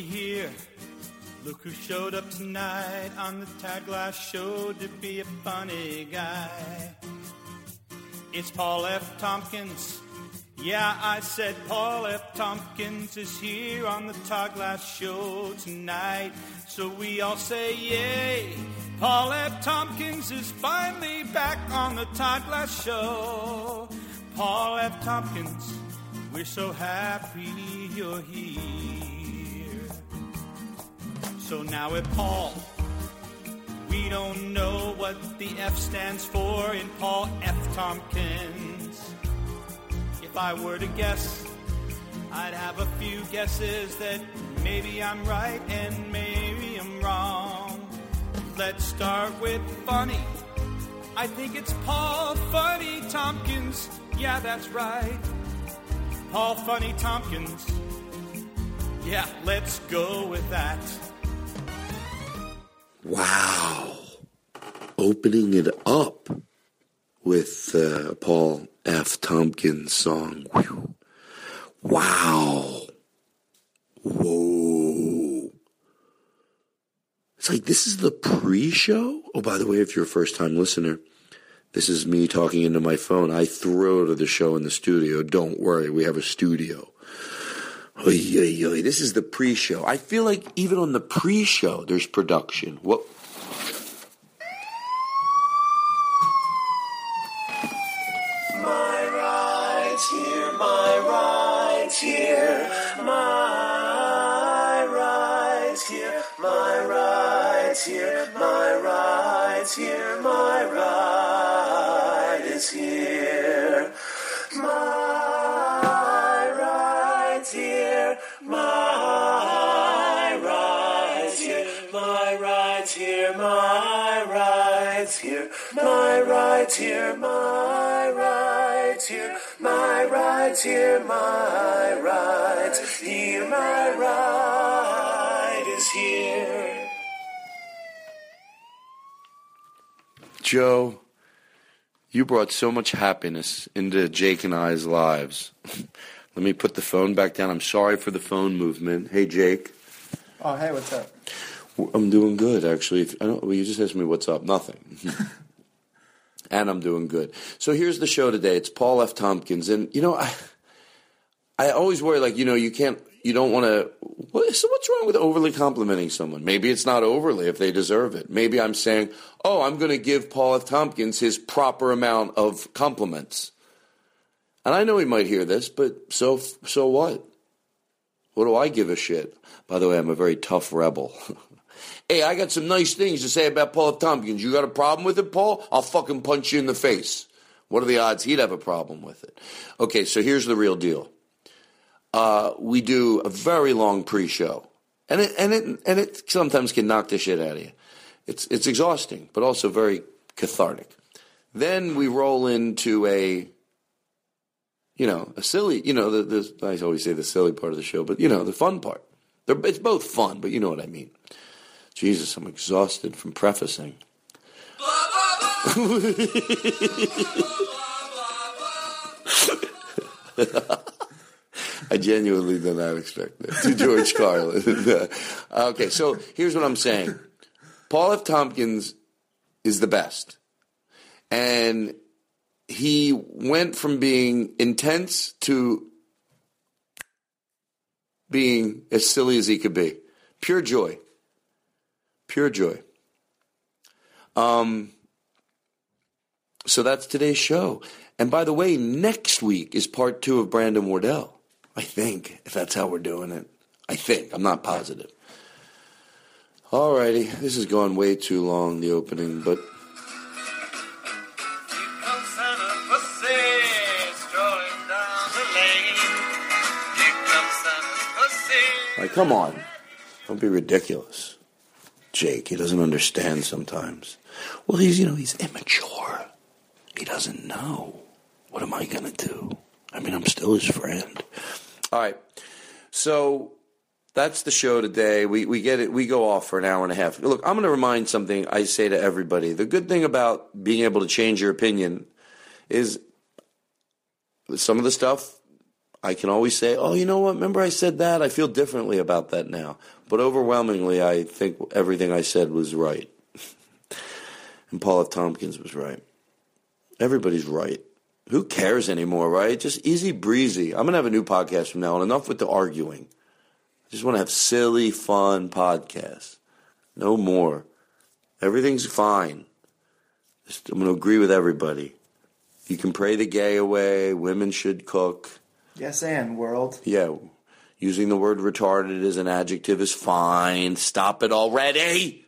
Here. Look who showed up tonight on the Tag Life show to be a funny guy. It's Paul F. Tompkins. Yeah, I said Paul F. Tompkins is here on the Todd Glass Show tonight. So we all say yay. Paul F. Tompkins is finally back on the Todd Glass Show. Paul F. Tompkins, we're so happy you're here. So now with Paul, we don't know what the F stands for in Paul F. Tompkins. If I were to guess, I'd have a few guesses that maybe I'm right and maybe I'm wrong. Let's start with funny. I think it's Paul Funny Tompkins. Yeah, that's right. Paul Funny Tompkins. Yeah, let's go with that. Wow. Opening it up with uh, Paul F. Tompkins song. Whew. Wow. Whoa. It's like this is the pre show. Oh, by the way, if you're a first time listener, this is me talking into my phone. I throw to the show in the studio. Don't worry, we have a studio. Oy, oy, oy. This is the pre show. I feel like even on the pre show, there's production. What? My ride's here, my ride's here, my ride's here, my ride's here, my ride's here, my ride is here. My ride's here, my ride's here, my ride's here, my ride's here, my ride is here. Joe, you brought so much happiness into Jake and I's lives. Let me put the phone back down. I'm sorry for the phone movement. Hey, Jake. Oh, hey, what's up? I'm doing good, actually. I don't, well, you just asked me what's up. Nothing. and I'm doing good. So here's the show today. It's Paul F. Tompkins, and you know, I, I always worry, like you know, you can't, you don't want to. What, so what's wrong with overly complimenting someone? Maybe it's not overly if they deserve it. Maybe I'm saying, oh, I'm going to give Paul F. Tompkins his proper amount of compliments. And I know he might hear this, but so so what? What do I give a shit? By the way, I'm a very tough rebel. hey, I got some nice things to say about Paul Tompkins. You got a problem with it, Paul? I'll fucking punch you in the face. What are the odds he'd have a problem with it? Okay, so here's the real deal. Uh, we do a very long pre-show, and it and it and it sometimes can knock the shit out of you. It's it's exhausting, but also very cathartic. Then we roll into a you know, a silly, you know, the, the I always say the silly part of the show, but you know, the fun part. They're, it's both fun, but you know what I mean. Jesus, I'm exhausted from prefacing. I genuinely did not expect that to George Carlin. okay, so here's what I'm saying. Paul F. Tompkins is the best. And he went from being intense to being as silly as he could be. Pure joy. Pure joy. Um, so that's today's show. And by the way, next week is part two of Brandon Wardell. I think, if that's how we're doing it. I think. I'm not positive. Alrighty, this has gone way too long, the opening, but like, come on. Don't be ridiculous. Jake, he doesn't understand sometimes. Well, he's, you know, he's immature. He doesn't know. What am I going to do? I mean, I'm still his friend. All right. So that's the show today. We, we get it. We go off for an hour and a half. Look, I'm going to remind something I say to everybody. The good thing about being able to change your opinion is some of the stuff I can always say, oh, you know what? Remember I said that? I feel differently about that now. But overwhelmingly, I think everything I said was right. and Paul F. Tompkins was right. Everybody's right. Who cares anymore, right? Just easy breezy. I'm going to have a new podcast from now on. Enough with the arguing. I just want to have silly, fun podcasts. No more. Everything's fine. Just, I'm going to agree with everybody. You can pray the gay away. Women should cook. Yes, and world. Yeah, using the word retarded as an adjective is fine. Stop it already.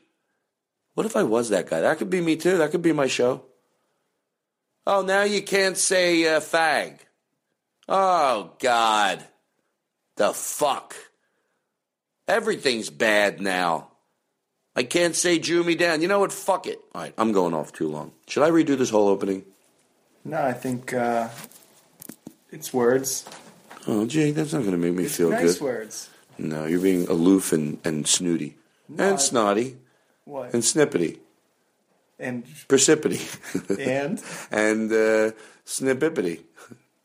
What if I was that guy? That could be me too. That could be my show. Oh, now you can't say uh, fag. Oh, God. The fuck. Everything's bad now. I can't say Jew me down. You know what? Fuck it. All right, I'm going off too long. Should I redo this whole opening? No, I think uh, it's words. Oh, Jake, that's not going to make me It's feel nice good. words. No, you're being aloof and, and snooty. No, I- and snotty. What? And snippety. And Precipity. and and uh, snippipity.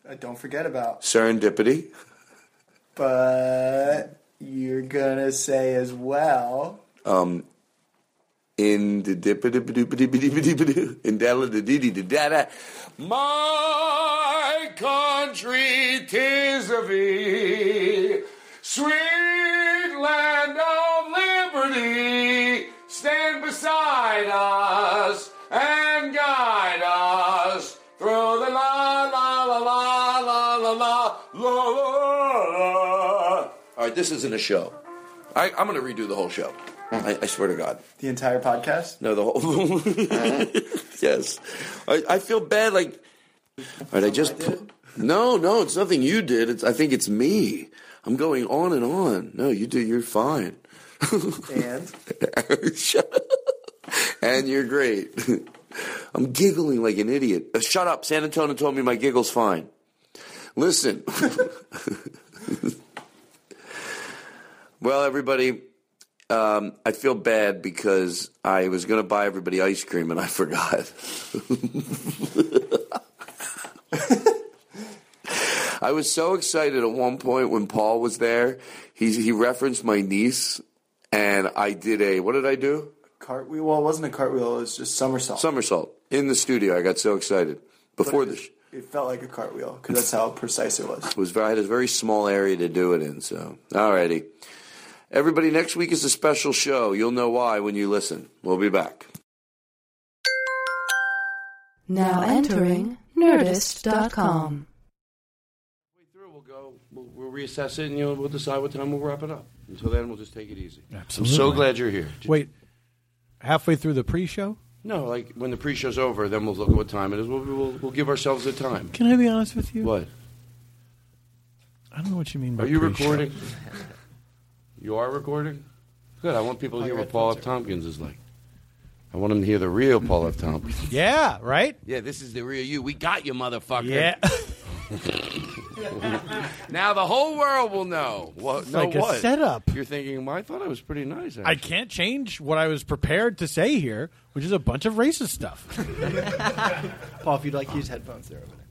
uh, don't forget about. Serendipity. But you're gonna say as well. Um, in the dippity in dalla da dee da da da. My country, tis of thee, sweet land of liberty, stand beside us and guide us through the la la la la la la la la la. All right, this isn't a show. I, I'm going to redo the whole show. I, I swear to God. The entire podcast. No, the whole. yes, I, I feel bad. Like, all right, I just. No, no, it's nothing you did. It's I think it's me. I'm going on and on. No, you do. You're fine. And Shut up. And you're great. I'm giggling like an idiot. Uh, shut up. San Antonio told me my giggle's fine. Listen. well, everybody, um, I feel bad because I was going to buy everybody ice cream and I forgot. I was so excited at one point when Paul was there. He he referenced my niece, and I did a what did I do? cartwheel. Well, it wasn't a cartwheel. It was just somersault. Somersault in the studio. I got so excited before But the. it, Sh- it felt like a cartwheel because that's how precise it was. it was I had a very small area to do it in. So, alrighty. Everybody, next week is a special show. You'll know why when you listen. We'll be back. Now entering Nerdist.com. through, we'll go. We'll, we'll reassess it, and you know, we'll decide what time we'll wrap it up. Until then, we'll just take it easy. Absolutely. I'm so glad you're here. Wait, halfway through the pre-show? No, like when the pre-show's over, then we'll look at what time it is. We'll, we'll, we'll give ourselves a time. Can I be honest with you? What? I don't know what you mean by Are you pre-show. recording? You are recording? Good. I want people to hear what Paul F. Tompkins is like. I want them to hear the real Paul F. Tompkins. Yeah, right? Yeah, this is the real you. We got you, motherfucker. Yeah. now the whole world will know. What? It's no, like a what? setup. You're thinking, well, I thought I was pretty nice. I can't change what I was prepared to say here, which is a bunch of racist stuff. Paul, if you'd like to use headphones, they're over there.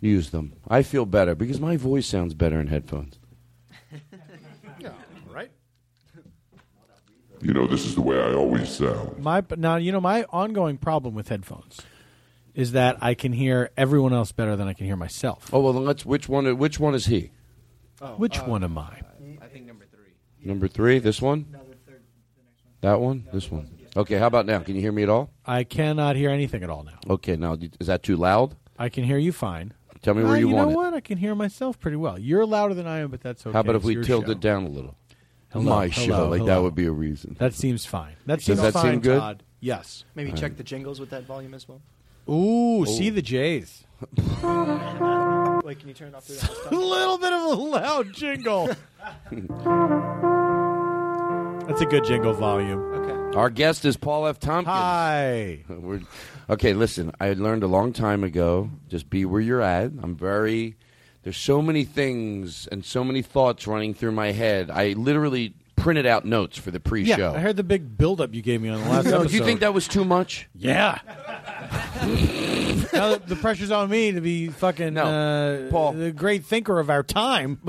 Use them. I feel better because my voice sounds better in headphones. yeah, right. You know, this is the way I always sound. My now you know my ongoing problem with headphones is that I can hear everyone else better than I can hear myself. Oh well, then let's. Which one? Which one is he? Which one am I? I think number three. Number three. This one. No, third, one. That one. This one. Okay. How about now? Can you hear me at all? I cannot hear anything at all now. Okay. Now, is that too loud? I can hear you fine. Tell me where Uh, you, you want know it. what? I can hear myself pretty well. You're louder than I am, but that's okay. How about if It's we your tilt show. it down a little? Hello, My hello, show, like that would be a reason. That seems fine. That Does seems that fine, seem good? Todd. Yes. Maybe All check right. the jingles with that volume as well. Ooh, see the Jays. Wait, can you turn it off? a little bit of a loud jingle. That's a good jingle volume. Okay. Our guest is Paul F. Tompkins. Hi. We're, okay, listen. I learned a long time ago. Just be where you're at. I'm very. There's so many things and so many thoughts running through my head. I literally printed out notes for the pre-show. Yeah, I heard the big buildup you gave me on the last no, episode. do you think that was too much? Yeah. Now that the pressure's on me to be fucking uh, Paul. the great thinker of our time.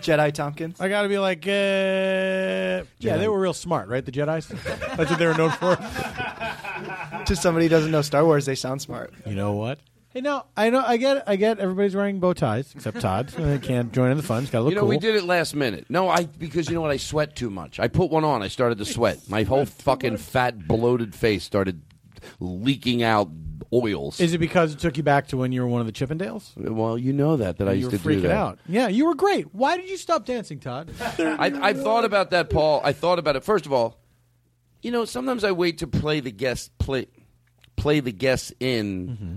Jedi Tompkins. I got to be like, uh, yeah, they were real smart, right? The Jedi's. That's what they were known for. to somebody who doesn't know Star Wars, they sound smart. You know what? Hey, now I know I get I get everybody's wearing bow ties except Todd. I can't join in the fun. It's got to look You know, cool. we did it last minute. No, I because you know what? I sweat too much. I put one on. I started to sweat. My whole fucking fat, bloated face started leaking out oils. Is it because it took you back to when you were one of the Chippendales? well, you know that that I you used were to do freaking that. out. Yeah, you were great. Why did you stop dancing, Todd? I, I thought about that, Paul. I thought about it. First of all, you know, sometimes I wait to play the guest play play the guests in Mm-hmm.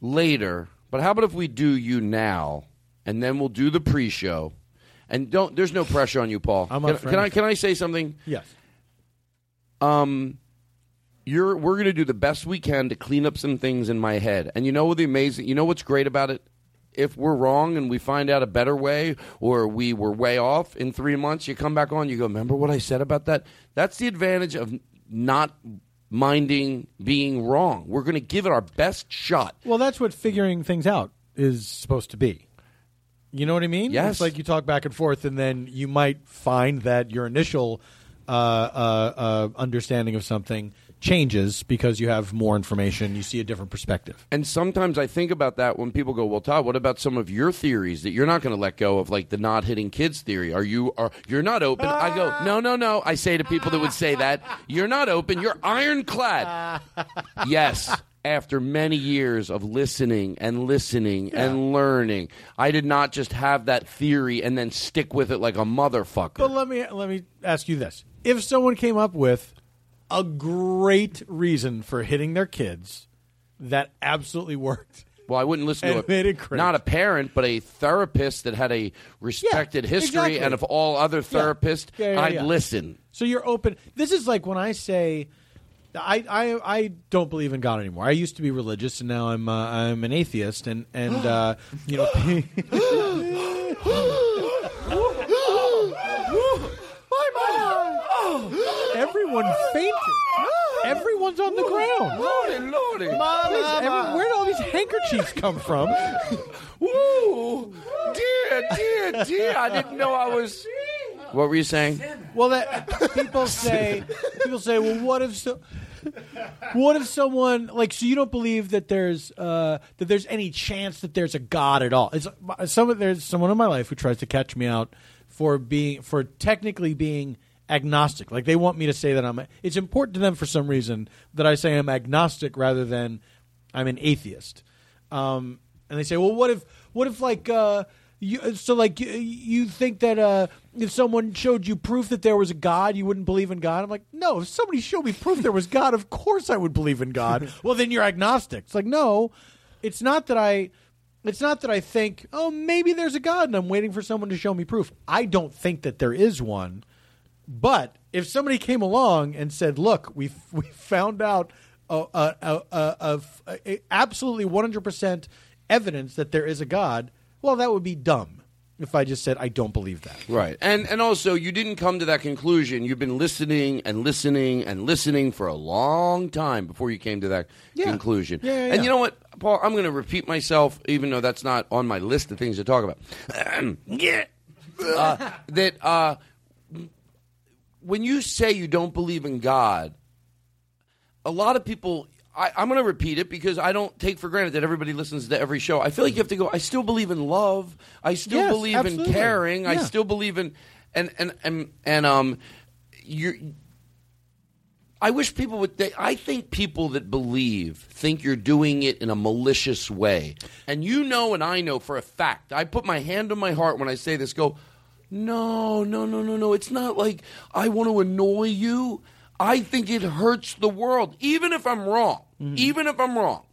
later. But how about if we do you now, and then we'll do the pre-show, and don't. There's no pressure on you, Paul. I'm can, for can I anything. can I say something? yes. Um, you're we're gonna do the best we can to clean up some things in my head. And you know what the amazing, you know what's great about it? If we're wrong and we find out a better way, or we were way off in three months, you come back on, you go, remember what I said about that? That's the advantage of not minding being wrong. We're going to give it our best shot. Well, that's what figuring things out is supposed to be. You know what I mean? Yes. It's like you talk back and forth, and then you might find that your initial uh, uh, uh, understanding of something changes because you have more information. You see a different perspective. And sometimes I think about that when people go, "Well, Todd, what about some of your theories that you're not going to let go of, like the not hitting kids theory? Are you are you're not open?" I go, "No, no, no." I say to people that would say that, "You're not open. You're ironclad." yes. After many years of listening and listening and learning, I did not just have that theory and then stick with it like a motherfucker. But let me let me ask you this: If someone came up with a great reason for hitting their kids that absolutely worked, Well, I wouldn't listen to a, it not a parent, but a therapist that had a respected Yeah, history, exactly. and of all other therapists, Yeah, yeah, I'd yeah. listen. So you're open. This is like when I say, I, I, I don't believe in God anymore. I used to be religious, and now I'm uh, I'm an atheist, and and uh, you know. Everyone fainted. Everyone's on the ground. Lordy, lordy. Please, where did all these handkerchiefs come from? Woo! Dear, dear, dear. I didn't know I was. What were you saying? Well, that people say people say, well, what if so? What if someone like so you don't believe that there's uh, that there's any chance that there's a God at all? It's some there's someone in my life who tries to catch me out for being for technically being agnostic. Like they want me to say that I'm. It's important to them for some reason that I say I'm agnostic rather than I'm an atheist. Um, and they say, well, what if what if like uh, you so like you, you think that uh, if someone showed you proof that there was a God, you wouldn't believe in God? I'm like, no. If somebody showed me proof there was God, of course I would believe in God. well, then you're agnostic. It's like no, it's not that I. It's not that I think, oh, maybe there's a God, and I'm waiting for someone to show me proof. I don't think that there is one. But if somebody came along and said, "Look, we we found out of absolutely 100% evidence that there is a God, well, that would be dumb if I just said I don't believe that. Right. And and also you didn't come to that conclusion. You've been listening and listening and listening for a long time before you came to that Yeah. conclusion. Yeah, yeah, And you know what, Paul, I'm going to repeat myself even though that's not on my list of things to talk about. yeah. Uh, that uh, when you say you don't believe in God, a lot of people I, I'm going to repeat it because I don't take for granted that everybody listens to every show. I feel like you have to go. I still believe in love. I still Yes, believe in absolutely. caring. I Yeah. still believe in and and and and um, you. I wish people would. They, I think people that believe think you're doing it in a malicious way, and you know, and I know for a fact. I put my hand on my heart when I say this. Go, no, no, no, no, no. It's not like I want to annoy you. I think it hurts the world, even if I'm wrong. Mm-hmm. Even if I'm wrong,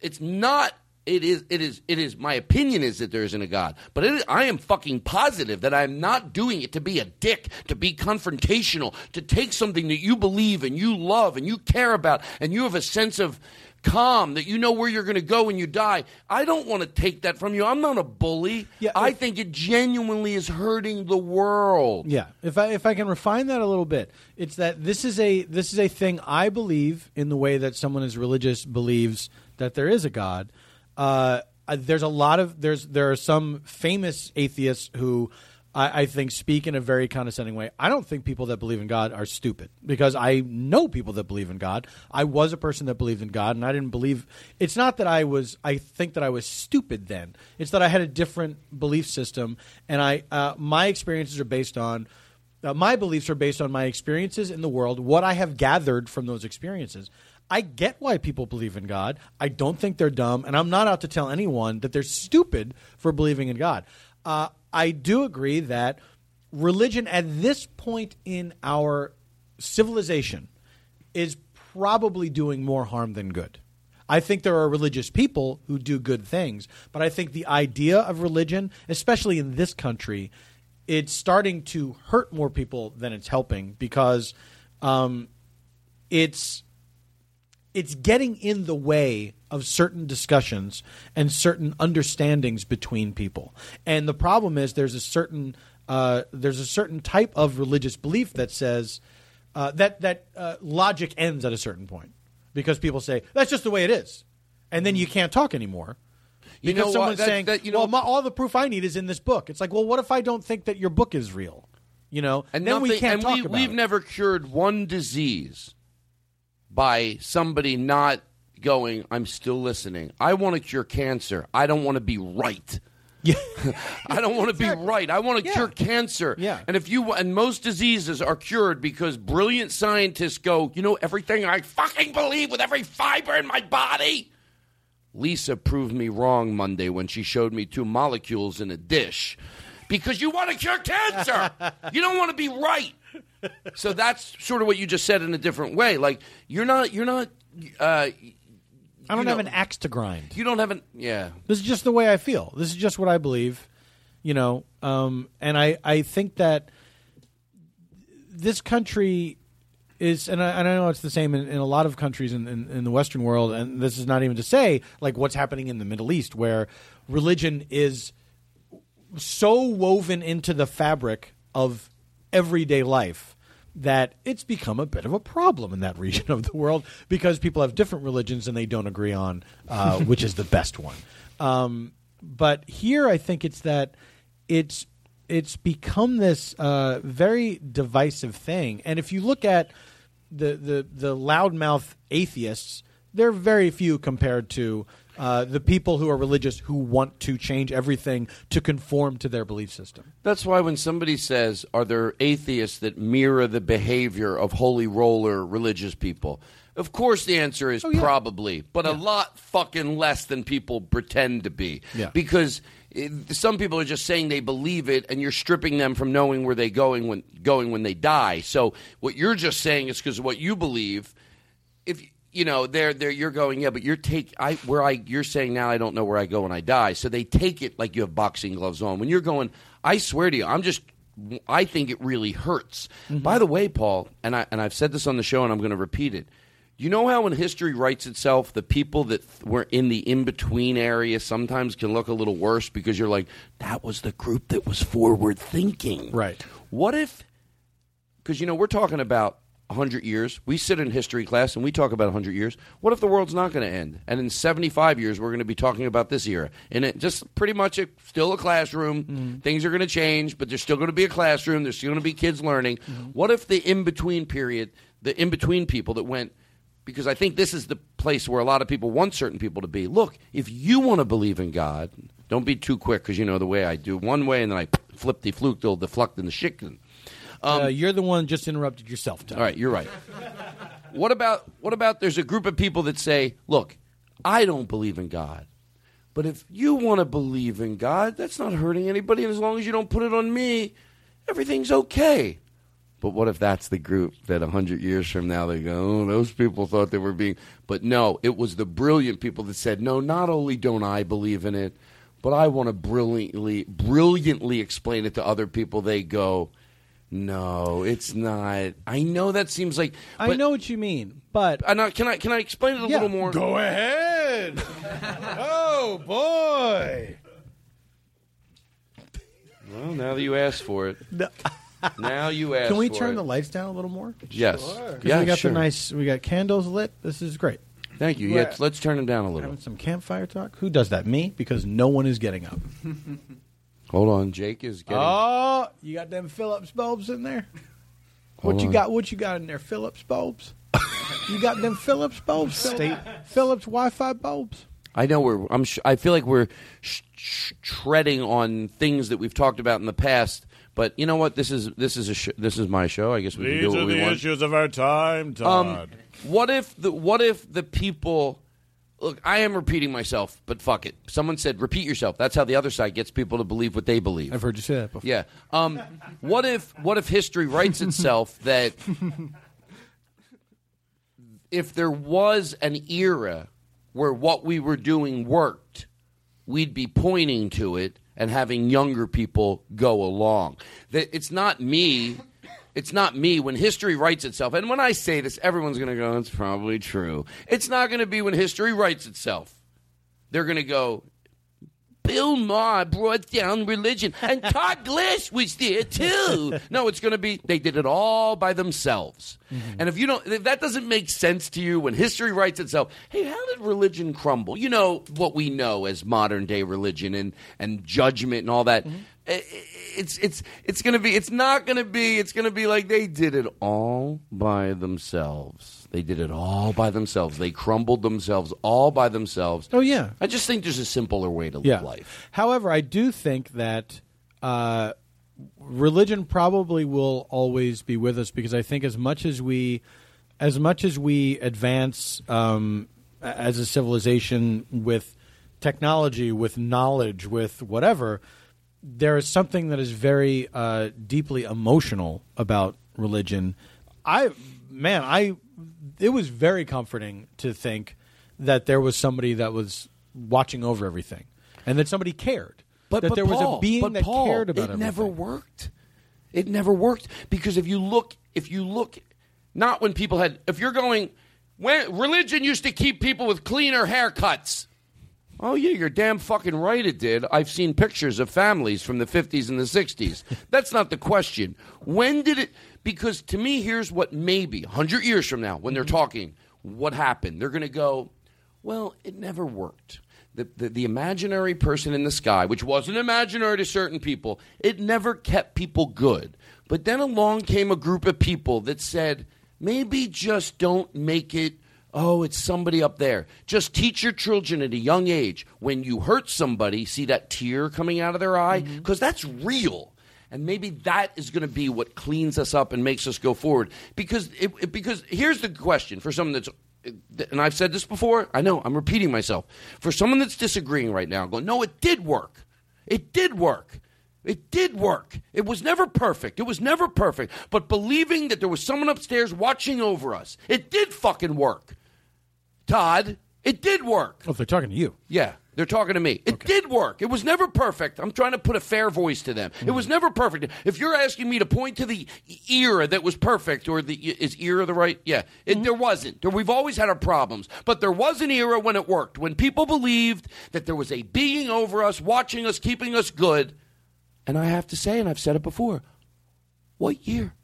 it's not. It is. It is. It is. My opinion is that there isn't a God, but it, I am fucking positive that I'm not doing it to be a dick, to be confrontational, to take something that you believe and you love and you care about, and you have a sense of calm that you know where you're going to go when you die. I don't want to take that from you. I'm not a bully. Yeah, I think it genuinely is hurting the world. Yeah, if I if I can refine that a little bit, it's that this is a this is a thing I believe in the way that someone is religious believes that there is a God. Uh, there's a lot of there's there are some famous atheists who I, I think speak in a very condescending way. I don't think people that believe in God are stupid because I know people that believe in God. I was a person that believed in God, and I didn't believe. It's not that I was. I think that I was stupid then. It's that I had a different belief system, and I uh, my experiences are based on. Uh, my beliefs are based on my experiences in the world, what I have gathered from those experiences. I get why people believe in God. I don't think they're dumb, and I'm not out to tell anyone that they're stupid for believing in God. Uh, I do agree that religion at this point in our civilization is probably doing more harm than good. I think there are religious people who do good things, but I think the idea of religion, especially in this country, it's starting to hurt more people than it's helping because um, it's it's getting in the way of certain discussions and certain understandings between people. And the problem is there's a certain uh, there's a certain type of religious belief that says uh, that that uh, logic ends at a certain point because people say that's just the way it is, and then you can't talk anymore. You Because know someone's? That- saying, that- you "Well, know- my, all the proof I need is in this book." It's like, well, what if I don't think that your book is real? You know, and then we can't and talk we, about We've it. never cured one disease by somebody not going. I'm still listening. I want to cure cancer. I don't want to be right. Yeah. I don't want to be right. I want to cure cancer. Yeah. And if you and most diseases are cured because brilliant scientists go, you know, everything I fucking believe with every fiber in my body. Lisa proved me wrong Monday when she showed me two molecules in a dish. Because you want to cure cancer. you don't want to be right. So that's sort of what you just said in a different way. Like you're not you're not uh I don't you have an axe to grind. you don't have an yeah. This is just the way I feel. This is just what I believe, you know. Um, and I, I think that this country is, and I, and I know it's the same in, in a lot of countries in, in, in the Western world. And this is not even to say like what's happening in the Middle East, where religion is so woven into the fabric of everyday life that it's become a bit of a problem in that region of the world because people have different religions and they don't agree on uh, which is the best one. Um, but here, I think it's that it's it's become this uh, very divisive thing. And if you look at the the the loudmouth atheists, they're very few compared to uh, the people who are religious who want to change everything to conform to their belief system. That's why when somebody says, "Are there atheists that mirror the behavior of holy roller religious people?" Of course, the answer is probably, but a lot fucking less than people pretend to be. Yeah. Because some people are just saying they believe it, and you're stripping them from knowing where they going when going when they die. So what you're just saying is because of what you believe. If you know, they're they're you're going, yeah, but you're take I where I you're saying now I don't know where I go when I die. So they take it like you have boxing gloves on. When you're going, I swear to you, I'm just I think it really hurts. Mm-hmm. By the way, Paul, and I and I've said this on the show and I'm going to repeat it. You know how when history writes itself, the people that th- were in the in between area sometimes can look a little worse because you're like, that was the group that was forward thinking. Right. What if, because, you know, we're talking about 100 years. We sit in history class and we talk about 100 years. What if the world's not going to end? And in 75 years, we're going to be talking about this era. And it just pretty much a, still a classroom. Mm-hmm. Things are going to change, but there's still going to be a classroom. There's still going to be kids learning. Mm-hmm. What if the in between period, the in between people that went, because I think this is the place where a lot of people want certain people to be. Look, if you want to believe in God, don't be too quick because you know the way I do one way and then I flip the fluke, the deflect and the chicken. uh, you're the one just interrupted yourself. Tom. All right, you're right. what about what about there's a group of people that say, "Look, I don't believe in God." But if you want to believe in God, that's not hurting anybody and as long as you don't put it on me, everything's okay. But what if that's the group that 100 years from now they go, oh, those people thought they were being. But no, it was the brilliant people that said, no, not only don't I believe in it, but I want to brilliantly, brilliantly explain it to other people. They go, no, it's not. I know that seems like. I but- know what you mean, but uh, I know, can I can I explain it a Yeah, little more? go ahead. oh boy. Well, now that you asked for it, now you asked. Can we for turn it. the lights down a little more? Yes. 'Cause Yeah, we got sure. the nice. We got candles lit. This is great. Thank you. We're Yeah, let's turn them down a little. Having some campfire talk. Who does that? Me, because no one is getting up. Hold on, Jake is getting. Oh, you got them Philips bulbs in there. Hold what you on. got? What you got in there? Philips bulbs. you got them Philips bulbs. State Philips Wi-Fi bulbs. I know we're. I'm. Sh- I feel like we're sh- sh- treading on things that we've talked about in the past. But you know what? This is this is a sh- this is my show. I guess we can do what we want. These are the issues of our time, Um, Todd. what if the what if the people look? I am repeating myself, but fuck it. Someone said repeat yourself. That's how the other side gets people to believe what they believe. I've heard you say that before. Yeah. Um, what if what if history writes itself that if there was an era where what we were doing worked, we'd be pointing to it and having younger people go along. That it's not me. It's not me when history writes itself. And when I say this, everyone's going to go, it's probably true. It's not going to be when history writes itself. They're going to go, Bill Maher brought down religion, and Todd Glass was there too. No, it's going to be they did it all by themselves. Mm-hmm. And if you don't, if that doesn't make sense to you when history writes itself, hey, how did religion crumble? You know what we know as modern day religion and and judgment and all that. I- It's it's it's going to be it's not going to be it's to be like they did it all by themselves. They did it all by themselves. They crumbled themselves all by themselves. Oh yeah. I just think there's a simpler way to live yeah. life. However, I do think that uh, religion probably will always be with us because I think as much as we, as much as we advance um, as a civilization with technology, with knowledge, with whatever, there is something that is very uh, deeply emotional about religion. I man, I it was very comforting to think that there was somebody that was watching over everything, and that somebody cared. But, that but there was a being that Paul, cared about it everything. never worked. It never worked because if you look, if you look, not when people had, if you're going, when religion used to keep people with cleaner haircuts. Oh yeah, you're damn fucking right. It did. I've seen pictures of families from the 50s and the 60s. That's not the question. When did it? Because to me, here's what maybe 100 years from now, when they're mm-hmm. talking, what happened? They're going to go, well, it never worked. The, the, the imaginary person in the sky, which wasn't imaginary to certain people, it never kept people good. But then along came a group of people that said, maybe just don't make it, oh, it's somebody up there. Just teach your children at a young age when you hurt somebody, see that tear coming out of their eye? Mm-hmm. Because that's real. And maybe that is going to be what cleans us up and makes us go forward. Because it, it- because here's the question for someone that's and I've said this before. I know I'm repeating myself. For someone that's disagreeing right now, going, no, it did work. It did work. It did work. It was never perfect. It was never perfect. But believing that there was someone upstairs watching over us, it did fucking work. Todd, it did work. Oh, if they're talking to you, Yeah. They're talking to me. It did work. It was never perfect. I'm trying to put a fair voice to them. It was mm. never perfect. If you're asking me to point to the era that was perfect, or the is era the right? Yeah, it, mm-hmm. there wasn't. There, we've always had our problems, but there was an era when it worked. When people believed that there was a being over us, watching us, keeping us good. And I have to say, and I've said it before, what year?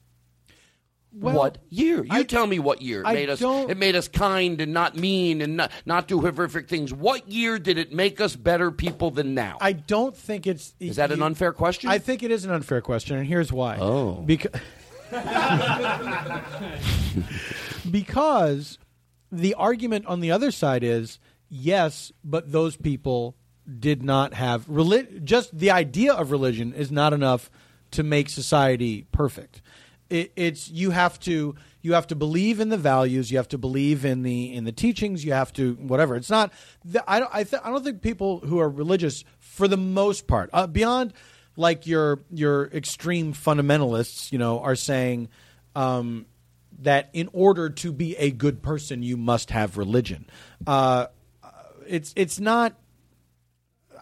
Well, what year? You tell me what year it I made us. It made us kind and not mean and not, not do horrific things. What year did it make us better people than now? I don't think it's. Is that an unfair question? I think it is an unfair question, and here's why. Oh. because because the argument on the other side is yes, but those people did not have reli- just the idea of religion is not enough to make society perfect. It, it's you have to you have to believe in the values, you have to believe in the in the teachings, you have to whatever. It's not. I don't. I, th- I don't think people who are religious, for the most part, uh, beyond like your your extreme fundamentalists, you know, are saying. Um, that in order to be a good person, you must have religion. Uh, it's it's not.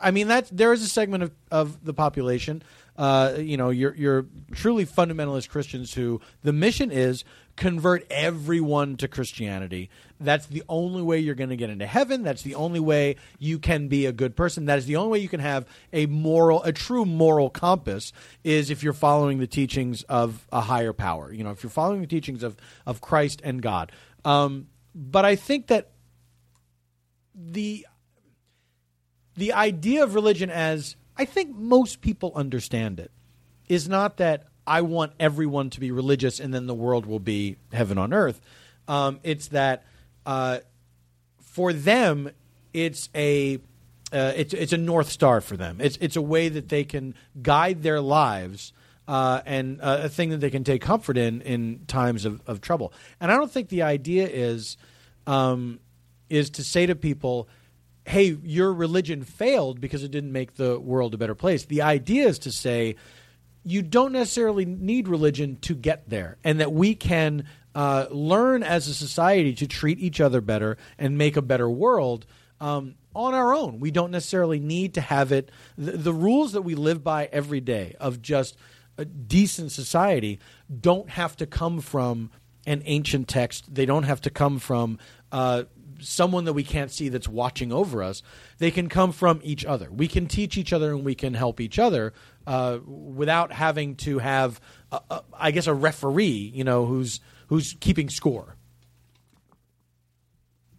I mean, that's there is a segment of, of the population. Uh, you know, you're you're truly fundamentalist Christians who the mission is convert everyone to Christianity. That's the only way you're going to get into heaven. That's the only way you can be a good person. That is the only way you can have a moral, a true moral compass. Is if you're following the teachings of a higher power. You know, if you're following the teachings of of Christ and God. Um, but I think that the the idea of religion as I think most people understand it is not that I want everyone to be religious and then the world will be heaven on earth. Um, it's that uh, for them, it's a uh, it's it's a north star for them. It's it's a way that they can guide their lives. Uh, and uh, a thing that they can take comfort in in times of, of trouble. And I don't think the idea is um, is to say to people, hey, your religion failed because it didn't make the world a better place. The idea is to say, you don't necessarily need religion to get there, and that we can uh, learn as a society to treat each other better and make a better world um, on our own. We don't necessarily need to have it. The, the rules that we live by every day of just a decent society don't have to come from an ancient text. They don't have to come from uh, someone that we can't see that's watching over us. They can come from each other. We can teach each other and we can help each other uh, without having to have, a, a, I guess, a referee. You know, who's who's keeping score.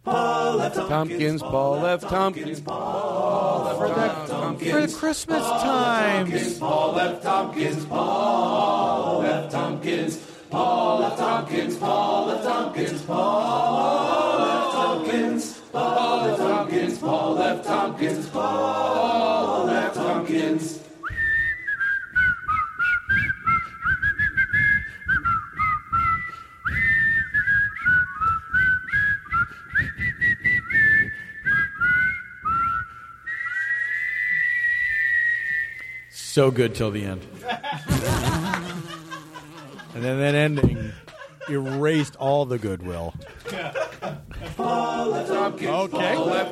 Paul left Tompkins, Paul left Tompkins, Paul left For the, Tompkins. for the Christmas times. Paul left Tompkins, Paul left Tompkins, Paul left Tompkins, Paul left Tompkins, Paul left So good till the end. and then that ending erased all the goodwill. Okay. Paul Tompkins, Paul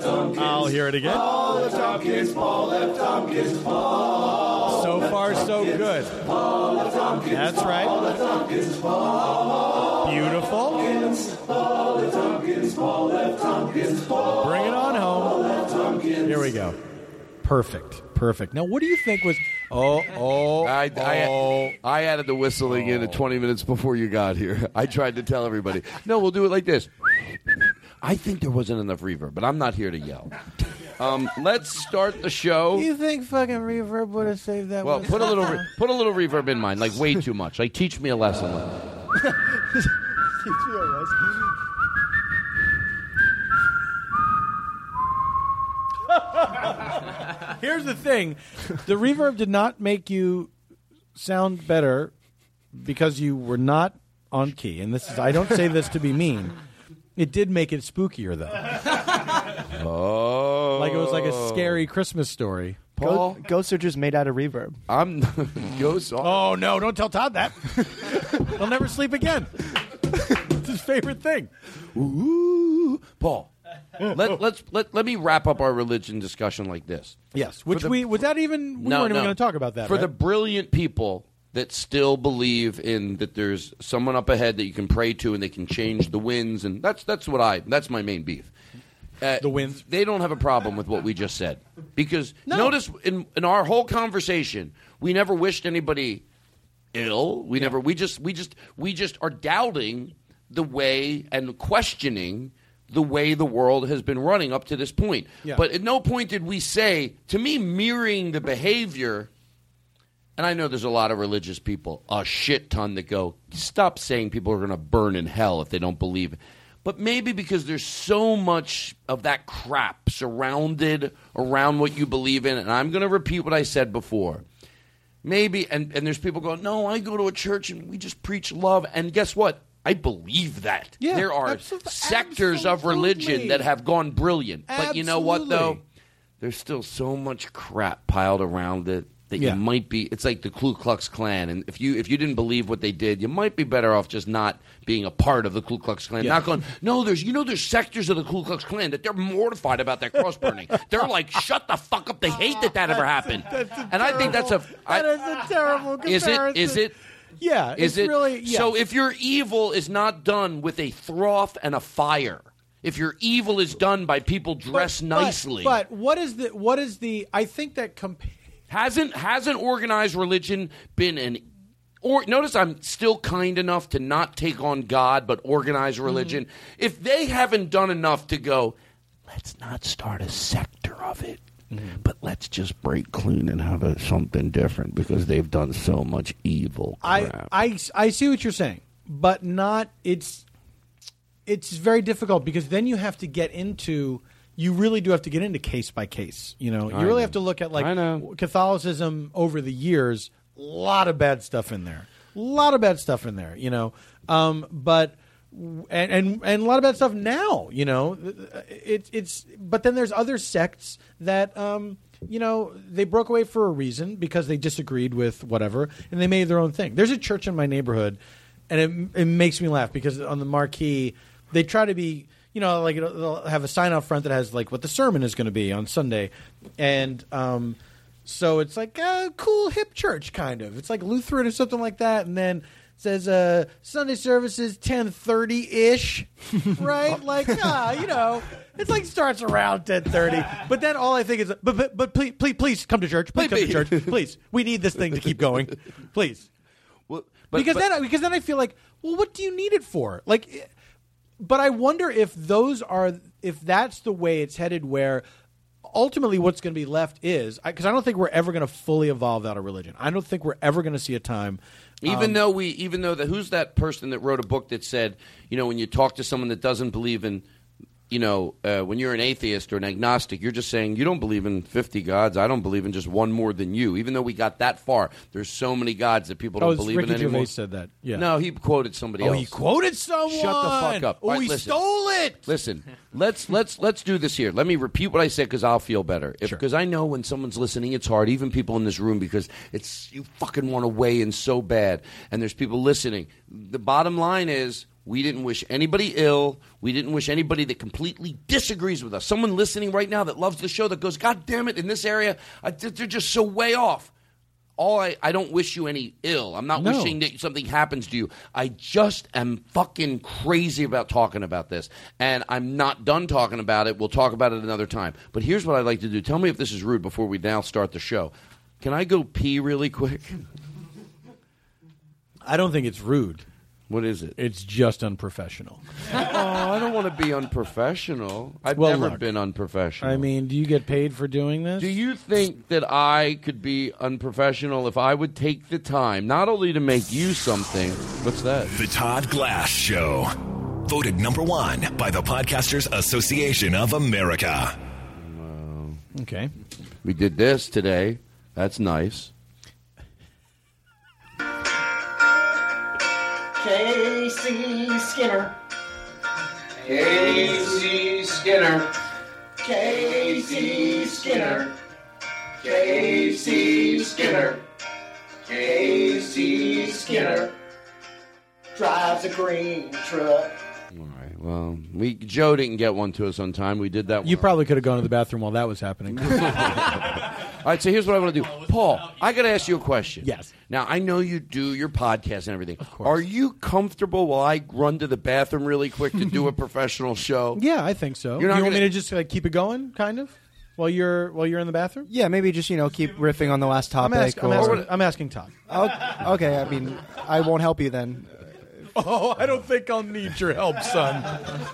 Tompkins, I'll hear it again. Paul Tompkins, Paul Tompkins, Paul So far, so good. That's right. left Tompkins, Paul Beautiful. Paul left Tompkins, Paul Tompkins, Paul Bring it on home. Here we go. Perfect. Perfect. Now, what do you think was? Oh, oh, I, oh. I, I added the whistling in at 20 minutes before you got here. I tried to tell everybody, no, we'll do it like this. I think there wasn't enough reverb, but I'm not here to yell. Um, let's start the show. You think fucking reverb would have saved that? Well, one? put a little re- put a little reverb in mine, like way too much. Like teach me a lesson. Here's the thing: the reverb did not make you sound better because you were not on key. And this is—I don't say this to be mean. It did make it spookier, though. Oh, Like it was like a scary Christmas story. Paul. Ghosts are just made out of reverb. I'm goes on. Oh no! Don't tell Todd that. He'll never sleep again. it's his favorite thing. Ooh, Paul. let, let's let, let me wrap up our religion discussion like this. Yes, which the- we without even we No, weren't even going to talk about that. For right? the brilliant people that still believe in that there's someone up ahead that you can pray to and they can change the winds and that's that's what I that's my main beef. Uh, The winds? They don't have a problem with what we just said because notice in in our whole conversation we never wished anybody ill. We never we just we just we just are doubting the way and questioning the way the world has been running up to this point. Yeah. But at no point did we say to me mirroring the behavior and I know there's a lot of religious people, a shit ton that go, stop saying people are going to burn in hell if they don't believe. But maybe because there's so much of that crap surrounded around what you believe in, and I'm going to repeat what I said before. Maybe, and, and there's people going, no, I go to a church and we just preach love. And guess what? I believe that. Yeah, there are absol- sectors of religion that have gone brilliant. But you know what, though? There's still so much crap piled around it that Yeah. you might be. It's like the Ku Klux Klan, and if you if you didn't believe what they did, you might be better off just not being a part of the Ku Klux Klan. Yeah. Not going. No, there's you know there's sectors of the Ku Klux Klan that they're mortified about that cross burning. they're like, shut the fuck up. They hate that that ever happened. and I think that's a. I- that is a terrible comparison. is it? Is it? Yeah, Is it's it really yeah. so? If your evil is not done with a froth and a fire, if your evil is done by people dressed But- nicely, But, what is the what is the? I think that comp- hasn't hasn't organized religion been an or notice I'm still kind enough to not take on God but organize Mm-hmm. religion. If they haven't done enough to go, let's not start a sector of it. Mm-hmm. But let's just break clean and have a, something different because they've done so much evil. I, crap. I I see what you're saying, but not it's it's very difficult because then you have to get into you really do have to get into case by case. You know, you I really know. have to look at like I. Catholicism over the years. A lot of bad stuff in there. A lot of bad stuff in there. You know, um, but and, and and a lot of that stuff now. You know, it's it's. But then there's other sects that. Um, you know, they broke away for a reason because they disagreed with whatever, and they made their own thing. There's a church in my neighborhood, and it, it makes me laugh because on the marquee they try to be, you know, like they'll have a sign out front that has like what the sermon is going to be on Sunday, and um, so it's like a cool hip church kind of. It's like Lutheran or something like that, and then. Says uh, Sunday services ten thirty ish, right? like ah, you know, it's like starts around ten thirty. But then all I think is, but but, but please please please come to church, please come to church, please. We need this thing to keep going, please Well, because then because then I feel like, well, what do you need it for? Like, but I wonder if those are if that's the way it's headed. Where ultimately what's going to be left is because I, don't think we're ever going to fully evolve out of religion. I don't think we're ever going to see a time. Even um, though we, even though the who's that person that wrote a book that said, you know, when you talk to someone that doesn't believe in, you know, uh, when you're an atheist or an agnostic, you're just saying you don't believe in 50 gods. I don't believe in just one more than you. Even though we got that far, there's so many gods that people Oh, don't it's believe Ricky in anymore. Gervais said that. Yeah. No, he quoted somebody Oh, else. he quoted someone. Shut the fuck up. Oh, right, he listen. stole it. Listen, let's let's let's do this here. Let me repeat what I said because I'll feel better. Because I know when someone's listening, it's hard. Even people in this room, because it's you fucking want to weigh in so bad, and there's people listening. The bottom line is. We didn't wish anybody ill. We didn't wish anybody that completely disagrees with us. Someone listening right now that loves the show that goes, God damn it, in this area, I, they're just so way off. All I, I don't wish you any ill. I'm not No. wishing that something happens to you. I just am fucking crazy about talking about this. And I'm not done talking about it. We'll talk about it another time. But here's what I'd like to do. Tell me if this is rude before we now start the show. Can I go pee really quick? I don't think it's rude. What is it? It's just unprofessional. oh, I don't want to be unprofessional. I've Well, never look, been unprofessional. I mean, do you get paid for doing this? Do you think that I could be unprofessional if I would take the time not only to make you something? What's that? The Todd Glass Show. Voted number one by the Podcasters Association of America. Okay. We did this today. That's nice. Casey Skinner. Casey Skinner. Casey Skinner. Casey Skinner. Casey Skinner. Drives a green truck. All right. Well, we Joe didn't get one to us on time. We did that. You one. probably could have gone to the bathroom while that was happening. All right, so here's what I want to do. Oh, Paul, I got to ask you a question. Yes. Now, I know you do your podcast and everything. Of course. Are you comfortable while I run to the bathroom really quick to do a professional show? yeah, I think so. You're not you want gonna- me to just like, keep it going, kind of, while you're while you're in the bathroom? Yeah, maybe just you know keep riffing on the last I'm, topic. ask- I'm or- asking, I'm asking Todd. Oh, okay, I mean, I won't help you then. Oh, I don't think I'll need your help, son.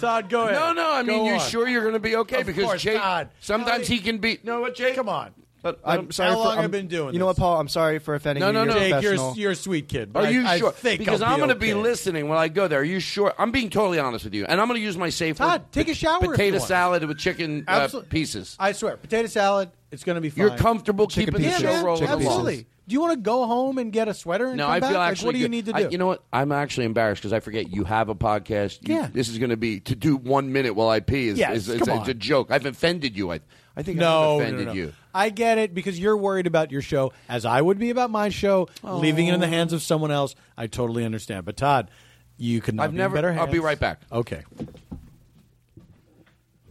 Todd, go ahead. No, no. I mean, Go you on. sure you're going to be okay? Of because course, Jake, Todd. sometimes he can be. No, what, Jake? Come on. But, I'm sorry. How for, long I'm- have been doing You know what, Paul? I'm sorry for offending No, you. no, You're no. Jake, you're, a- you're a sweet kid. but Are you I, I sure? think because I'll I'm going to be listening when I go there. Are you sure? I'm being totally honest with you, and I'm going to use my safe Todd, word. take a shower Potato salad with chicken uh, pieces. I swear, potato salad. It's going to be fine. You're comfortable Chicken keeping the pieces. show Yeah, rolling along. Absolutely. Do you want to go home and get a sweater and No, come I back? feel Like, actually. what do you need to I- do? you know what? I'm actually embarrassed because I forget you have a podcast. You- Yeah. This is going to be to do one minute while I pee. Is, Yes, is, is- come it's on. a joke. I've offended you. I, I think no, I've no, offended no, no. you. I get it because you're worried about your show, as I would be about my show. Leaving it in the hands of someone else, I totally understand. But Todd, you could not I've be never- in better hands. I'll be right back. Okay.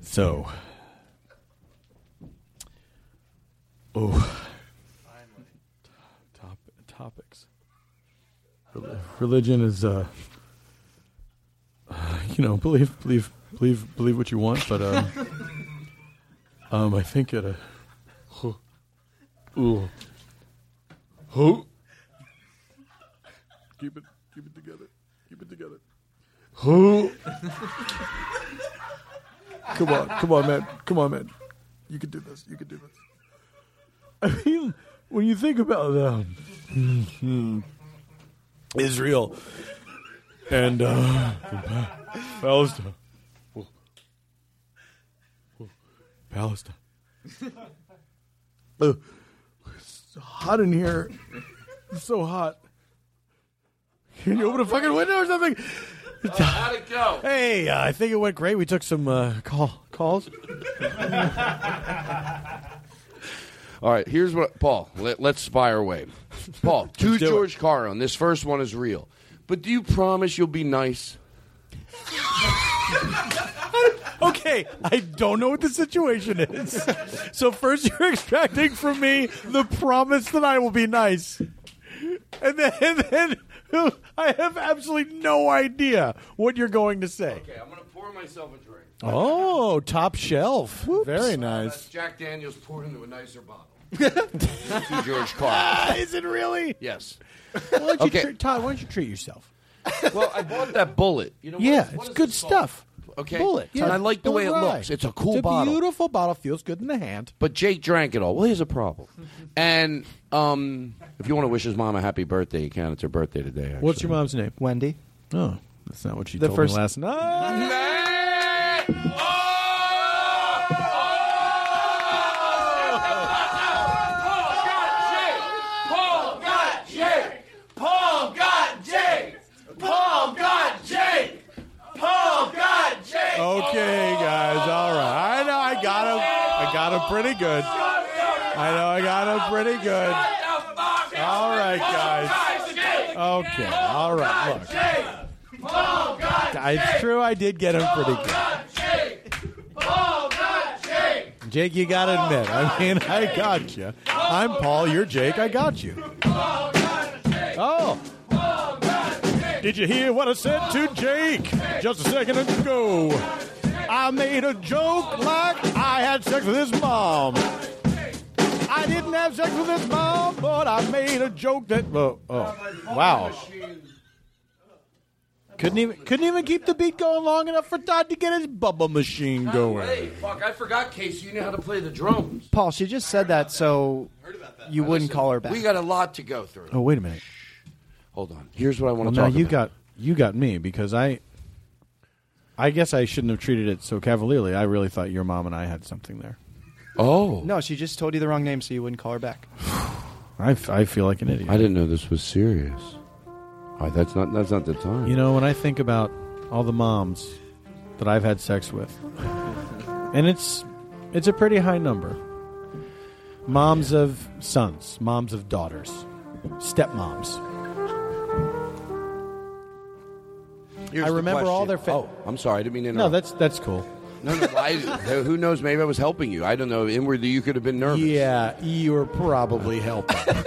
So, oh, Top, topics. Religion is, uh, you know, believe, believe, believe, believe what you want, but um, um, I think it. Uh, ooh, oh, keep it, keep it together, keep it together. Oh. come on, come on, man, come on, man. You can do this. You can do this. I mean, when you think about um, Israel and uh, Palestine, Palestine. Uh, it's hot in here. It's so hot. Can you open a fucking window or something? How'd it go? Hey, uh, I think it went great. We took some uh, call calls. All right, here's what Paul. Let, let's spire away. Paul, to do George Carlin. This first one is real, but do you promise you'll be nice? Okay, I don't know what the situation is. So first you're extracting from me the promise that I will be nice. And then, and then I have absolutely no idea what you're going to say. Okay, I'm going to pour myself a drink. Oh, top shelf. Very uh, That's nice. Jack Daniels poured into a nicer bottle. to George Carlin. Is it really? Yes. Why don't you Okay. treat, Todd, why don't you treat yourself? Well, I bought that Bulleit. You know, what yeah, is- what it's is good this called? stuff. Okay, Bulleit. Yeah, and I like the way it Bulleit Rye. looks. It's a cool It's a bottle. beautiful bottle. Feels good in the hand. But Jake drank it all. Well, here's a problem. And um, if you want to wish his mom a happy birthday, you can. It's her birthday today. Actually. What's your mom's name? Wendy. Oh, that's not what she The told first- me last night. Paul got Jake. Paul got Jake. Paul got Jake. Paul got Jake. Okay, guys. All right. I know I got him. I got him pretty good. I know I got him pretty good. All right, guys. Okay. All right. Look. It's true. I did get him pretty good. Jake. You got to admit. I mean, I got you. I'm Paul. You're Jake. I got you. Oh. Did you hear what I said to Jake just a second ago? I made a joke like I had sex with his mom. I didn't have sex with his mom, but I made a joke that. Oh, oh. wow! Couldn't even couldn't even keep the beat going long enough for Todd to get his bubble machine going. Hey, fuck! I forgot, Casey. You know how to play the drums. Paul, she just said that so you wouldn't call her back. We got a lot to go through. Oh, wait a minute. Hold on. Here's what I want Well, to now you about. got you got me because I. I guess I shouldn't have treated it so cavalierly. I really thought your mom and I had something there. Oh, No, she just told you the wrong name so you wouldn't call her back. I, f- I feel like an idiot. I didn't know this was serious. All right, that's not that's not the time. You know, when I think about all the moms that I've had sex with, and it's it's a pretty high number. Moms of sons, moms of daughters, stepmoms. Here's I the remember all their. Fa- oh, I'm sorry, I didn't mean to no, that's that's cool. No, no. I, who knows? Maybe I was helping you. I don't know. Inwardly, you could have been nervous. Yeah, you were probably helping.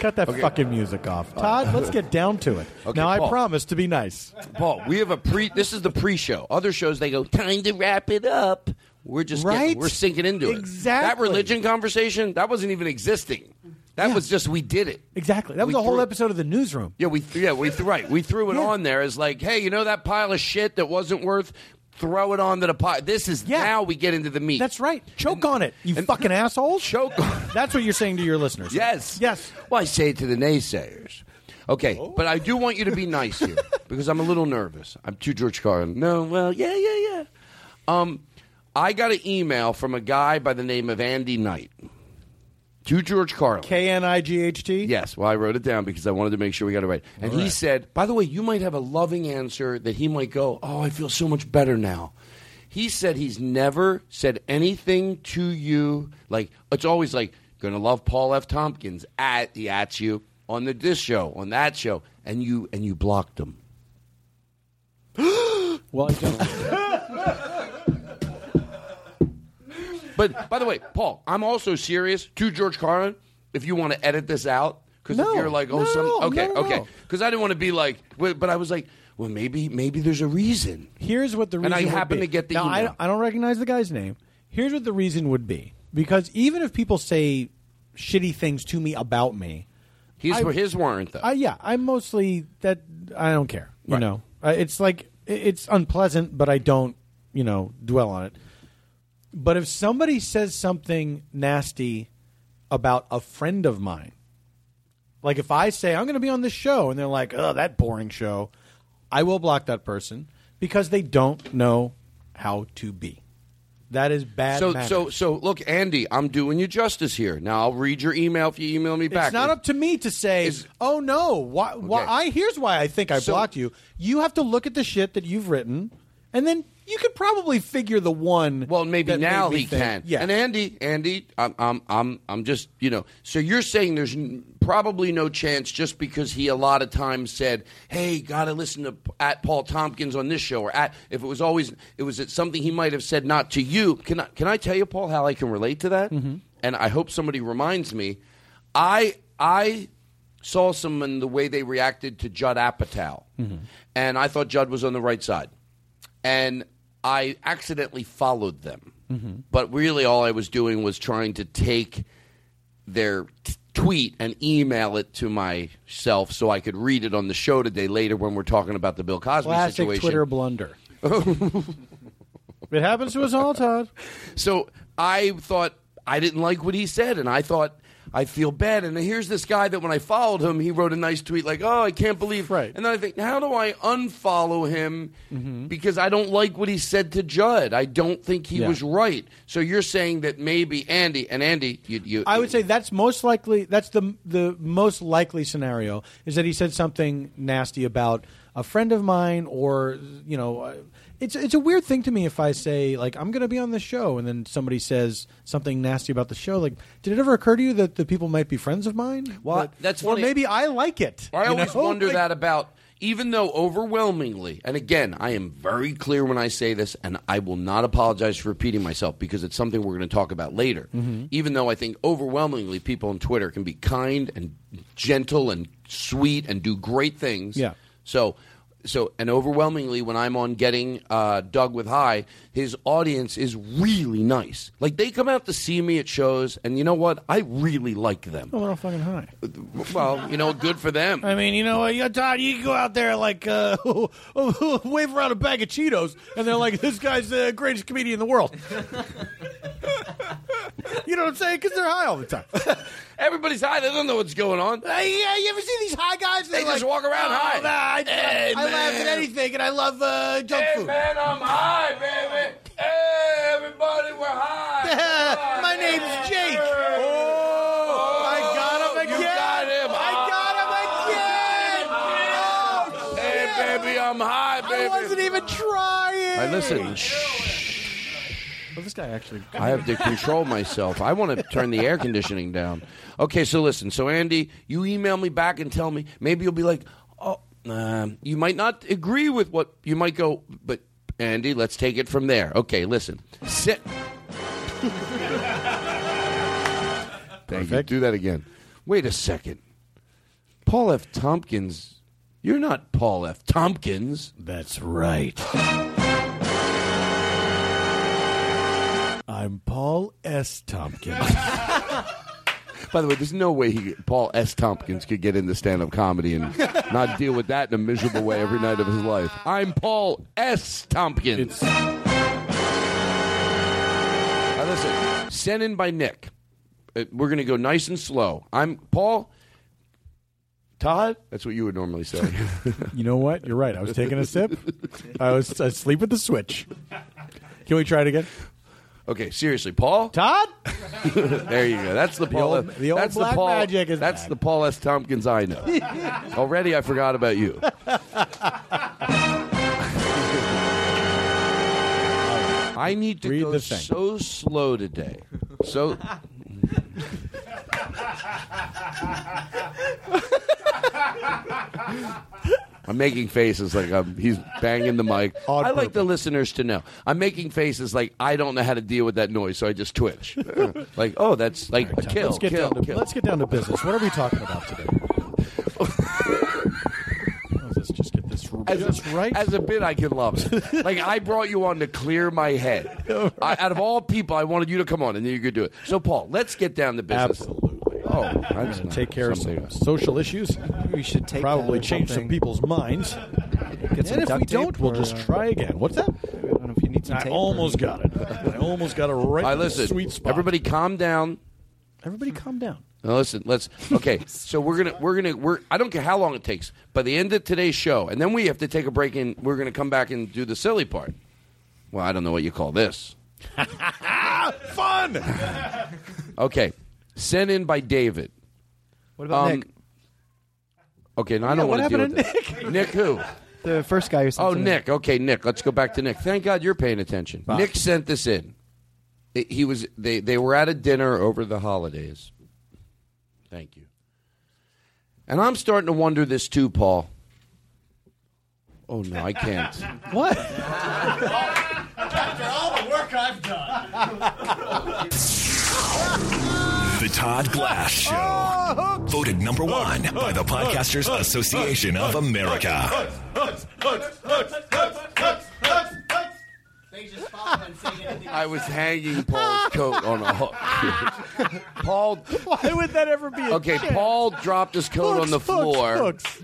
Cut that Okay. fucking music off, Todd. Let's get down to it. Okay, now I promise to be nice. Paul, we have a pre. This is the pre-show. Other shows they go time to wrap it up. We're just getting- Right? we're sinking into it. Exactly. That religion conversation that wasn't even existing. That was just we did it. Exactly. That was We the whole threw- episode of the newsroom. Yeah, we yeah we th- right we threw it on there as like, hey, you know that pile of shit that wasn't worth. Throw it on to the pile. This is now we get into the meat. That's right. Choke on it, you fucking assholes. Choke. That's what you're saying to your listeners. Yes. Yes. Well, I say it to the naysayers. Okay, but I do want you to be nice here because I'm a little nervous. I'm too George Carlin. No, well, yeah, yeah, yeah. Um, I got an email from a guy by the name of Andy Knight to George Carlin. K N I G H T. Yes, well, I wrote it down because I wanted to make sure we got it right. And All he said, by the way, you might have a loving answer that he might go, oh, I feel so much better now. He said he's never said anything to you like it's always like gonna love Paul F. Tompkins at he at you on the this show on that show and you and you blocked him. well, I just But by the way, Paul, I'm also serious to George Carlin. If you want to edit this out, because No, if you're like, oh, no, some okay, no, okay, because I didn't want to be like, but I was like, well, maybe maybe there's a reason. Here's what the reason. And I would happen be. to get the now, I. I don't recognize the guy's name. Here's what the reason would be because even if people say shitty things to me about me, His I- his weren't though. uh, yeah, I'm mostly that I don't care. You Right. know, uh, it's like it's unpleasant, but I don't you know dwell on it. But if somebody says something nasty about a friend of mine, like if I say I'm going to be on this show and they're like, "Oh, that boring show," I will block that person because they don't know how to be. That is bad. so manners. so so look, Andy, I'm doing you justice here. Now I'll read your email if you email me back. It's not up to me to say, "Oh no, why, why I here's why I think I So- blocked you." You have to look at the shit that you've written, and then you could probably figure the one. Well, maybe now he think- can. Yeah, And Andy, Andy, I'm, I'm, I'm, I'm just, you know. So you're saying there's n- probably no chance just because he a lot of times said, "Hey, got to listen to P- at Paul Tompkins on this show," or at if it was always it was it something he might have said not to you. Can I can I tell you, Paul, how I can relate to that? Mm-hmm. And I hope somebody reminds me. I I saw some someone the way they reacted to Judd Apatow, Mm-hmm. and I thought Judd was on the right side, and I accidentally followed them. Mm-hmm. But really, all I was doing was trying to take their t- tweet and email it to myself so I could read it on the show today later when we're talking about the Bill Cosby classic situation. Twitter blunder. it happens to us all, Todd. So I thought I didn't like what he said, and I thought I feel bad. And here's this guy that when I followed him, he wrote a nice tweet like, "Oh, I can't believe." Right. And then I think, how do I unfollow him Mm-hmm. because I don't like what he said to Judd? I don't think he Yeah. was right. So you're saying that maybe Andy and Andy, you, you I would say that's most likely. That's the the most likely scenario is that he said something nasty about a friend of mine, or you know, uh, it's it's a weird thing to me if I say like I'm going to be on the show, and then somebody says something nasty about the show. Like, did it ever occur to you that the people might be friends of mine? Well, That- that's or funny. maybe I like it. I always know? wonder Like- that about, even though overwhelmingly, and again, I am very clear when I say this, and I will not apologize for repeating myself because it's something we're going to talk about later. Mhm. Even though I think overwhelmingly people on Twitter can be kind and gentle and sweet and do great things. Yeah. So. So and overwhelmingly, when I'm on getting uh, Doug with High, his audience is really nice. Like they come out to see me at shows, and you know what? I really like them. Oh, they're all fucking high. Well, you know, good for them. I mean, you know, what, you Todd, you can go out there like uh, wave around a bag of Cheetos, and they're like, "This guy's the greatest comedian in the world." you know what I'm saying? Because they're high all the time. Everybody's high. They don't know what's going on. Hey, yeah, you ever see these high guys? They They're just like, walk around "Oh, high. Nah, I, Hey, I laugh at anything, and I love uh, junk Hey, food. man, I'm high, baby. Hey, everybody, we're high. My name's Jake. Oh, I got him again. You got him. I got him again. Oh, Hey, baby, I'm high, baby. I wasn't even trying. All right, listen. Well, this guy actually. I have to control myself. I want to turn the air conditioning down. Okay, so listen. So Andy, you email me back and tell me. Maybe you'll be like, oh, uh, you might not agree with what you might go, but Andy, let's take it from there. Okay, listen. Sit. Thank you. Do that again. Wait a second. Paul F. Tompkins. You're not Paul F. Tompkins. That's right. I'm Paul S. Tompkins. By the way, there's no way he, Paul S. Tompkins could get into stand-up comedy and not deal with that in a miserable way every night of his life. I'm Paul S. Tompkins. Now listen, sent in by Nick. Uh, we're going to go nice and slow. I'm Paul. Todd? That's what you would normally say. you know what? You're right. I was taking a sip. I was asleep at the switch. Can we try it again? Okay, seriously, Paul. Todd. there you go. That's the Paul. old- the old that's black the Paul, magic is That's back. the Paul S. Tompkins I know. Already, I forgot about you. I need to Read go so slow today. So. I'm making faces like I'm, he's banging the mic. I like the listeners to know. I'm making faces like I don't know how to deal with that noise, so I just twitch. like, oh, that's like a kill, let's get kill, down to kill. let's get down to business. What are we talking about today? let's just get this as just a, right. As a bit, I can love it. like I brought you on to clear my head. I, out of all people, I wanted you to come on, and then you could do it. So, Paul, let's get down to business. Absolutely. Oh, that's not take care of some social issues. We should take probably that or change some people's minds. Get some and if duct we tape don't, we'll just uh, try again. What's that? I don't know if you need some I tape. almost or- got it. I almost got it right All right, in the listen. sweet spot. Everybody, calm down. everybody, calm down. Now listen, let's okay. So we're gonna we're gonna we're I don't care how long it takes. By the end of today's show, and then we have to take a break, and we're gonna come back and do the silly part. Well, I don't know what you call this. Fun. Okay, sent in by David. What about Um, Nick? Okay, now I Yeah, don't what want to deal with happened to Nick. Nick who? The first guy who sent Oh, something. Nick. Okay, Nick. Let's go back to Nick. Thank God you're paying attention. Nick sent this in. It- he was they they were at a dinner over the holidays. Thank you. And I'm starting to wonder this too, Paul. Oh no, I can't. What? After all the work I've done. The Todd Glass Show. Voted number one by the Podcasters Association of America. I was hanging Paul's coat on a hook. Paul. Why would that ever be? A Okay, chance? Paul dropped his coat Hooks, on the hooks, floor. hooks.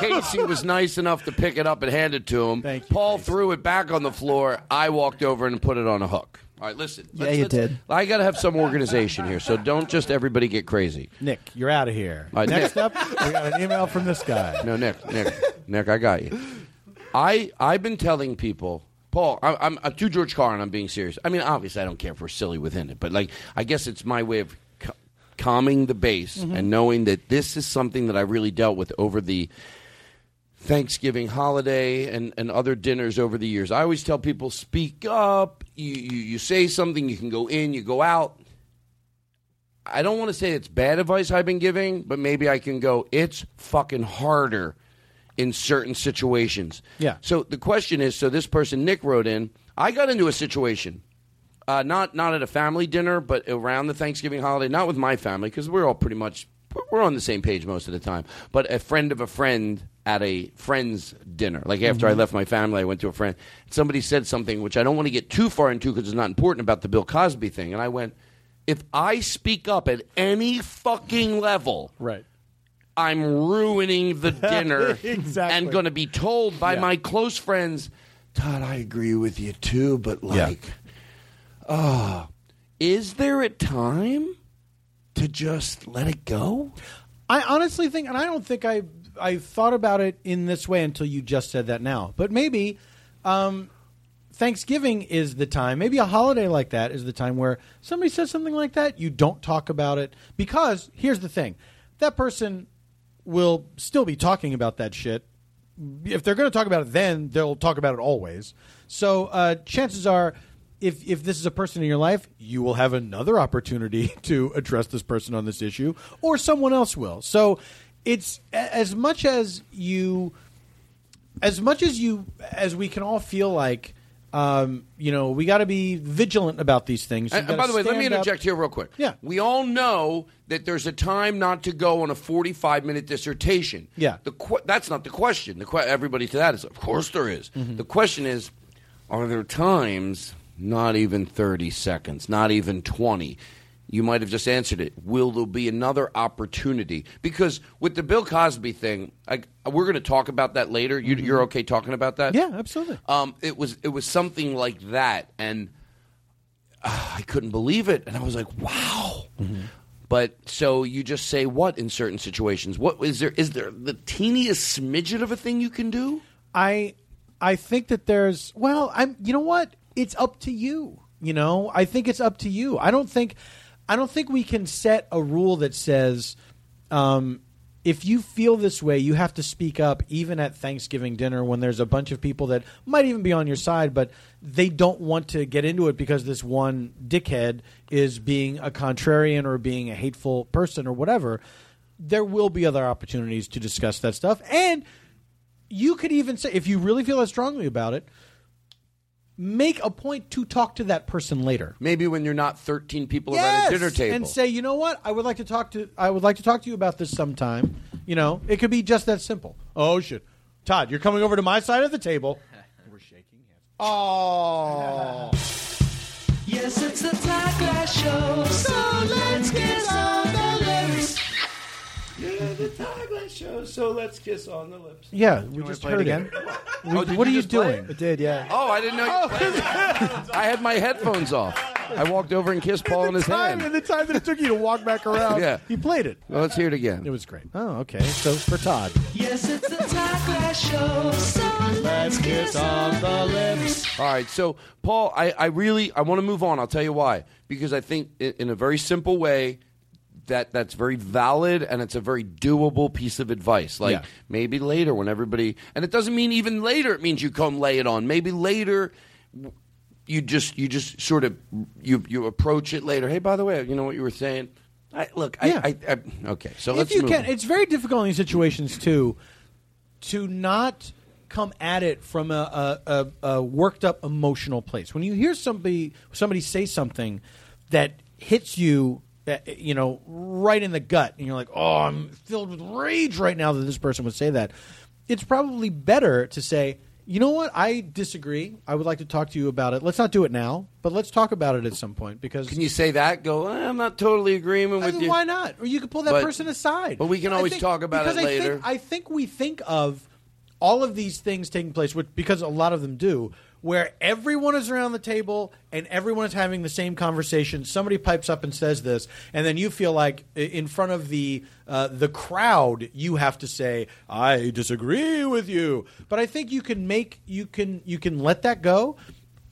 Casey was nice enough to pick it up and hand it to him. Paul threw it back on the floor. I walked over and put it on a hook. All right, listen. Yeah, you did. I got to have some organization here, so don't just everybody get crazy. Nick, you're out of here. All right, Next Nick. up, we got an email from this guy. No, Nick, Nick, Nick, I got you. I I've been telling people, Paul, I, I'm, I'm to George Carlin. I'm being serious. I mean, obviously, I don't care if we're silly within it, but like, I guess it's my way of ca- calming the base Mm-hmm. and knowing that this is something that I really dealt with over the Thanksgiving holiday and, and other dinners over the years. I always tell people, speak up. You, you, you say something, you can go in, you go out. I don't want to say it's bad advice I've been giving, but maybe I can go, it's fucking harder in certain situations. Yeah. So the question is so this person, Nick, wrote in, I got into a situation. Uh, not not at a family dinner, but around the Thanksgiving holiday. Not with my family because we're all pretty much we're on the same page most of the time. But a friend of a friend at a friend's dinner. Like after I mm-hmm. left my family, I went to a friend. Somebody said something which I don't want to get too far into because it's not important about the Bill Cosby thing. And I went, if I speak up at any fucking level, Right. I'm ruining the dinner Exactly. and going to be told by Yeah. my close friends, Todd, I agree with you too, but like, oh, is there a time to just let it go? I honestly think, and I don't think I I thought about it in this way until you just said that now. But maybe um, Thanksgiving is the time. Maybe a holiday like that is the time where somebody says something like that. You don't talk about it because here's the thing: that person will still be talking about that shit. If they're going to talk about it, then they'll talk about it always. So uh, chances are. If if this is a person in your life, you will have another opportunity to address this person on this issue, or someone else will. So it's as much as you, as much as you, as we can all feel like. Um, you know, we got to be vigilant about these things. And, and by the way, let me stand up- interject here real quick. Yeah. We all know that there's a time not to go on a 45 minute dissertation. Yeah. The qu- that's not the question. The que- everybody to that is, of course there is. Mm-hmm. The question is, are there times not even 30 seconds, not even 20? You might have just answered it. Will there be another opportunity? Because with the Bill Cosby thing, I, we're going to talk about that later. You, You're okay talking about that? Mm-hmm. Yeah, absolutely. Um, it was it was something like that, and uh, I couldn't believe it, and I was like, "Wow!" But so you just say what in certain situations? What is there? Is there the teeniest smidget of a thing you can do? I I think that there's well, I'm you know what? It's up to you. You know, I think it's up to you. I don't think I don't think we can set a rule that says um, if you feel this way, you have to speak up even at Thanksgiving dinner when there's a bunch of people that might even be on your side, but they don't want to get into it because this one dickhead is being a contrarian or being a hateful person or whatever. There will be other opportunities to discuss that stuff. And you could even say, if you really feel that strongly about it, make a point to talk to that person later. Maybe when you're not 13 people around a dinner table. and say, you know what, I would like to talk to, I would like to talk to you about this sometime. You know, it could be just that simple. Oh shit, Todd, you're coming over to my side of the table. We're shaking hands. Oh. Yes, it's the Todd Glass Show, so let's kiss on the lips. Yeah, the Todd Glass Show. So let's kiss on the lips. Yeah, we just play it heard again? it. Oh, did what you are you just play doing? It did, yeah. Oh, I didn't know. You oh. played it. I had my headphones off. I walked over and kissed Paul in his time, hand. in the time that it took you to walk back around, Yeah. he played it. Well, let's hear it again. It was great. Oh, okay. So for Todd, Yes, it's the Todd Glass Show, so let's kiss on the lips. All right, so Paul, I, I really I want to move on. I'll tell you why. Because I think i- in a very simple way that that's very valid and it's a very doable piece of advice. Like Yeah. maybe later when everybody and it doesn't mean even later it means you come lay it on. Maybe later you just you just sort of you you approach it later. Hey, by the way, you know what you were saying? I, look, I, Yeah. I, I okay. So if let's you can, on. it's very difficult in these situations too to not come at it from a, a, a, a worked up emotional place. When you hear somebody somebody say something that hits you, uh, you know, right in the gut, and you're like, "Oh, I'm filled with rage right now that this person would say that." It's probably better to say. You know what? I disagree. I would like to talk to you about it. Let's not do it now, but let's talk about it at some point. Because Can you say that? Go. "Eh, I'm not totally agreeing with you. Why not? Or you could pull that But- person aside. but we can always think- talk about it because I later. Think, I think we think of all of these things taking place, which, because a lot of them do, where everyone is around the table and everyone is having the same conversation. Somebody pipes up and says this, and then you feel like in front of the uh, the crowd, you have to say, "I disagree with you." But I think you can make you can you can let that go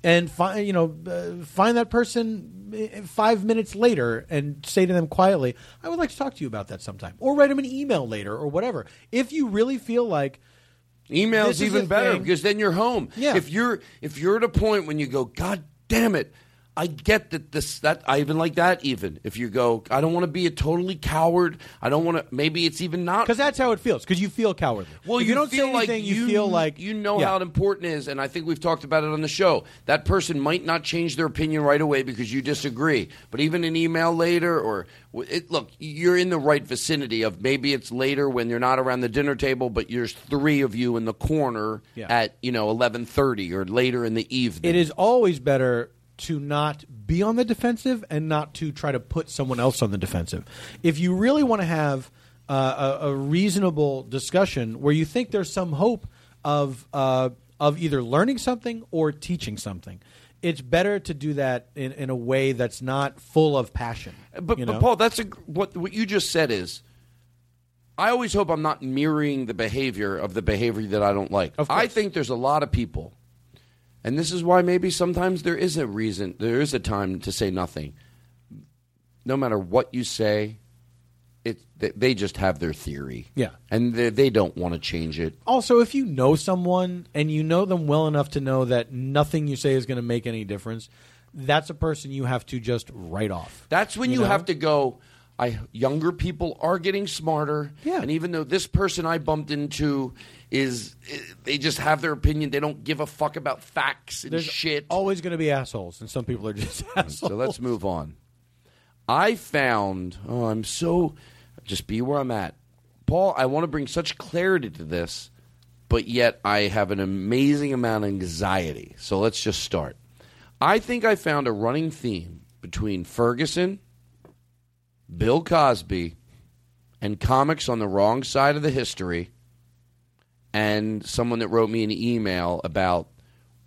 and find you know uh, find that person uh, five minutes later and say to them quietly, "I would like to talk to you about that sometime," or write them an email later or whatever. If you really feel like Email's even better thing. because then you're home. Yeah. If you're if you're at a point when you go, God damn it, I get that this that I even like that even. If you go, I don't want to be a totally coward. I don't want to. Maybe it's even not because that's how it feels because you feel cowardly. Well, you, you, don't feel say like anything, you, feel like you know Yeah. how important it is, and I think we've talked about it on the show. That person might not change their opinion right away because you disagree, but even an email later, or it, look, you're in the right vicinity of maybe it's later when you're not around the dinner table, but there's three of you in the corner Yeah. at you know eleven thirty or later in the evening. It is always better to not be on the defensive and not to try to put someone else on the defensive. If you really want to have uh, a, a reasonable discussion where you think there's some hope of uh, of either learning something or teaching something, it's better to do that in, in a way that's not full of passion. But, you but? Paul, that's a, what what you just said is. I always hope I'm not mirroring the behavior of the behavior that I don't like. I think there's a lot of people, and this is why maybe sometimes there is a reason, there is a time to say nothing. No matter what you say, it they, just have their theory, Yeah. and they, they don't want to change it. Also, if you know someone and you know them well enough to know that nothing you say is going to make any difference, that's a person you have to just write off. That's when you, know? have to go. I younger people are getting smarter. Yeah. And even though this person I bumped into is, eh, they just have their opinion. They don't give a fuck about facts and There's shit. always going to be assholes, and some people are just assholes. So let's move on. I found. Oh, I'm so. Just be where I'm at, Paul. I want to bring such clarity to this, but yet I have an amazing amount of anxiety. So let's just start. I think I found a running theme between Ferguson, Bill Cosby, and comics on the wrong side of the history, and someone that wrote me an email about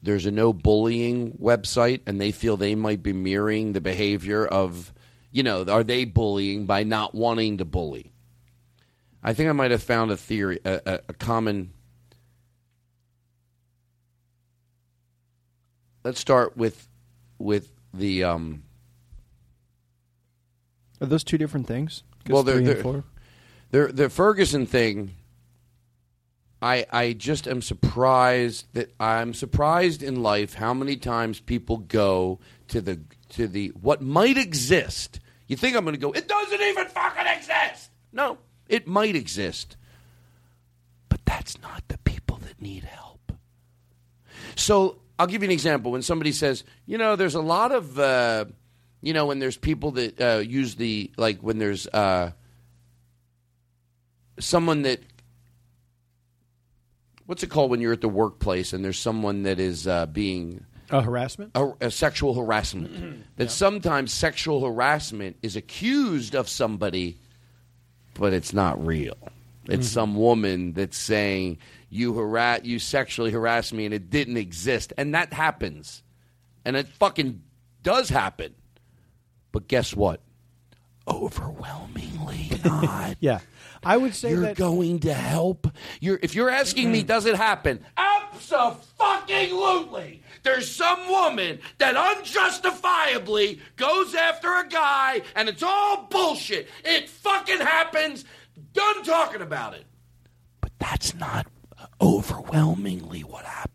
there's a no bullying website, and they feel they might be mirroring the behavior of, you know, are they bullying by not wanting to bully? I think I might have found a theory, a, a, a common. Let's start with with the um, Are those two different things? well, they're, they're, they're- the Ferguson thing. I I just am surprised that I'm surprised in life how many times people go to the to the what might exist. You think I'm going to go? It doesn't even fucking exist. No, it might exist, but that's not the people that need help. So I'll give you an example. When somebody says, you know, there's a lot of, uh, you know, when there's people that uh, use the like when there's uh, someone that what's it called when you're at the workplace and there's someone that is uh, being a harassment, a, a sexual harassment. that sometimes sexual harassment is accused of somebody, but it's not real. It's Mhm. some woman that's saying you harass, you sexually harassed me, and it didn't exist, and that happens, and it fucking does happen. But guess what? Overwhelmingly not. yeah, I would say you're that going to help. You're if you're asking me, mm-hmm. does it happen? Absolutely. There's some woman that unjustifiably goes after a guy, and it's all bullshit. It fucking happens. Done talking about it. But that's not overwhelmingly what happens.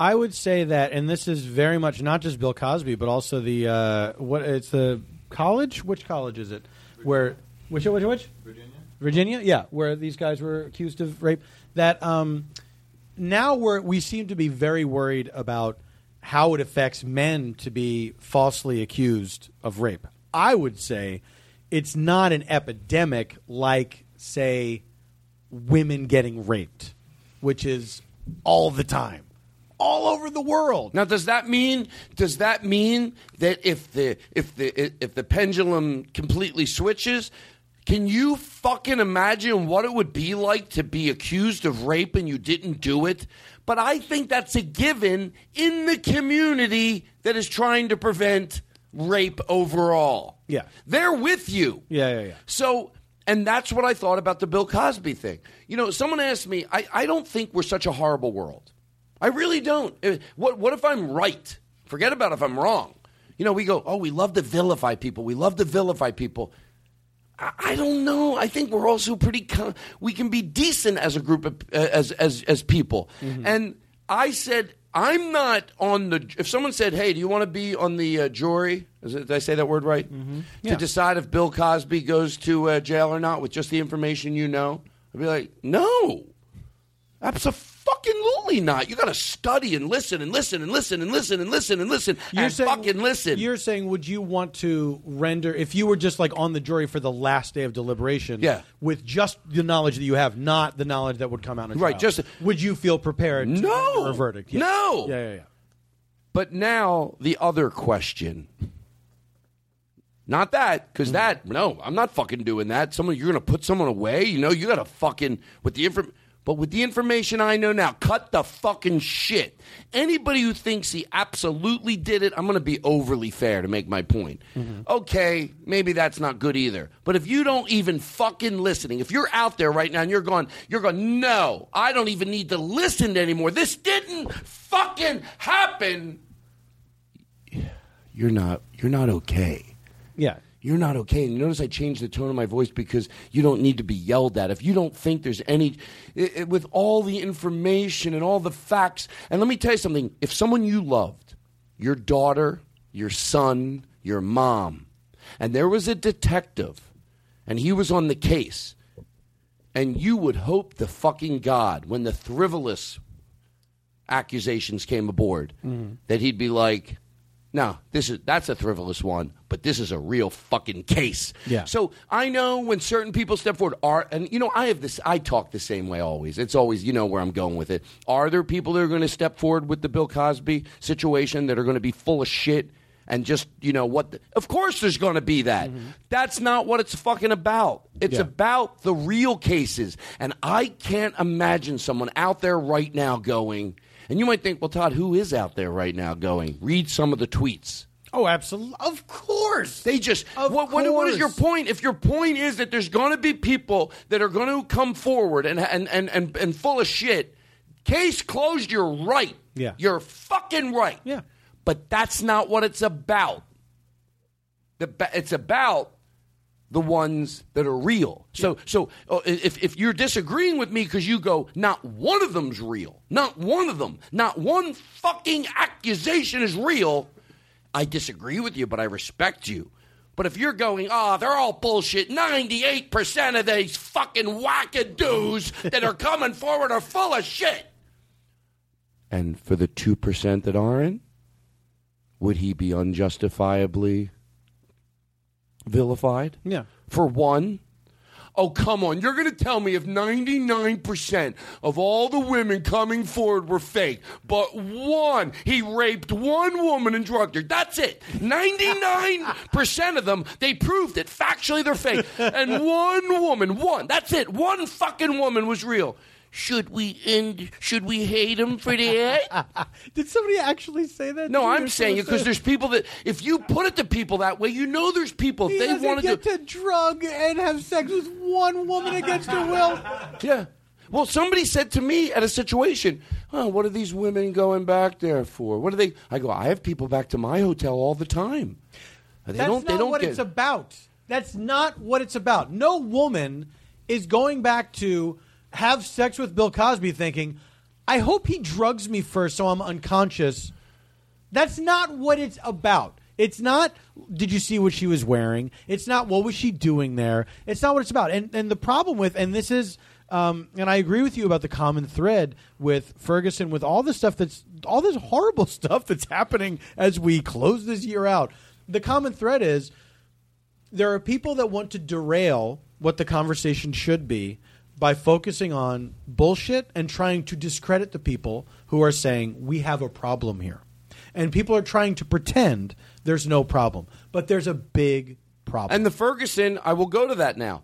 I would say that, and this is very much not just Bill Cosby, but also the uh, what it's the college. Which college is it? Where which which which Virginia? Virginia, yeah, where these guys were accused of rape. That um, now we're we seem to be very worried about how it affects men to be falsely accused of rape. I would say it's not an epidemic like, say, women getting raped, which is all the time, all over the world. Now, does that mean does that mean that if the if the if the pendulum completely switches, can you fucking imagine what it would be like to be accused of rape and you didn't do it? But I think that's a given in the community that is trying to prevent rape overall. Yeah. They're with you. Yeah, yeah, yeah. So, and that's what I thought about the Bill Cosby thing. You know, someone asked me, I, I don't think we're such a horrible world. I really don't. Uh, What, what if I'm right? Forget about if I'm wrong. You know, we go, oh, we love to vilify people. We love to vilify people. I, I don't know. I think we're also pretty. Con- we can be decent as a group of uh, as as as people. And I said, I'm not on the. If someone said, "Hey, do you want to be on the uh, jury?" Is it, did I say that word right? Yeah. To decide if Bill Cosby goes to uh, jail or not with just the information you know, I'd be like, no, absolutely not. You got to study and listen and listen and listen and listen and listen and listen and fucking listen. You're saying, would you want to render if you were just like on the jury for the last day of deliberation? Yeah. with just the knowledge that you have, not the knowledge that would come out in Right, trial. just- would you feel prepared? To No. render a verdict. Yeah. No. Yeah, yeah, yeah. But now the other question. Not that, because mm. that no, I'm not fucking doing that. Someone you're gonna put someone away. You know, you gotta fucking with the inform. But with the information I know now, cut the fucking shit. Anybody who thinks he absolutely did it, I'm gonna be overly fair to make my point. Mm-hmm. Okay, maybe that's not good either. But if you don't even fucking listening, if you're out there right now and you're going, you're going, no, I don't even need to listen anymore. This didn't fucking happen. You're not. You're not okay. Yeah. You're not okay. And you notice I changed the tone of my voice because you don't need to be yelled at. If you don't think there's any, i i- with all the information and all the facts, and let me tell you something if someone you loved, your daughter, your son, your mom. And there was a detective, and he was on the case. And you would hope the fucking God, when the frivolous accusations came aboard, Mm-hmm. that he'd be like, no, this is that's a frivolous one, but this is a real fucking case. Yeah. So I know when certain people step forward are and you know, I have this I talk the same way always. It's always you know where I'm going with it. Are there people that are going to step forward with the Bill Cosby situation that are going to be full of shit and just, you know, what the, Of course there's going to be that. Mm-hmm. That's not what it's fucking about. It's Yeah. about the real cases. And I can't imagine someone out there right now going and you might think, well, Todd, who is out there right now going? Read some of the tweets. Oh, absolutely. Of course. They just. Of what, what, what is your point? If your point is that there's going to be people that are going to come forward and, and, and, and, and full of shit, case closed, you're right. Yeah. You're fucking right. Yeah. But that's not what it's about. The, it's about the ones that are real. So, so uh, if, if you're disagreeing with me because you go, not one of them's real, not one of them, not one fucking accusation is real, I disagree with you, but I respect you. But if you're going, oh, they're all bullshit, 98% of these fucking wackadoos that are coming forward are full of shit. And for the 2% that aren't, would he be unjustifiably vilified? Yeah. For one, oh, come on. You're going to tell me if 99% of all the women coming forward were fake, but one, he raped one woman and drugged her. That's it. 99% of them, they proved it. Factually, they're fake. And one woman, one, that's it. One fucking woman was real. Should we end? Should we hate him for that? Did somebody actually say that? No. I'm saying it because there's people that if you put it to people that way, you know there's people He they want to get to drug and have sex with one woman against her will. Yeah. Well, somebody said to me at a situation, "Oh, what are these women going back there for? What are they?" I go, "I have people back to my hotel all the time. They That's don't. not They don't what get. it's about. That's not what it's about. No woman is going back to have sex with Bill Cosby thinking, I hope he drugs me first so I'm unconscious. That's not what it's about. It's not did you see what she was wearing? It's not what was she doing there? It's not what it's about. And and the problem with and this is um, and I agree with you about the common thread with Ferguson with all the stuff that's all this horrible stuff that's happening as we close this year out. The common thread is there are people that want to derail what the conversation should be by focusing on bullshit and trying to discredit the people who are saying we have a problem here. And people are trying to pretend there's no problem, but there's a big problem. and the Ferguson, I will go to that now.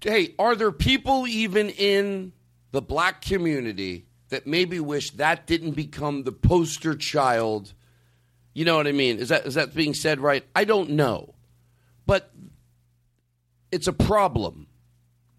Hey, are there people even in the black community that maybe wish that didn't become the poster child? You know what I mean? Is that is that being said right? I don't know, but it's a problem.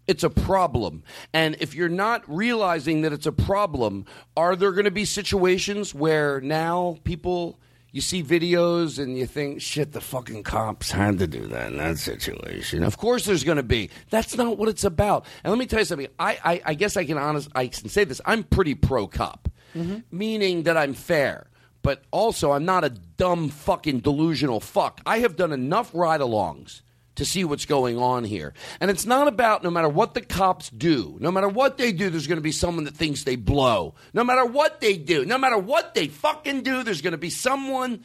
It's a problem. And if you're not realizing that it's a problem, are there going to be situations where now people, you see videos and you think, shit, the fucking cops had to do that in that situation? Of course there's going to be. That's not what it's about. And let me tell you something. I, I, I guess I can honest, I can say this. I'm pretty pro cop, mm-hmm. meaning that I'm fair. But also, I'm not a dumb fucking delusional fuck. I have done enough ride alongs to see what's going on here. And it's not about no matter what the cops do, no matter what they do, there's going to be someone that thinks they blow. No matter what they do, no matter what they fucking do, there's going to be someone.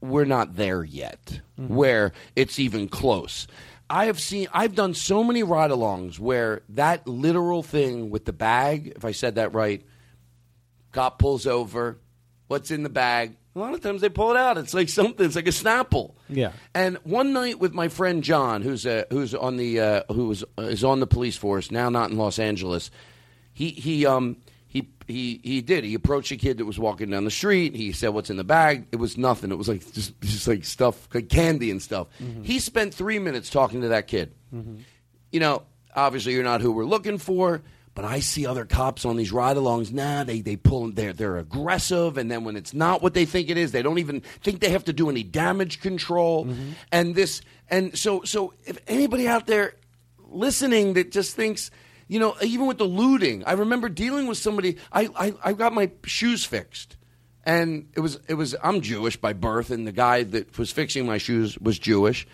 We're not there yet mm-hmm. where it's even close. I have seen, I've done so many ride alongs where that literal thing with the bag, if I said that right, cop pulls over, what's in the bag? A lot of times they pull it out. It's like something. It's like a Snapple. Yeah. And one night with my friend John, who's uh, who's on the uh, who was uh, is on the police force now, not in Los Angeles. He he um he he he did. He approached a kid that was walking down the street. He said, "What's in the bag?" It was nothing. It was like just just like stuff, like candy and stuff. He spent three minutes talking to that kid. You know, obviously you're not who we're looking for. But I see other cops on these ride-alongs. Nah, they they pull. They're they're aggressive, and then when it's not what they think it is, they don't even think they have to do any damage control. Mm-hmm. And this, and so so if anybody out there listening that just thinks, you know, even with the looting, I remember dealing with somebody. I I, I got my shoes fixed. and it was it was I'm Jewish by birth, and the guy that was fixing my shoes was Jewish.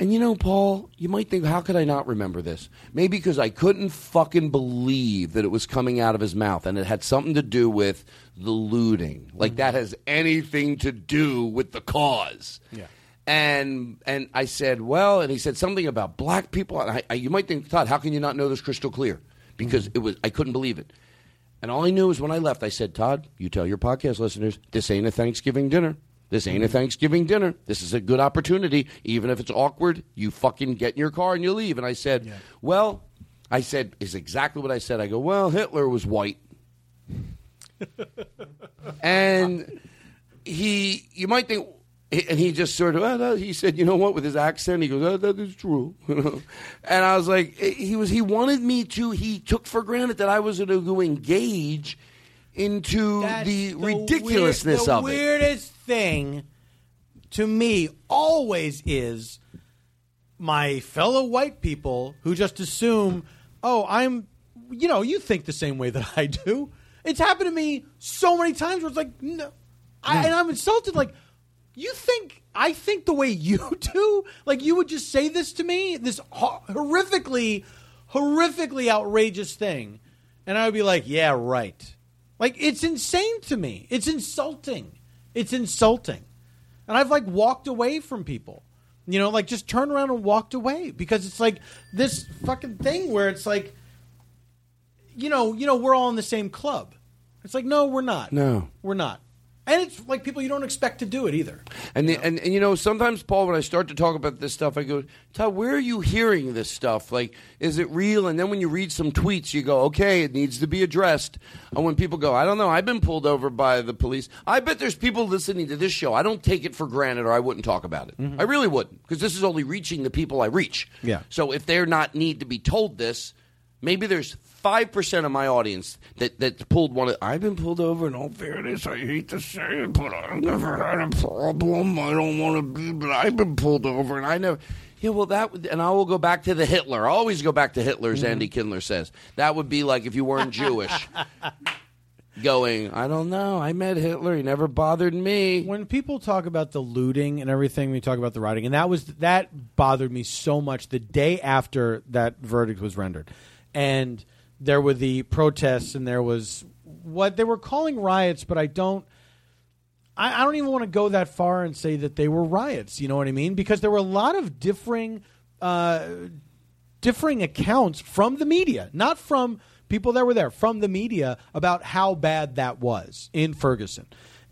And you know, Paul, you might think, how could I not remember this? Maybe because I couldn't fucking believe that it was coming out of his mouth, and it had something to do with the looting. Like that mm-hmm. has anything to do with the cause. Yeah. And and I said, well, and he said something about black people. And I, I, you might think, Todd, how can you not know this crystal clear? Because mm-hmm. it was I couldn't believe it. And all I knew is when I left, I said, Todd, you tell your podcast listeners, this ain't a Thanksgiving dinner. This ain't a Thanksgiving dinner. This is a good opportunity. Even if it's awkward, you fucking get in your car and you leave. And I said, well, I said, is exactly what I said. I go, well, Hitler was white. and he, you might think, and he just sort of oh, he said, you know what, with his accent, he goes, oh, that is true. and I was like, eh, he was, he wanted me to, he took for granted that I was going to engage into the, ridiculousness the of it. The weirdest thing to me always is my fellow white people who just assume, oh, I'm, you know, you think the same way that I do. It's happened to me so many times where it's like, no, I, hmm. and I'm insulted. Like, you think I think the way you do? Like, you would just say this to me, this ho- horrifically, horrifically outrageous thing, and I would be like, yeah, right. Like, it's insane to me. It's insulting. It's insulting. And I've like walked away from people. You know, like just turned around and walked away because it's like this fucking thing where it's like you know, you know, we're all in the same club. It's like, no, we're not. No. We're not. And it's like people you don't expect to do it either. And, the, and and you know sometimes Paul, when I start to talk about this stuff, I go, Todd, where are you hearing this stuff? Like, is it real? And then when you read some tweets, you go, okay, it needs to be addressed. And when people go, I don't know, I've been pulled over by the police. I bet there's people listening to this show. I don't take it for granted, or I wouldn't talk about it. Mm-hmm. I really wouldn't, because this is only reaching the people I reach. Yeah. So if they're not need to be told this, maybe there's five percent of my audience that that pulled one. Of, I've been pulled over. In all fairness, I hate to say it, but I've never had a problem. I don't want to be, but I've been pulled over, and I never. Yeah, well, that would, and I will go back to the Hitler. I always go back to Hitler, as mm-hmm. Andy Kindler says. That would be like if you weren't Jewish. Going, I don't know. I met Hitler. He never bothered me. When people talk about the looting and everything, we talk about the rioting, and that was that bothered me so much the day after that verdict was rendered, and there were the protests, and there was what they were calling riots, but I don't. I, I don't even want to go that far and say that they were riots. You know what I mean? Because there were a lot of differing, uh, differing accounts from the media, not from people that were there, from the media about how bad that was in Ferguson.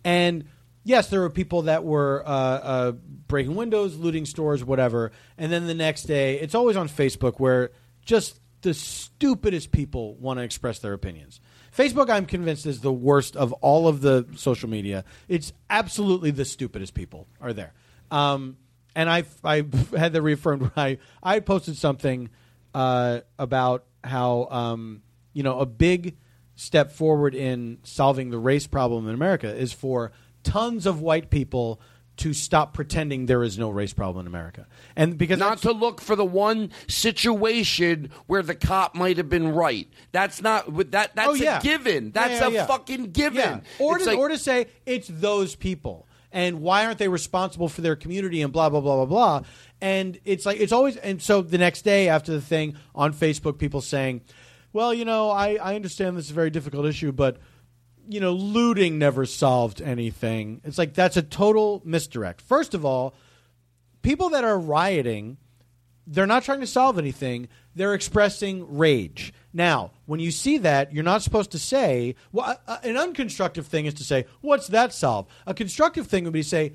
And yes, there were people that were uh, uh, breaking windows, looting stores, whatever. And then the next day, it's always on Facebook where just the stupidest people want to express their opinions. Facebook, I'm convinced, is the worst of all of the social media. It's absolutely the stupidest people are there. Um, and I, I had that reaffirmed. I, I posted something uh, about how um, you know a big step forward in solving the race problem in America is for tons of white people to stop pretending there is no race problem in America. And because not to look for the one situation where the cop might have been right. That's not that. That's Oh, yeah. a given. Yeah, That's yeah, a fucking given. Yeah. Or It's to, like- or to say it's those people and why aren't they responsible for their community and blah blah blah blah blah. And it's like it's always and so the next day after the thing on Facebook, people saying, "Well, you know, I I understand this is a very difficult issue, but." You know, looting never solved anything. It's like that's a total misdirect. First of all, people that are rioting they're not trying to solve anything. They're expressing rage. Now, when you see that, you're not supposed to say, well, an unconstructive thing is to say, what's that solve? A constructive thing would be to say,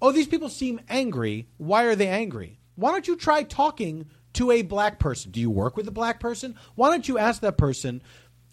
oh, these people seem angry. Why are they angry? Why don't you try talking to a black person? Do you work with a black person? Why don't you ask that person,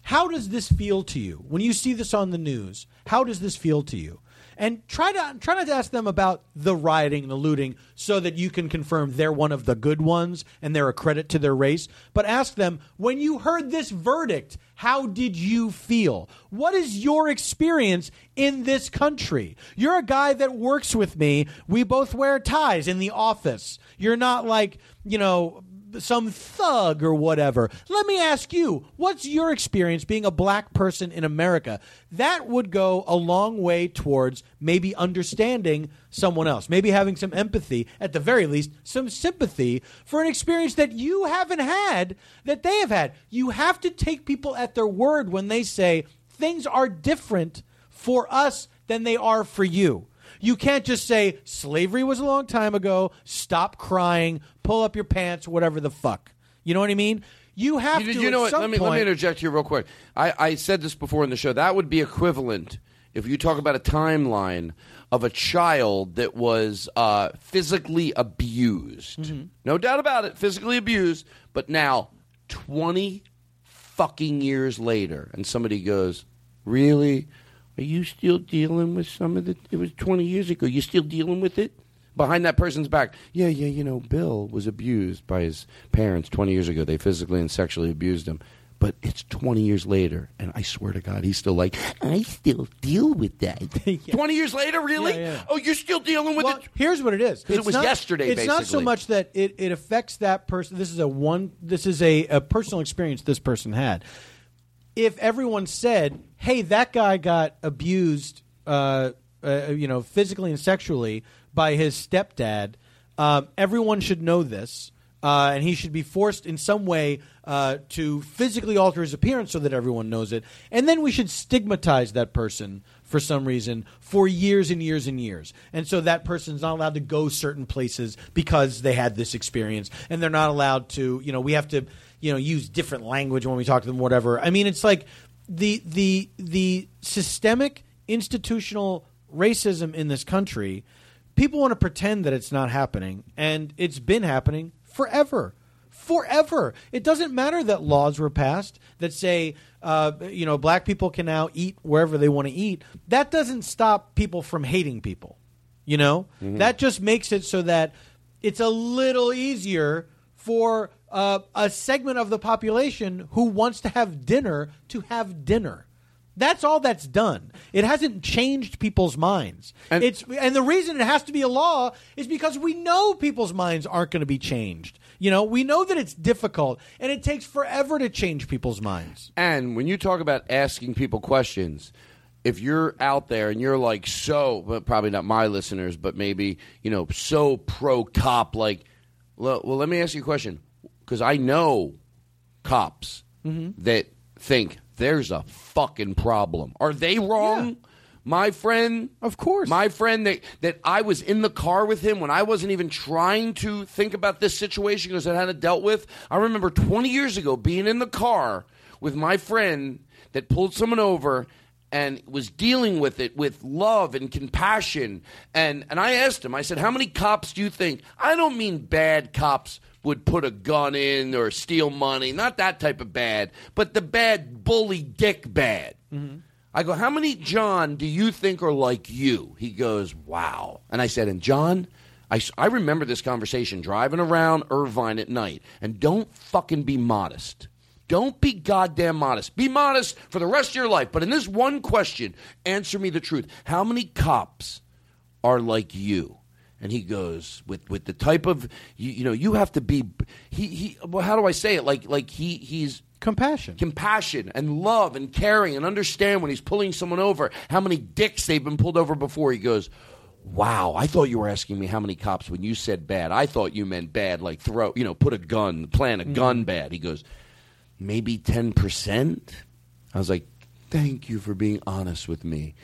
how does this feel to you? When you see this on the news, how does this feel to you? And try to try not to ask them about the rioting and the looting so that you can confirm they're one of the good ones and they're a credit to their race. But ask them, when you heard this verdict, how did you feel? What is your experience in this country? You're a guy that works with me. We both wear ties in the office. You're not like, you know, some thug or whatever. Let me ask you, what's your experience being a black person in America? That would go a long way towards maybe understanding someone else, maybe having some empathy, at the very least, some sympathy for an experience that you haven't had that they have had. You have to take people at their word when they say things are different for us than they are for you. You can't just say slavery was a long time ago, stop crying, pull up your pants, whatever the fuck. You know what I mean? You have you, to. you know at what? Let me let me interject here real quick. I, I said this before in the show. That would be equivalent if you talk about a timeline of a child that was uh, physically abused. Mm-hmm. No doubt about it, physically abused. But now, twenty fucking years later, and somebody goes, "Really? Are you still dealing with some of the? It was twenty years ago. You still dealing with it?" Behind that person's back, yeah, yeah, you know, Bill was abused by his parents 20 years ago. They physically and sexually abused him. But it's 20 years later, and I swear to God, he's still like, I still deal with that. 20 years later, really? Yeah, yeah. Oh, you're still dealing with well, it? Here's what it is. 'Cause it It's was not- yesterday, It's not so much that it, it affects that person. This is a one. This is a, a personal experience this person had. If everyone said, "Hey, that guy got abused," uh, uh, you know, physically and sexually by his stepdad, um, everyone should know this. Uh, and he should be forced in some way uh, to physically alter his appearance so that everyone knows it. And then we should stigmatize that person for some reason for years and years and years. And so that person's not allowed to go certain places because they had this experience. And they're not allowed to, you know, we have to, you know, use different language when we talk to them, whatever. I mean, it's like the the the systemic institutional racism in this country people want to pretend that it's not happening and it's been happening forever. Forever. It doesn't matter that laws were passed that say uh, you know black people can now eat wherever they want to eat. That doesn't stop people from hating people you know? That just makes it so that it's a little easier for uh, a segment of the population who wants to have dinner to have dinner that's all that's done. It hasn't changed people's minds. And, it's and the reason it has to be a law is because we know people's minds aren't going to be changed. You know, we know that it's difficult and it takes forever to change people's minds. And when you talk about asking people questions, if you're out there and you're like so, well, probably not my listeners, but maybe you know so pro cop, like, well, well, let me ask you a question because I know cops mm-hmm. that think there's a fucking problem. Are they wrong? My friend, of course. My friend that that I was in the car with him when I wasn't even trying to think about this situation because I hadn't dealt with. I remember 20 years ago being in the car with my friend that pulled someone over and was dealing with it with love and compassion. And and I asked him, I said, How many cops do you think? I don't mean bad cops would put a gun in or steal money, not that type of bad, but the bad bully dick bad. Mm-hmm. I go, How many, John, do you think are like you? He goes, Wow. And I said, And John, I, I remember this conversation driving around Irvine at night. And don't fucking be modest. Don't be goddamn modest. Be modest for the rest of your life. But in this one question, answer me the truth. How many cops are like you? And he goes with with the type of you, you know you have to be he he well how do I say it like like he he's compassion compassion and love and caring and understand when he's pulling someone over how many dicks they've been pulled over before he goes wow I thought you were asking me how many cops when you said bad I thought you meant bad like throw you know put a gun plant a mm. gun bad he goes maybe 10%. I was like, thank you for being honest with me.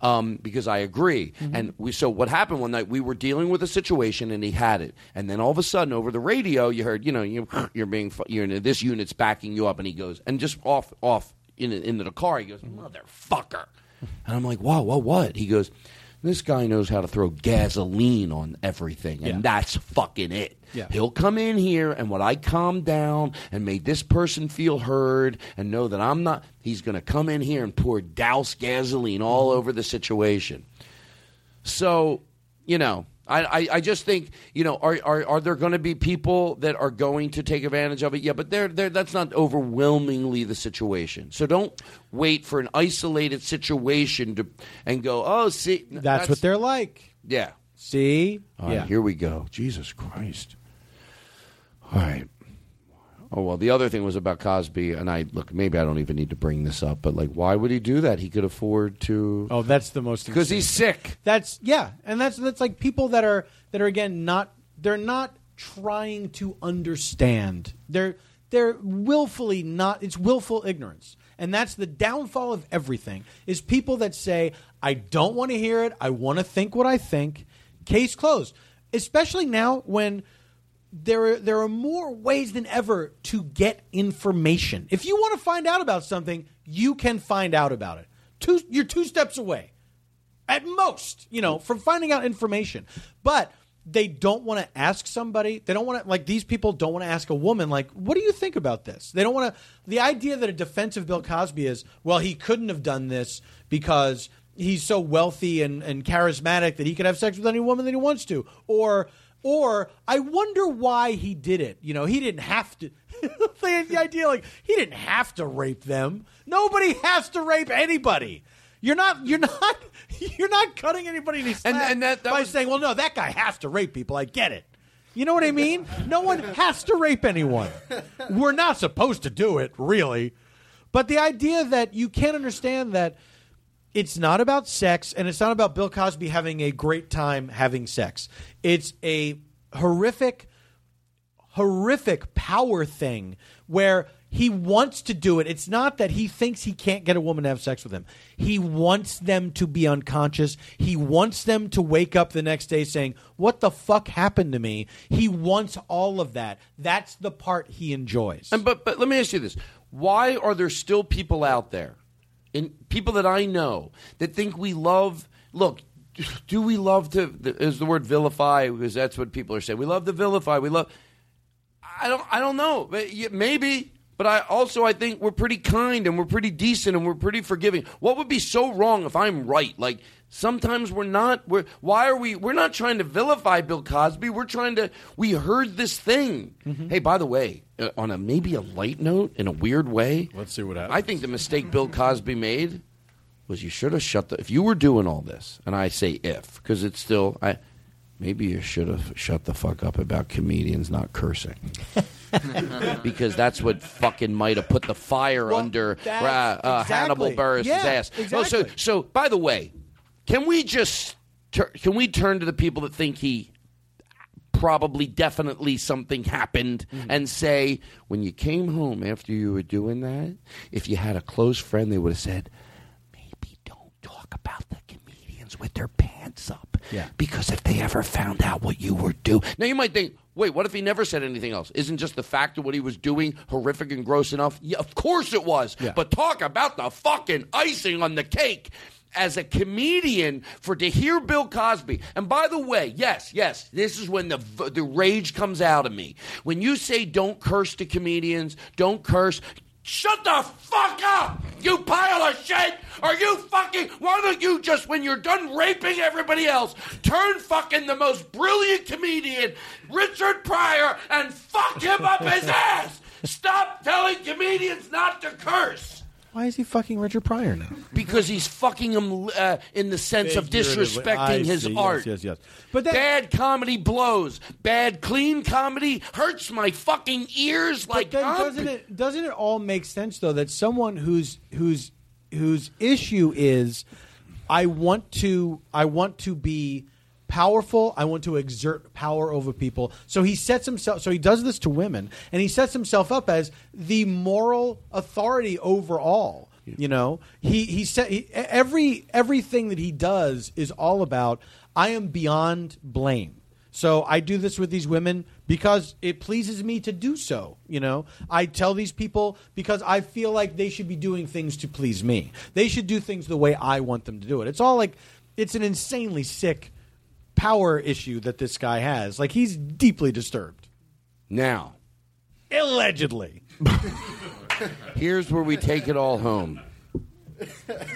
Um, because I agree. And we, so what happened one night, we were dealing with a situation and he had it. And then all of a sudden over the radio, you heard, you know, you, you're being, you're this unit's backing you up. And he goes, and just off, off in, into the car, he goes, motherfucker. And I'm like, wow, what, what? He goes, this guy knows how to throw gasoline on everything. And Yeah. that's fucking it. Yeah. He'll come in here, and when I calm down and made this person feel heard and know that I'm not, he's going to come in here and pour douse gasoline all over the situation. So, you know, I, I, I just think, you know, are, are, are there going to be people that are going to take advantage of it? Yeah, but they're, they're, that's not overwhelmingly the situation. So don't wait for an isolated situation to and go, oh, see. That's, what they're like. Yeah. See? All right, yeah. here we go. Jesus Christ. All right. Oh well, the other thing was about Cosby, and I look. Maybe I don't even need to bring this up, but like, why would he do that? He could afford to. Oh, that's the most because he's sick. That's yeah, and that's that's like people that are that are again not they're not trying to understand. They're they're willfully not. It's willful ignorance, and that's the downfall of everything. Is people that say I don't want to hear it. I want to think what I think. Case closed. Especially now when there are, there are more ways than ever to get information. If you want to find out about something, you can find out about it. Two, you're two steps away, at most, you know, from finding out information. But they don't want to ask somebody. They don't want to like these people don't want to ask a woman like, "What do you think about this?" They don't want to. The idea that a defense of Bill Cosby is, well, he couldn't have done this because he's so wealthy and, and charismatic that he could have sex with any woman that he wants to, or or I wonder why he did it. You know, he didn't have to. the, the idea like he didn't have to rape them. Nobody has to rape anybody. You're not. You're not. You're not cutting anybody any slack and that- that by was- saying, "Well, no, that guy has to rape people." I get it. You know what I mean? No one has to rape anyone. We're not supposed to do it, really. But the idea that you can't understand that it's not about sex and it's not about Bill Cosby having a great time having sex. It's a horrific, horrific power thing where he wants to do it. It's not that he thinks he can't get a woman to have sex with him. He wants them to be unconscious. He wants them to wake up the next day saying, What the fuck happened to me? He wants all of that. That's the part he enjoys. And but but let me ask you this: Why are there still people out there, and people that I know, that think we love? Look, do we love to? Is the word vilify? Because that's what people are saying. We love to vilify. We love. I don't. I don't know. Maybe. But I also I think we're pretty kind and we're pretty decent and we're pretty forgiving. What would be so wrong if I'm right? Like sometimes we're not. We're why are we? We're not trying to vilify Bill Cosby. We're trying to. We heard this thing. Hey, by the way, uh, on a maybe a light note, in a weird way. Let's see what happens. I think the mistake Bill Cosby made was you should have shut the. If you were doing all this, and I say if because it's still I. Maybe you should have shut the fuck up about comedians not cursing. because that's what fucking might have put the fire under uh, that's- uh, Hannibal exactly. Buress' Yeah, ass. Oh, so, so by the way, can we just tur- can we turn to the people that think he probably definitely something happened Mm-hmm. and say when you came home after you were doing that, if you had a close friend, they would have said maybe don't talk about the with their pants up. Yeah. Because if they ever found out what you were doing, now you might think, wait, what if he never said anything else? Isn't just the fact of what he was doing horrific and gross enough? Yeah, of course it was. Yeah. But talk about the fucking icing on the cake. As a comedian, for to hear Bill Cosby, and by the way, yes, yes, this is when the the rage comes out of me. When you say don't curse to comedians, don't curse, Shut the fuck up, you pile of shit! Are you fucking? Why don't you just, when you're done raping everybody else, turn fucking the most brilliant comedian, Richard Pryor, and fuck him up his ass? Stop telling comedians not to curse Why is he fucking Richard Pryor now? because he's fucking him uh, in the sense of Figuratively. I disrespecting his see. Yes, art. yes, yes. But that- bad comedy blows. Bad clean comedy hurts my fucking ears like But then doesn't it doesn't it all make sense though that someone whose whose whose issue is I want to I want to be powerful I want to exert power over people so he sets himself so he does this to women and he sets himself up as the moral authority over all you know he he said he, every everything that he does is all about I am beyond blame so I do this with these women because it pleases me to do so. You know, I tell these people because I feel like they should be doing things to please me. They should do things the way I want them to do it. It's all like it's an insanely sick power issue that this guy has. Like he's deeply disturbed. Now, allegedly. Here's where we take it all home.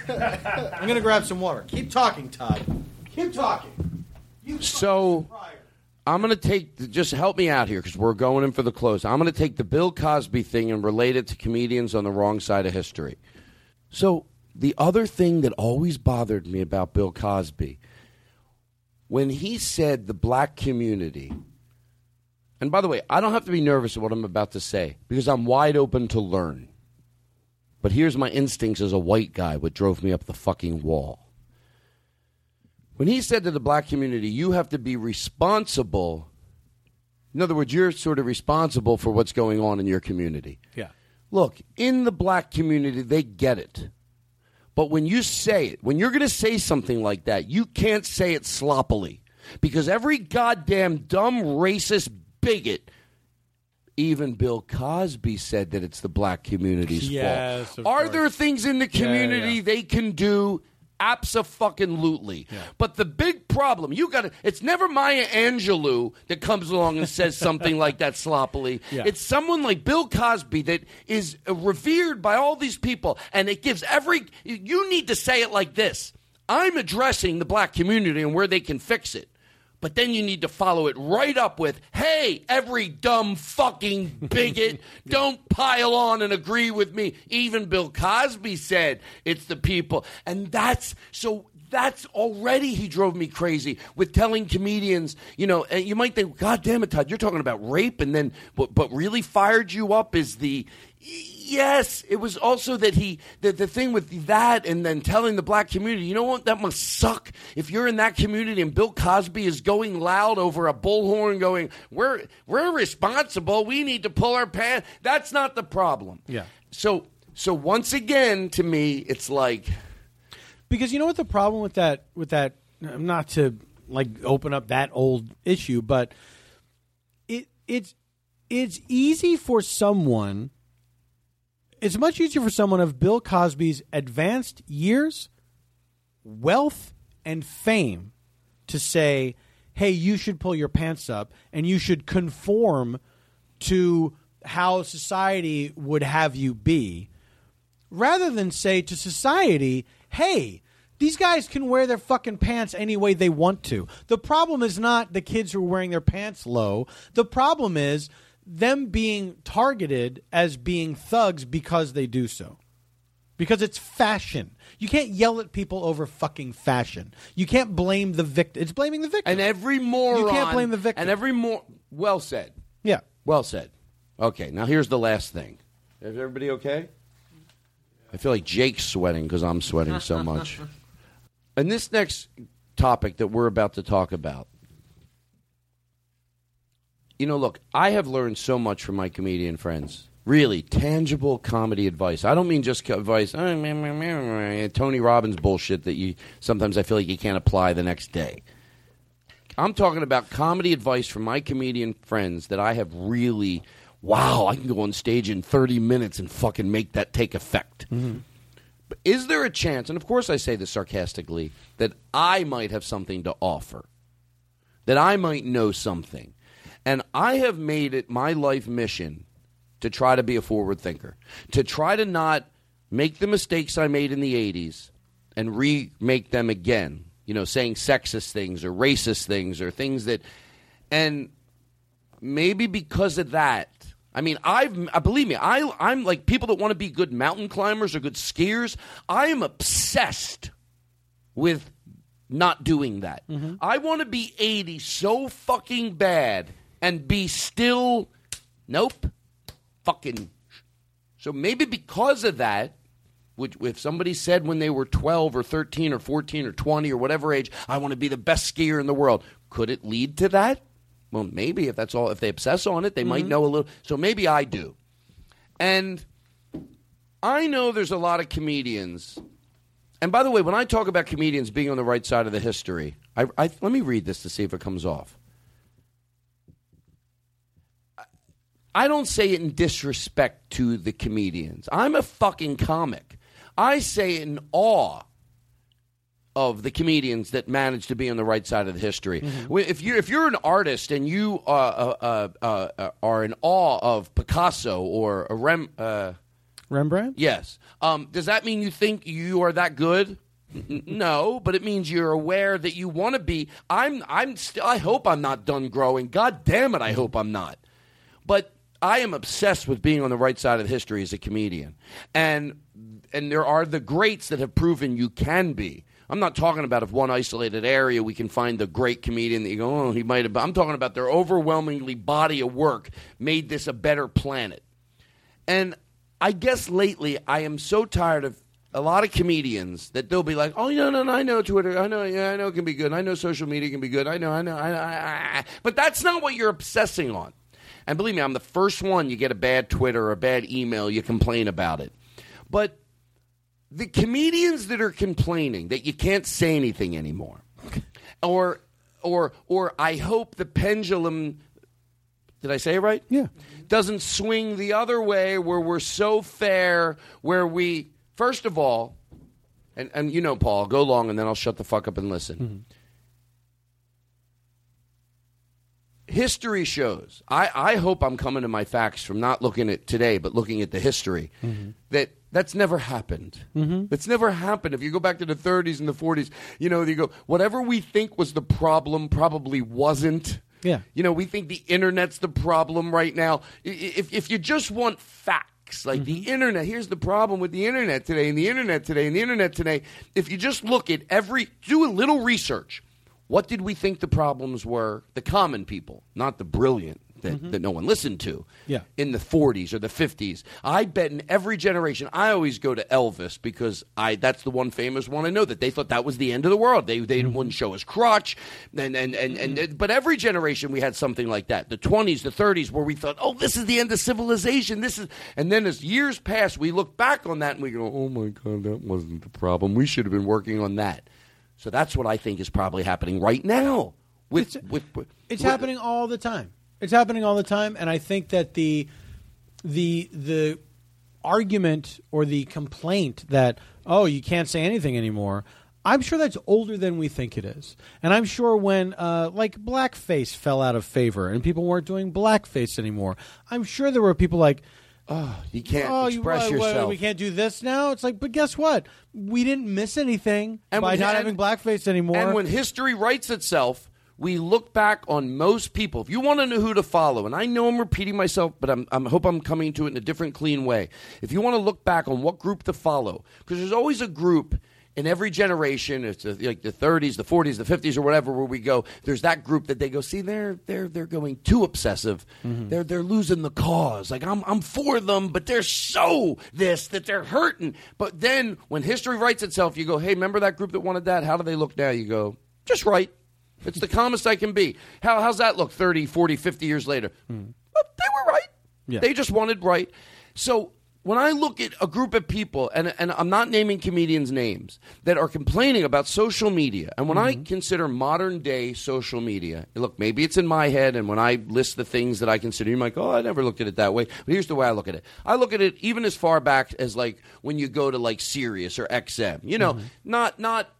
I'm gonna grab some water. Keep talking, Todd. Keep talking. So I'm going to take, just help me out here because we're going in for the close. I'm going to take the Bill Cosby thing and relate it to comedians on the wrong side of history. So the other thing that always bothered me about Bill Cosby, when he said the black community, And by the way, I don't have to be nervous of what I'm about to say because I'm wide open to learn. But here's my instincts as a white guy, what drove me up the fucking wall. When he said to the black community, you have to be responsible. In other words, you're sort of responsible for what's going on in your community. Yeah. Look, in the black community, they get it. But when you say it, when you're going to say something like that, you can't say it sloppily. Because every goddamn dumb, racist bigot, even Bill Cosby said that it's the black community's Yes, fault. Are course. there things in the Yeah, yeah, community yeah. they can do? Absolutely. But the big problem, you got to, it's never Maya Angelou that comes along and says something like that sloppily. Yeah. It's someone like Bill Cosby that is revered by all these people, and it gives every, you need to say it like this I'm addressing the black community and where they can fix it. But then you need to follow it right up with, hey, every dumb fucking bigot, don't pile on and agree with me. Even Bill Cosby said it's the people. And that's so that's already he drove me crazy with telling comedians, you know, and you might think, God damn it, Todd, you're talking about rape, and then what but really fired you up is the Yes, it was also that he that the thing with that and then telling the black community, you know what, that must suck if you're in that community and Bill Cosby is going loud over a bullhorn going, We're we're responsible, we need to pull our pants. That's not the problem. Yeah. So so once again to me it's like Because you know what the problem with that with that I'm not to like open up that old issue, but it it's it's easy for someone it's much easier for someone of Bill Cosby's advanced years, wealth, and fame to say, hey, you should pull your pants up and you should conform to how society would have you be, rather than say to society, hey, these guys can wear their fucking pants any way they want to. The problem is not the kids who are wearing their pants low. The problem is them being targeted as being thugs because they do so. Because it's fashion. You can't yell at people over fucking fashion. You can't blame the victim. It's blaming the victim. and every moron You can't blame the victim. And every more well said. Yeah. Well said. Okay, now here's the last thing. Is everybody okay? I feel like Jake's sweating because I'm sweating so much. and this next topic that we're about to talk about, you know, look, I have learned so much from my comedian friends. Really, tangible comedy advice. I don't mean just advice, "Oh, meh, meh, meh, meh," Tony Robbins bullshit that you sometimes I feel like you can't apply the next day. I'm talking about comedy advice from my comedian friends that I have really, wow, I can go on stage in 30 minutes and fucking make that take effect. But is there a chance, and of course I say this sarcastically, that I might have something to offer? That I might know something? And I have made it my life mission to try to be a forward thinker, to try to not make the mistakes I made in the 80s and remake them again. You know, saying sexist things or racist things or things that. And maybe because of that. I mean, I've believe me, I I'm like people that want to be good mountain climbers or good skiers. I am obsessed with not doing that. Mm-hmm. I want to be 80 so fucking bad and be still nope. Fucking so maybe because of that, which if somebody said when they were 12 or 13 or 14 or 20 or whatever age, I want to be the best skier in the world, could it lead to that? Well, maybe if that's all, if they obsess on it, they might mm-hmm. know a little. So maybe I do. And I know there's a lot of comedians. And by the way, when I talk about comedians being on the right side of the history, I, I, let me read this to see if it comes off. I don't say it in disrespect to the comedians. I'm a fucking comic. I say it in awe of the comedians that managed to be on the right side of the history. When- If you're if you're an artist and you uh, uh, uh, uh, are in awe of Picasso or a Rem, uh, Rembrandt? yes, um, does that mean you think you are that good? No, but it means you're aware that you want to be. I'm. I'm. St- I hope I'm not done growing. God damn it, I hope I'm not. But I am obsessed with being on the right side of history as a comedian, and and there are the greats that have proven you can be. I'm not talking about if one isolated area we can find the great comedian that you go, oh, he might have. I'm talking about their overwhelmingly body of work made this a better planet. And I guess lately I am so tired of a lot of comedians that they'll be like, "Oh no, no, no, I know Twitter. I know, yeah, I know it can be good. I know social media can be good. I know, I know, I, I, I, but that's not what you're obsessing on." And believe me, I'm the first one. You get a bad Twitter or a bad email, you complain about it. But the comedians that are complaining that you can't say anything anymore, or or or I hope the pendulum. Did I say it right? Yeah. Doesn't swing the other way where we're so fair, where we first of all, and and you know, Paul, go long and then I'll shut the fuck up and listen. Mm-hmm. History shows. I, I hope I'm coming to my facts from not looking at today, but looking at the history. Mm-hmm. That that's never happened. Mm-hmm. That's never happened. If you go back to the 30s and the 40s, you know, you go whatever we think was the problem probably wasn't. Yeah. You know, we think the internet's the problem right now. If if you just want facts, like the mm-hmm. internet, here's the problem with the internet today, and the internet today, and the internet today. If you just look at every, do a little research. What did we think the problems were? The common people, not the brilliant that, mm-hmm. that no one listened to Yeah. in the 40s or the 50s. I bet in every generation, I always go to Elvis because I that's the one famous one I know that they thought that was the end of the world. They they mm-hmm. wouldn't show his crotch, and and, and and mm-hmm. but every generation we had something like that. The 20s, the 30s, where we thought, oh, this is the end of civilization. This is, and then as years pass, we look back on that and we go, oh my god, that wasn't the problem. We should have been working on that. So that's what I think is probably happening right now. With with, with It's with- happening all the time. It's happening all the time, and I think that the the the argument or the complaint that oh you can't say anything anymore. I'm sure that's older than we think it is, and I'm sure when uh, like blackface fell out of favor and people weren't doing blackface anymore, I'm sure there were people like. Oh, you can't oh, you- express what- what, yourself. we can't do this now. It's like, but guess what? We didn't miss anything And by when- not and- having blackface anymore. And when history writes itself, we look back on most people. If you want to know who to follow, and I know I'm repeating myself, but I'm, I'm hope I'm coming to it in a different, clean way. If you want to look back on what group to follow, because there's always a group in every generation. It's like the 30s, the 40s, the 50s, or whatever, where we go. There's that group that they go, see, they're they're they're going too obsessive. Mm-hmm. They're they're losing the cause. Like I'm I'm for them, but they're so this that they're hurting. But then when history writes itself, you go, hey, remember that group that wanted that? How do they look now? You go, just right. It's the calmest I can be. How, how's that look 30, 40, 50 years later? Hmm. Well, they were right. Yeah. They just wanted right. So when I look at a group of people, and, and I'm not naming comedians' names, that are complaining about social media, and when I mm-hmm. consider modern day social media, look, maybe it's in my head, and when I list the things that I consider, you're like, oh, I never looked at it that way. But here's the way I look at it. I look at it even as far back as like when you go to like Sirius or XM, you know, mm-hmm. not, not,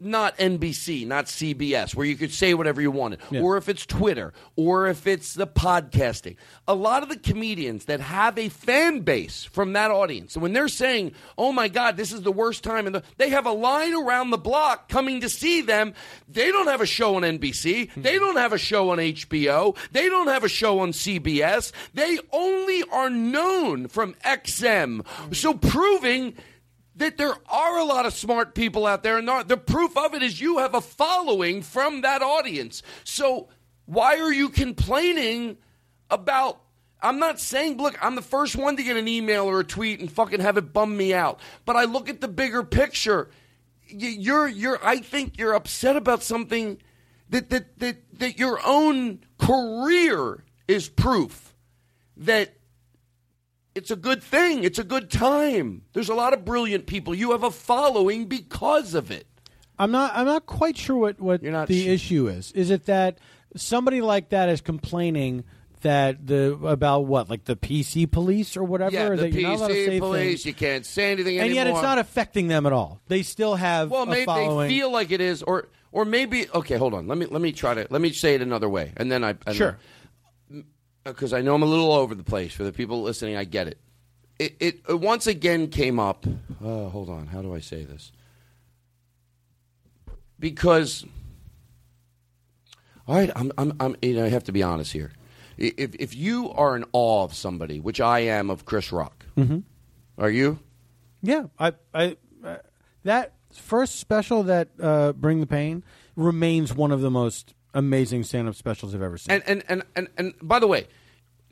not NBC, not CBS, where you could say whatever you wanted, or if it's Twitter, or if it's the podcasting. A lot of the comedians that have a fan base from that audience, when they're saying, "Oh my God, this is the worst time," and the, they have a line around the block coming to see them. They don't have a show on NBC. Hmm. They don't have a show on HBO. They don't have a show on CBS. They only are known from XM. Hmm. So proving that there are a lot of smart people out there, and the proof of it is you have a following from that audience. So why are you complaining about? I'm not saying, look, I'm the first one to get an email or a tweet and fucking have it bum me out. But I look at the bigger picture. You're, you're, I think you're upset about something that, that, that, that your own career is proof that it's a good thing. It's a good time. There's a lot of brilliant people. You have a following because of it. I'm not. I'm not quite sure what what the issue is. Is it that somebody like that is complaining that the about what like the PC police or whatever Yeah, the that you're not allowed to PC police. things, You can't say anything and anymore. yet it's not affecting them at all. They still have Well, maybe following. they feel like it is, or or maybe okay. Hold on. Let me let me try to let me say it another way, and then I and Sure. Because I know I'm a little over the place for the people listening. I get it. It, it, it once again came up. Uh, hold on. How do I say this? Because, all right, I'm, I'm, I'm, you know, I have to be honest here. If if you are in awe of somebody, which I am of Chris Rock, Mhm. are you? Yeah, I, I, uh, that first special that uh, Bring the Pain remains one of the most amazing stand-up specials I've ever seen. And and, and, and and by the way,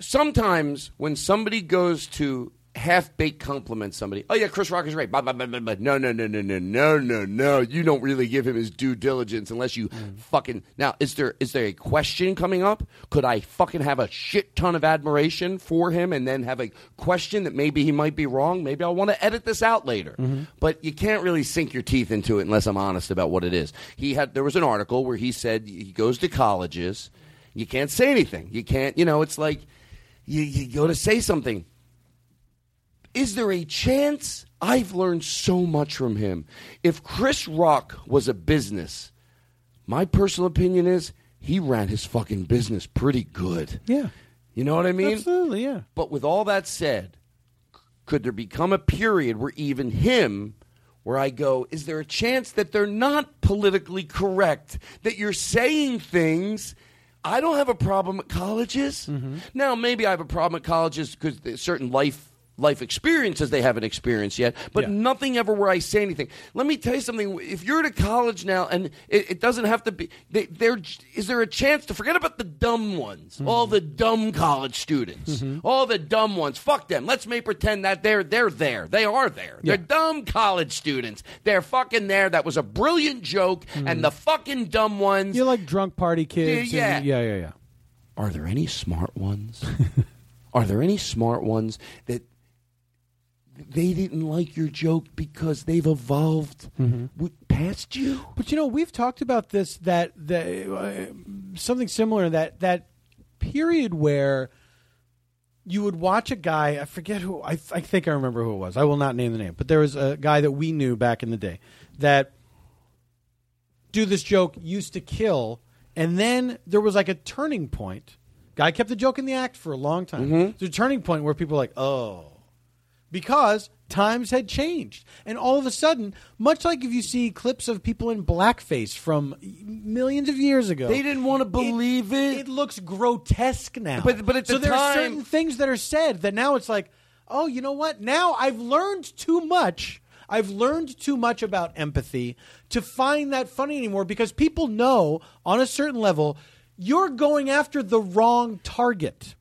sometimes when somebody goes to half baked compliment somebody, oh yeah, Chris Rock is great. Blah, blah, blah, blah. No, no, no, no, no, no, no, no. You don't really give him his due diligence unless you mm. fucking now. Is there is there a question coming up? Could I fucking have a shit ton of admiration for him and then have a question that maybe he might be wrong? Maybe I'll want to edit this out later. Mm-hmm. But you can't really sink your teeth into it unless I'm honest about what it is. He had there was an article where he said he goes to colleges. You can't say anything. You can't. You know, it's like you, you go to say something. Is there a chance? I've learned so much from him. If Chris Rock was a business, my personal opinion is he ran his fucking business pretty good. Yeah. You know what I mean? Absolutely, yeah. But with all that said, could there become a period where even him, where I go, is there a chance that they're not politically correct, that you're saying things? I don't have a problem at colleges. Mm-hmm. Now, maybe I have a problem at colleges because certain life life experiences they haven't experienced yet, but nothing ever where I say anything. Let me tell you something. If you're at a college now, and it, it doesn't have to be, they, there is there a chance to forget about the dumb ones, mm-hmm. all the dumb college students, mm-hmm. all the dumb ones. Fuck them. Let's make pretend that they're they're there. They are there. They're dumb college students. They're fucking there. That was a brilliant joke, mm-hmm. and the fucking dumb ones. You're like drunk party kids. Yeah, and- yeah, yeah, yeah. Are there any smart ones? Are there any smart ones that they didn't like your joke because they've evolved w- past you? But you know, we've talked about this that the uh, something similar that that period where you would watch a guy. I forget who. I, I think I remember who it was. I will not name the name, but there was a guy that we knew back in the day that do this joke used to kill, and then there was like a turning point. Guy kept the joke in the act for a long time. There's a turning point where people are like, oh because times had changed. And all of a sudden, much like if you see clips of people in blackface from millions of years ago, They didn't want to believe it. It looks grotesque now. But- but at so the there are certain things that are said that now it's like, oh, you know what? Now I've learned too much. I've learned too much about empathy to find that funny anymore because people know on a certain level you're going after the wrong target.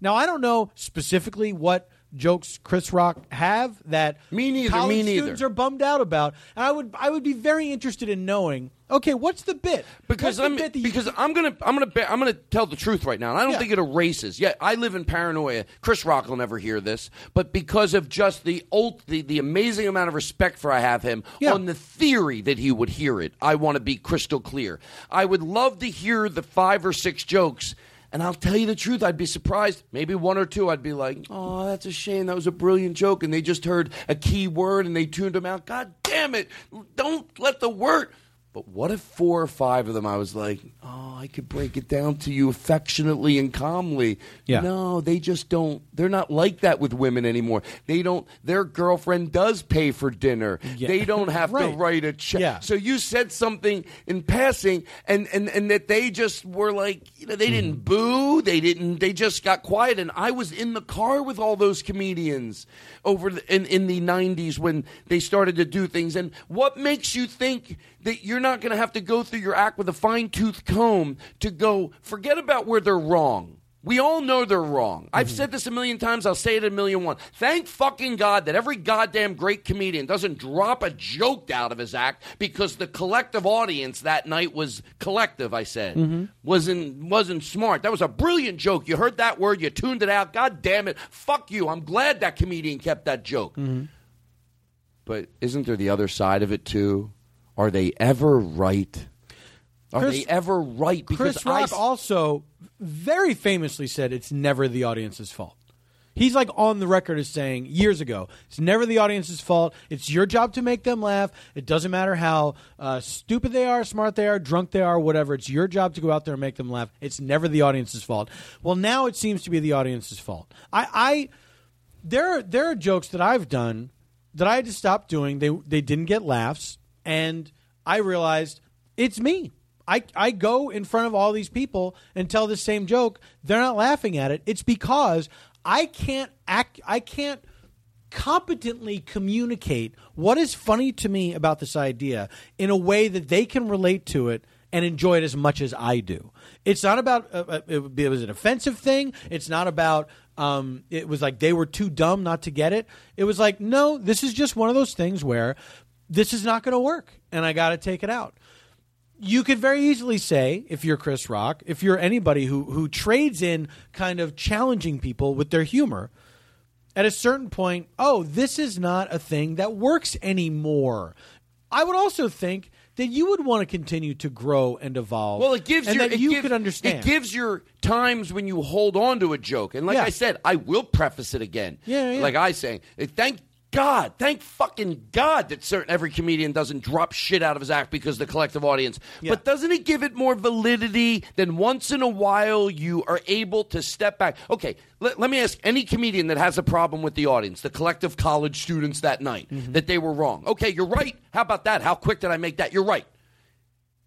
Now I don't know specifically what jokes Chris Rock have that me neither, college me neither. students are bummed out about, and I would I would be very interested in knowing. Okay, what's the bit? Because the I'm bit you- because I'm gonna I'm gonna be, I'm gonna tell the truth right now. And I don't Yeah. think it erases. Yeah, I live in paranoia. Chris Rock will never hear this, but because of just the old the, the amazing amount of respect for I have him on the theory that he would hear it, I want to be crystal clear. I would love to hear the five or six jokes. And I'll tell you the truth, I'd be surprised. Maybe one or two, I'd be like, oh, that's a shame. That was a brilliant joke. And they just heard a key word and they tuned them out. God damn it. Don't let the word. But what if four or five of them I was like, oh, I could break it down to you affectionately and calmly. Yeah. No, they just don't. They're not like that with women anymore. They don't. Their girlfriend does pay for dinner. Yeah. They don't have Right. to write a check. Yeah. So you said something in passing, and, and, and that they just were like, you know, they Mm-hmm. didn't boo. They didn't. They just got quiet. And I was in the car with all those comedians over the, in in the '90s when they started to do things. And what makes you think that you're not going to have to go through your act with a fine tooth comb to go? Forget about where they're wrong. We all know they're wrong. I've Mm-hmm. said this a million times. I'll say it a million one. Thank fucking God that every goddamn great comedian doesn't drop a joke out of his act because the collective audience that night was collective. I said Mm-hmm. wasn't wasn't smart. That was a brilliant joke. You heard that word, you tuned it out. God damn it, fuck you. I'm glad that comedian kept that joke. Mm-hmm. But isn't there the other side of it too? Are they ever right? Are Chris- they ever right? Because Chris I Rock also very famously said it's never the audience's fault. He's like on the record as saying years ago, it's never the audience's fault. It's your job to make them laugh. It doesn't matter how uh, stupid they are, smart they are, drunk they are, whatever. It's your job to go out there and make them laugh. It's never the audience's fault. Well, now it seems to be the audience's fault. I, I there are, there are jokes that I've done that I had to stop doing. They they didn't get laughs, and I realized it's me. I, I go in front of all these people and tell the same joke. They're not laughing at it. It's because I can't act. I can't competently communicate what is funny to me about this idea in a way that they can relate to it and enjoy it as much as I do. It's not about uh, uh, it, it was an offensive thing. It's not about um, it was like they were too dumb not to get it. It was like no, this is just one of those things where this is not going to work, and I got to take it out you could very easily say, if you're Chris Rock, if you're anybody who who trades in kind of challenging people with their humor, at a certain point, oh, this is not a thing that works anymore. I would also think that you would want to continue to grow and evolve. Well, it gives and you that it you gives- could understand. It gives your times when you hold on to a joke, and like Yeah. I said, I will preface it again. Yeah, yeah. Like I say, thank God, thank fucking God that certain every comedian doesn't drop shit out of his act because the collective audience. But doesn't it give it more validity than once in a while you are able to step back? Okay, let, let me ask any comedian that has a problem with the audience, the collective college students that night, Mm-hmm. that they were wrong. Okay, you're right. How about that? How quick did I make that? You're right.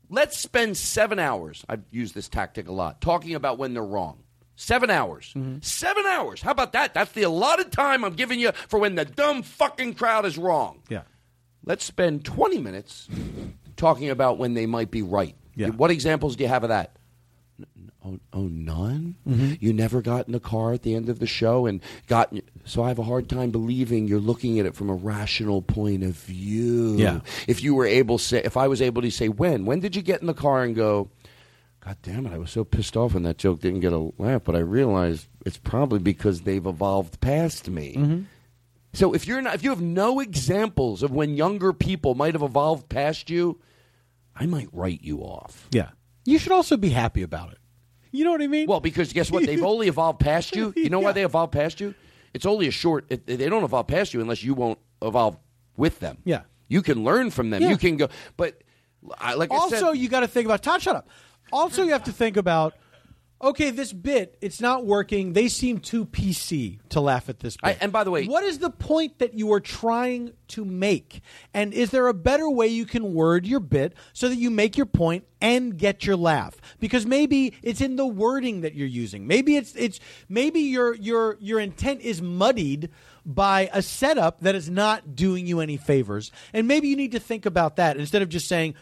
Let's spend seven hours. I've used this tactic a lot, talking about when they're wrong. Seven hours. Seven hours. How about that? That's the allotted time I'm giving you for when the dumb fucking crowd is wrong. Yeah. Let's spend 20 minutes talking about when they might be right. Yeah. What examples do you have of that? Oh, oh none? Mhm. You never got in the car at the end of the show and got. So I have a hard time believing you're looking at it from a rational point of view. Yeah. If you were able say, if I was able to say when, when did you get in the car and go, God damn it, I was so pissed off when that joke didn't get a laugh, but I realized it's probably because they've evolved past me. Mm-hmm. So if you're not, if you have no examples of when younger people might have evolved past you, I might write you off. Yeah. You should also be happy about it. You know what I mean? Well, because guess what? They've only evolved past you. You know why they evolved past you? It's only a short. It, they don't evolve past you unless you won't evolve with them. Yeah. You can learn from them. Yeah. You can go, but I, like I also, said, you got to think about Todd. Shut up. Also, you have to think about. Okay, this bit it's not working. They seem too PC to laugh at this. Bit. I- and by the way- what is the point that you are trying to make? And is there a better way you can word your bit so that you make your point and get your laugh? Because maybe it's in the wording that you're using. Maybe it's it's maybe your your your intent is muddied by a setup that is not doing you any favors. And maybe you need to think about that instead of just saying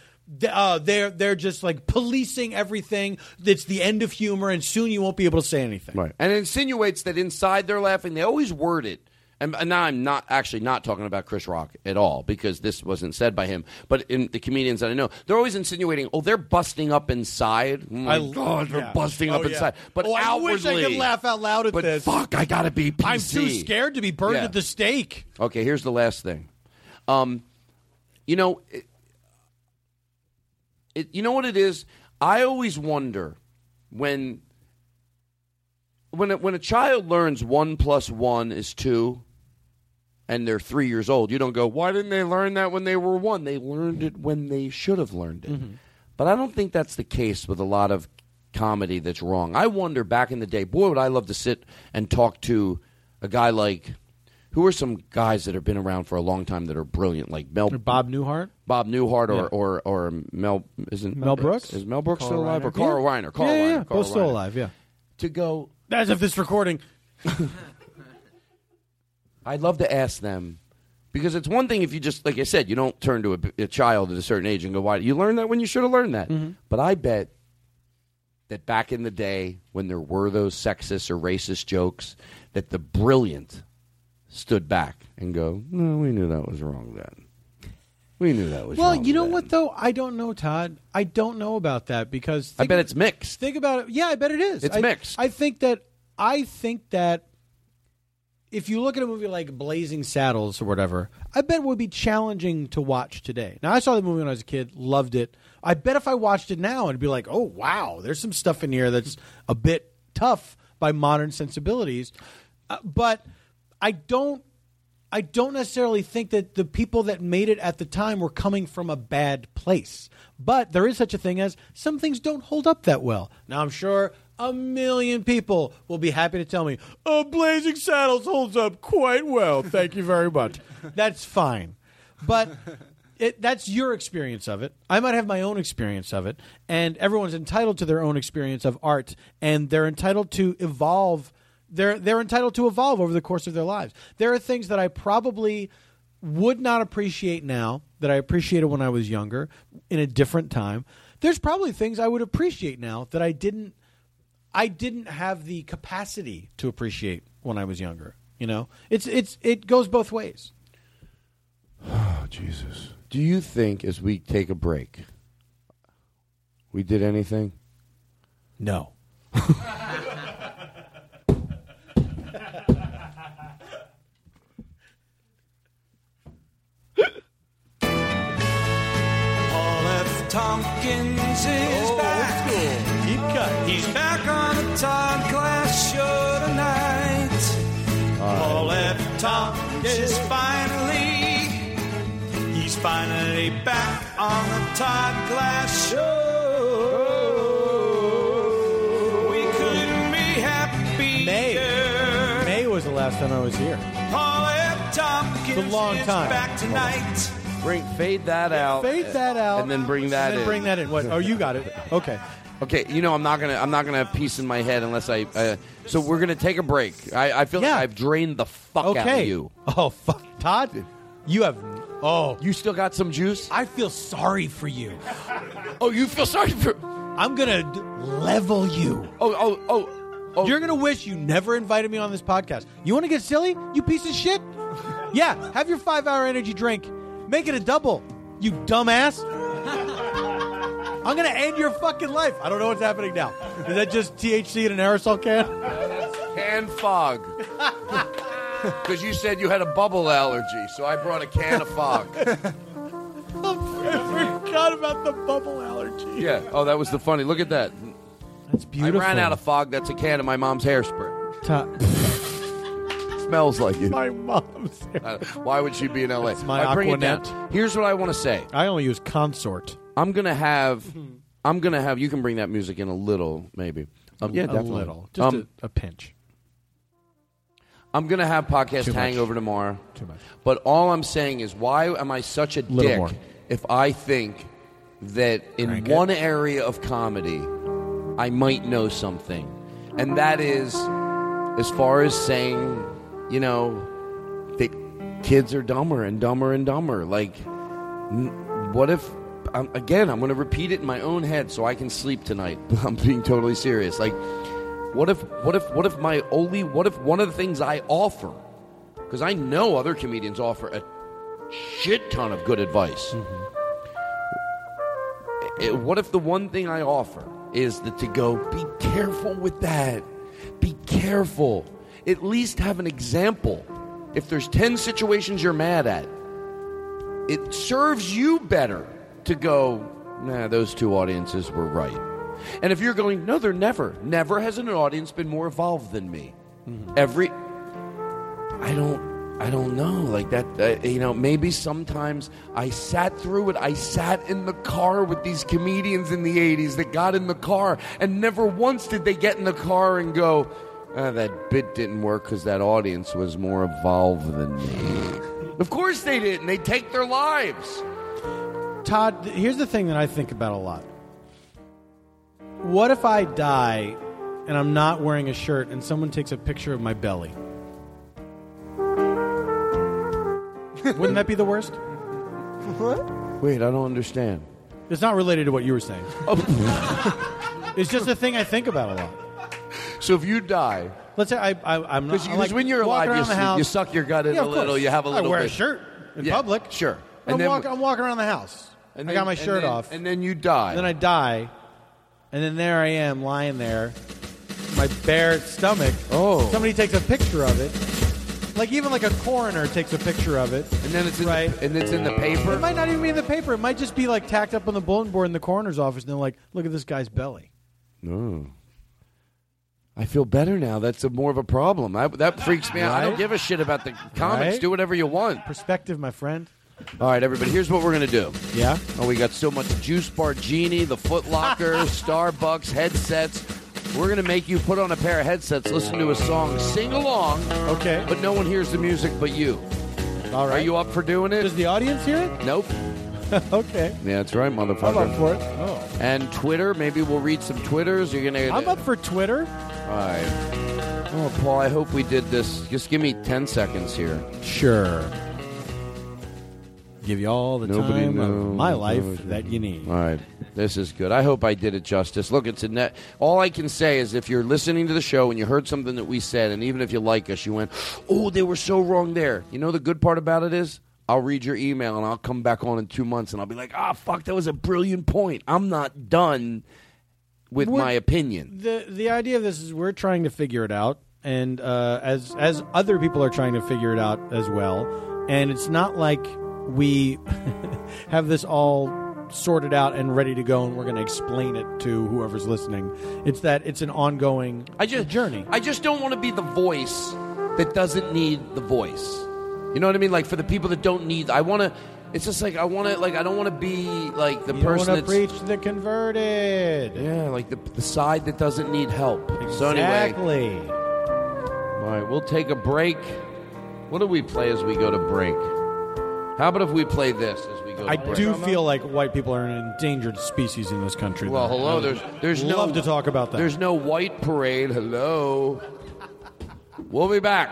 uh, they're they're just like policing everything. It's the end of humor, and soon you won't be able to say anything. Right. And it insinuates that inside they're laughing. They always word it. And, and now I'm not actually not talking about Chris Rock at all because this wasn't said by him. But in the comedians that I know, they're always insinuating, "Oh, they're busting up inside." Oh my I- God, they're busting Oh, up yeah. inside. But Oh, I wish I could laugh out loud at but this. Fuck, I gotta be. PC. I'm too scared to be burned Yeah. at the stake. Okay, here's the last thing. Um, you know, it, it, you know what it is. I always wonder when when a, when a child learns one plus one is two, and they're three years old. You don't go, why didn't they learn that when they were one? They learned it when they should have learned it. Mm-hmm. But I don't think that's the case with a lot of comedy that's wrong. I wonder back in the day, boy, would I love to sit and talk to a guy like who are some guys that have been around for a long time that are brilliant, like Mel Bob Newhart. Bob Newhart or, Yeah. or or Mel isn't Mel Brooks? is Mel Brooks Carl still alive Reiner. or Carl Yeah. Reiner? Carl Yeah, yeah, Reiner, yeah. Carl Both still alive, yeah. To go As of this recording. I'd love to ask them because it's one thing if you just like I said, you don't turn to a, a child at a certain age and go, "Why did you learn that when you should have learned that?" Mm-hmm. But I bet that back in the day when there were those sexist or racist jokes, that the brilliant stood back and go, "No, we knew that was wrong then. We knew that was Well, wrong." you know what though? I don't know, Todd. I don't know about that because I bet of- it's mixed. Think about it. Yeah, I bet it is. It's I- mixed. I think that I think that if you look at a movie like Blazing Saddles or whatever, I bet it would be challenging to watch today. Now, I saw the movie when I was a kid, loved it. I bet if I watched it now, it'd be like, oh wow, there's some stuff in here that's a bit tough by modern sensibilities. Uh, but I don't I don't necessarily think that the people that made it at the time were coming from a bad place. But there is such a thing as some things don't hold up that well. Now, I'm sure a million people will be happy to tell me, oh, Blazing Saddles holds up quite well. Thank you very much. That's fine. But it, that's your experience of it. I might have my own experience of it. And everyone's entitled to their own experience of art. And they're entitled to evolve they're they're entitled to evolve over the course of their lives. There are things that I probably would not appreciate now that I appreciated when I was younger in a different time. There's probably things I would appreciate now that I didn't I didn't have the capacity to appreciate when I was younger. You know, it's it's it goes both ways. Oh, Jesus. Do you think as we take a break, we did anything? No. Tompkins is oh, back. Deep cut. He's back on the Todd Glass Show tonight. Paul F. Tompkins is finally, he's finally back on the Todd Glass Show. We couldn't be happier. May. May was the last time I was here. Paul F. Tompkins a long is time. back tonight. Bring fade that out. Fade that out. and then bring that and then in. bring that in. What? Oh, you got it. Okay. Okay, you know I'm not gonna I'm not gonna have peace in my head unless I. Uh, so we're gonna take a break. I, I feel like I've drained the fuck out of you. Oh fuck, Todd, you have. Oh, you still got some juice? I feel sorry for you. Oh, you feel sorry for? I'm gonna d- level you. Oh, oh, oh, oh. You're gonna wish you never invited me on this podcast. You want to get silly? You piece of shit. Yeah, have your five-hour energy drink. Make it a double. You dumbass. I'm gonna end your fucking life. I don't know what's happening now. Is that just THC in an aerosol can? Can fog. Because you said you had a bubble allergy, so I brought a can of fog. I forgot about the bubble allergy. Yeah. Oh, that was the funny. Look at that. That's beautiful. I ran out of fog. That's a can of my mom's hairspray. Smells like it. My mom's. Uh, why would she be in LA? It's my All right, bring it Aquanet. down. Here's what I want to say. I only use consort. I'm gonna have. I'm gonna have. You can bring that music in a little, maybe. Um, yeah, a definitely. little, just Um, a, a pinch. I'm gonna have podcast Too much. hangover tomorrow. Too much. But all I'm saying is, why am I such a Little dick more. if I think that in Crank it. one area of comedy I might know something, and that is as far as saying, you know, that kids are dumber and dumber and dumber. Like, what if? Um, again, I'm going to repeat it in my own head so I can sleep tonight. I'm being totally serious. Like, what if? What if? What if my only? What if one of the things I offer? Because I know other comedians offer a shit ton of good advice. Eh, What if the one thing I offer is that to go, be careful with that. Be careful. At least have an example. If there's 10 situations you're mad at, it serves you better to go, nah, those two audiences were right. And if you're going, no, they're never. Never has an audience been more evolved than me. Every, I don't. I don't know. Like that, uh, you know, maybe sometimes I sat through it. I sat in the car with these comedians in the 80s that got in the car, and never once did they get in the car and go, ah, that bit didn't work because that audience was more evolved than me. Of course they didn't. They take their lives. Todd, here's the thing that I think about a lot. What if I die and I'm not wearing a shirt and someone takes a picture of my belly? Wouldn't that be the worst? What? Wait, I don't understand. It's not related to what you were saying. it's just a thing I think about a lot. So if you die, let's say I, I I'm not Because like when you're alive, you, you suck your gut in Yeah, a little. You have a little I wear bit. a shirt in Yeah, public. Sure. I'm, walk, I'm walking around the house. And I then- got my and shirt then- off. and then you die. then I die, and then there I am lying there, my bare stomach. Oh. Somebody takes a picture of it. Like even like a coroner takes a picture of it. And then it's in right. the, and it's in the paper. It might not even be in the paper. It might just be like tacked up on the bulletin board in the coroner's office, and they're like, "Look at this guy's belly." No. I feel better now. That's a more of a problem. I, that freaks me out. I don't give a shit about the comments. Right? Do whatever you want. Perspective, my friend. All right, everybody. Here's what we're gonna do. Yeah. Oh, we got so much Juice Bar Genie, the Foot Locker, Starbucks headsets. We're gonna make you put on a pair of headsets, listen to a song, sing along. Okay. But no one hears the music but you. All right. Are you up for doing it? Does the audience hear it? Nope. okay. Yeah, that's right, motherfucker. I'm up for it. Oh. And Twitter, maybe we'll read some Twitters. You're gonna. I'm up for Twitter. All right. Oh, Paul, I hope we did this. Just give me 10 seconds here. Sure. Give you all the Nobody time knows. of my life Nobody that you need. All right. This is good. I hope I did it justice. Look, it's a net. All I can say is if you're listening to the show and you heard something that we said, and even if you like us, you went, oh, they were so wrong there. You know, the good part about it is I'll read your email and I'll come back on in two months and I'll be like, ah, fuck, that was a brilliant point. I'm not done with We're- my opinion. The the idea of this is we're trying to figure it out, and uh, as as other people are trying to figure it out as well. And it's not like we have this all sorted out and ready to go, and we're going to explain it to whoever's listening. It's that it's an ongoing I just journey. I just don't want to be the voice that doesn't need the voice. You know what I mean? Like for the people that don't need, I want to. It's just like I want to. Like I don't want to be like the You person that's preach the converted. yeah, like the the side that doesn't need help. So anyway, Exactly. all right, we'll take a break. What do we play as we go to break? How about if we play this as we go? to break? I break? do feel like white people are an endangered species in this country. Well, though. hello. There's there's no love to talk about that. There's no white parade. Hello. We'll be back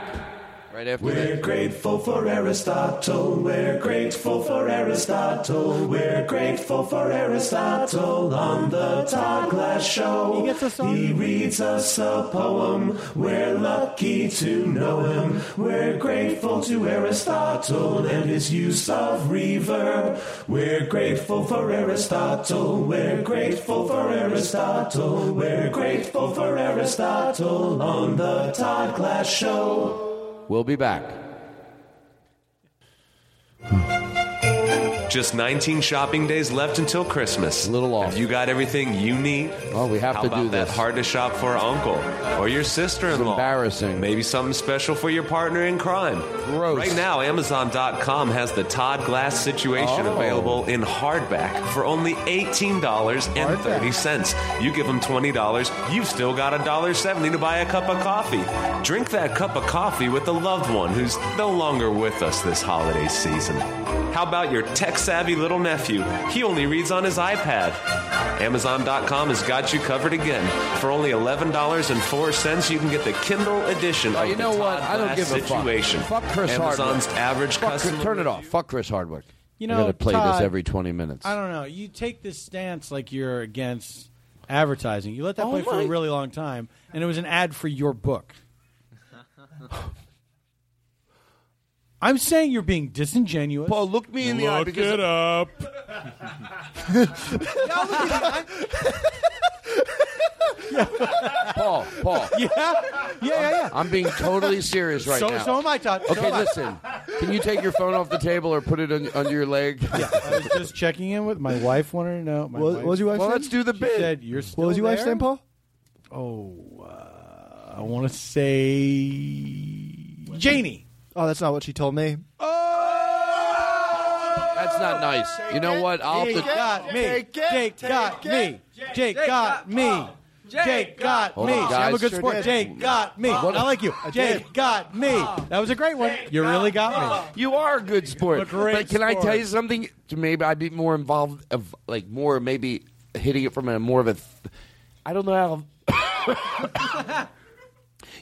right after We're this. grateful for Aristotle. We're grateful for Aristotle. We're grateful for Aristotle on the Todd Glass Show. He, reads us a poem. We're lucky to know him. We're grateful to Aristotle and his use of reverb. We're grateful for Aristotle. We're grateful for Aristotle. We're grateful for Aristotle on the Todd Glass Show. We'll be back. Just 19 shopping days left until Christmas. A little off. Have you got everything you need? Oh, we have How to about do that hard to shop for uncle or your sister-in-law? embarrassing. Maybe something special for your partner in crime. Gross. Right now, Amazon.com has the Todd Glass situation Oh. available in hardback for only $18.30. You give them $20, you've still got $1.70 to buy a cup of coffee. Drink that cup of coffee with a loved one who's no longer with us this holiday season. How about your tech savvy little nephew? He only reads on his iPad. Amazon.com has got you covered again. For only $11.04, you can get the Kindle edition Oh, of you the know what? Todd I don't Glass give a fuck. situation. Fuck Chris Amazon's Hardwick. average Fuck customer. Turn it off. Fuck Chris Hardwick. You I know, gotta play Todd, this every 20 minutes. I don't know. You take this stance like you're against advertising. You let that Oh play for a really long time, and it was an ad for your book. I'm saying you're being disingenuous. Paul, look me in the eye Look because it up. Paul, Paul. Yeah, yeah, yeah, yeah. I'm being totally serious right so, now. so am I, Todd. So Okay, am I. listen. Can you take your phone off the table or put it on, under your leg? Yeah, I was just checking in with my wife. Wanted to know. My What- wife, what was your wife's Well, name? let's do the She bit. said you're still What was your wife's there? name, Paul? Oh, uh, I want to say Janie. Oh, that's not what she told me. Oh, That's not nice. You know what? I'll have Jake to. got me. Jake got me. Jake got me. Jake got Hold me. on, See, I'm a guys. good Sure sport. did. Jake got me. I like you. Jake got me. That was a great one. You really got me. You are a good sport. A great but can I sport. tell you something? Maybe I'd be more involved of like more maybe hitting it from a more of a. Th- I don't know how.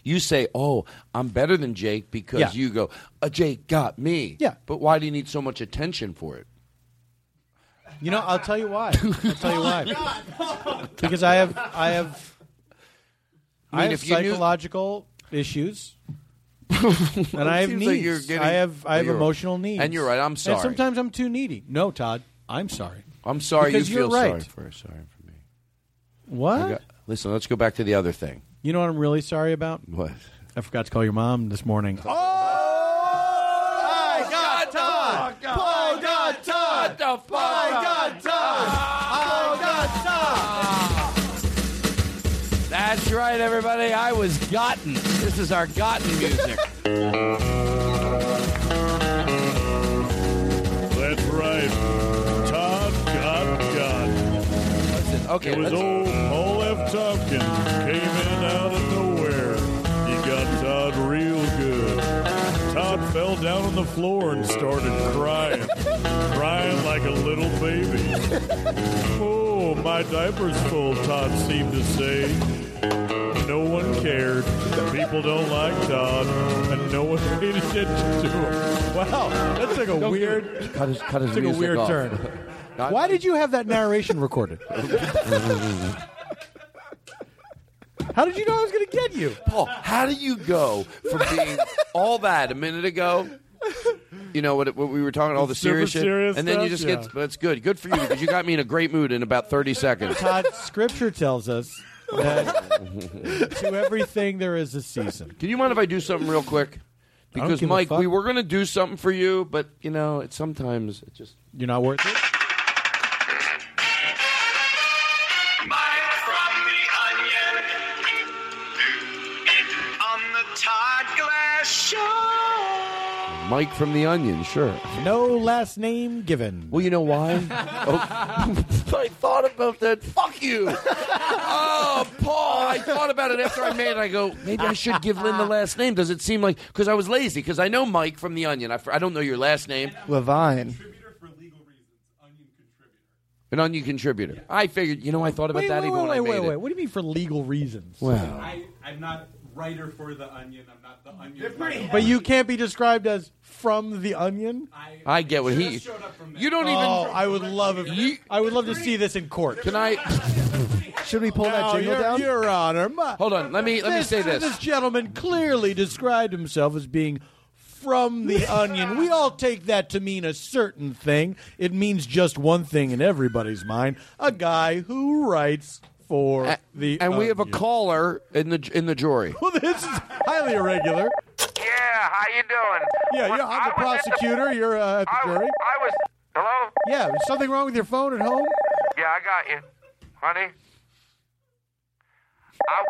you say, "Oh, I'm better than Jake" because Yeah. you go, uh, "Jake got me." Yeah. But why do you need so much attention for it? You know, I'll tell you why. I'll tell you why. Because I have, I have, I, I mean, have if you knew- psychological issues, and I have Seems needs. like you're getting- I have, I Oh, have you're- emotional needs. and you're right, I'm sorry. And sometimes I'm too needy. No, Todd, I'm sorry. I'm sorry Because you you're feel right. sorry for sorry for me. What? I got- listen, let's go back to the other thing. You know what I'm really sorry about? What? I forgot to call your mom this morning. Oh, I got Todd. Paul got Todd. What the fuck? I got Todd. Ah. I got Todd. That's right, everybody. I was gotten. This is our gotten music. That's right. Todd got got. Listen, okay, It was let's- old Paul F. Tompkins came in fell down on the floor and started crying, crying like a little baby. Oh, my diaper's full, Todd seemed to say. no one cared. People don't like Todd, and no one paid attention to him. Wow, that took a weird, Cut his, cut his took a music weird off. turn. God- Why did you have that narration recorded? How did you know I was going to get you? Paul, how do you go from being all that a minute ago? You know what, what we were talking all the Super serious shit, serious and then you stuff? just Yeah. get. That's good, good for you because you got me in a great mood in about thirty seconds. Todd, Scripture tells us that to everything there is a season. Can you mind if I do something real quick? Because Mike, we were going to do something for you, but you know, it sometimes it just You're not worth it. Mike from the Onion, sure. No last name given. Well, you know why? oh, I thought about that. Fuck you. oh, Paul, I thought about it after I made it. I go, maybe I should give Lynn the last name. Does it seem like because I was lazy? Because I know Mike from the Onion. I, I don't know your last name. Levine. An Onion contributor. I figured. You know, I thought about Wait, that wait, even wait, when wait, I made wait, it. wait. What do you mean for legal reasons? Well, I, I'm not writer for the Onion. I'm not the Onion. But you can't be described as from the Onion. I get what he. You don't even. Oh, I would love if I would love to see this in court. Can I? Should we pull No, that jingle your, down? Your Honor, my, Hold on. Let me let me say this. This gentleman clearly described himself as being from the Onion. We all take that to mean a certain thing. It means just one thing in everybody's mind: a guy who writes for A- the. and we have a Onion. caller in the in the jury. Well, this is highly irregular. Yeah, how you doing? Yeah, Well, yeah, I'm the I was in prosecutor. You're uh, at the I jury. I was. Hello? Yeah, is something wrong with your phone at home? Yeah, I got you, honey. I,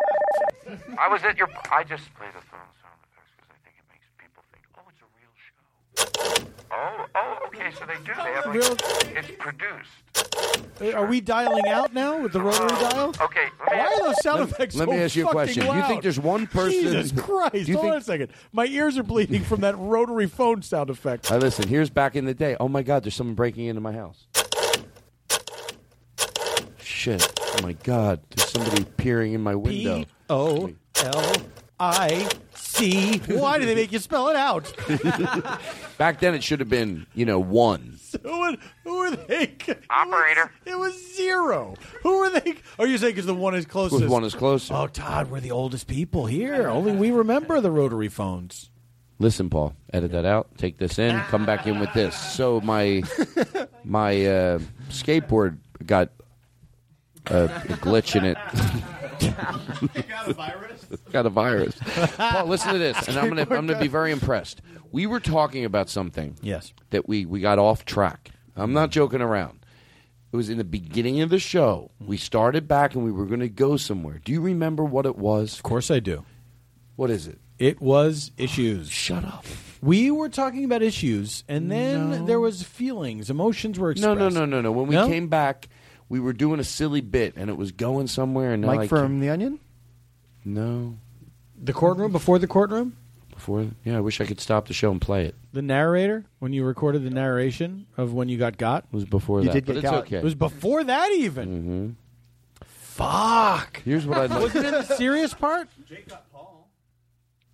I was at your. I just played the phone sound effects because I think it makes people think, oh, it's a real show. Oh, oh, okay. So they do. They have like, Real- it's produced. Are we dialing out now with the rotary uh, dial? Okay. Why are those sound Let- effects let so me ask you a question. Do you think there's one person- Jesus Christ! Hold think- on a second. My ears are bleeding from that rotary phone sound effect. All right, listen. Here's back in the day. Oh my God! There's someone breaking into my house. Shit! Oh my God! There's somebody peering in my window. P O L I C. Why do they make you spell it out? Back then, it should have been you know one. who, would, who are they? Operator. It was zero. Who are they? Are you saying because the one is closest? Because one is closer. Oh, Todd, we're the oldest people here. Only we remember the rotary phones. Listen, Paul. Edit that out. Take this in. Come back in with this. So my my uh, skateboard got a, a glitch in it. got a virus? got a virus. Paul, listen to this, and I'm gonna I'm gonna be very impressed. We were talking about something. Yes. That we we got off track. I'm not joking around. It was in the beginning of the show. We started back and we were going to go somewhere. Do you remember what it was? Of course I do. What is it? It was issues. Shut up. We were talking about issues, and then No. there was feelings, emotions were No, expressed. no, no, no, no. When we No? came back, we were doing a silly bit, and it was going somewhere. And now Mike I from The Onion? No. The courtroom before the courtroom. Before, yeah, I wish I could stop the show and play it. The narrator when you recorded the narration of when you got got It was before You that, did but get it's got. okay. It was before that even. hmm Fuck. Here's what I'd like. Was it in the serious part? Jake got Paul.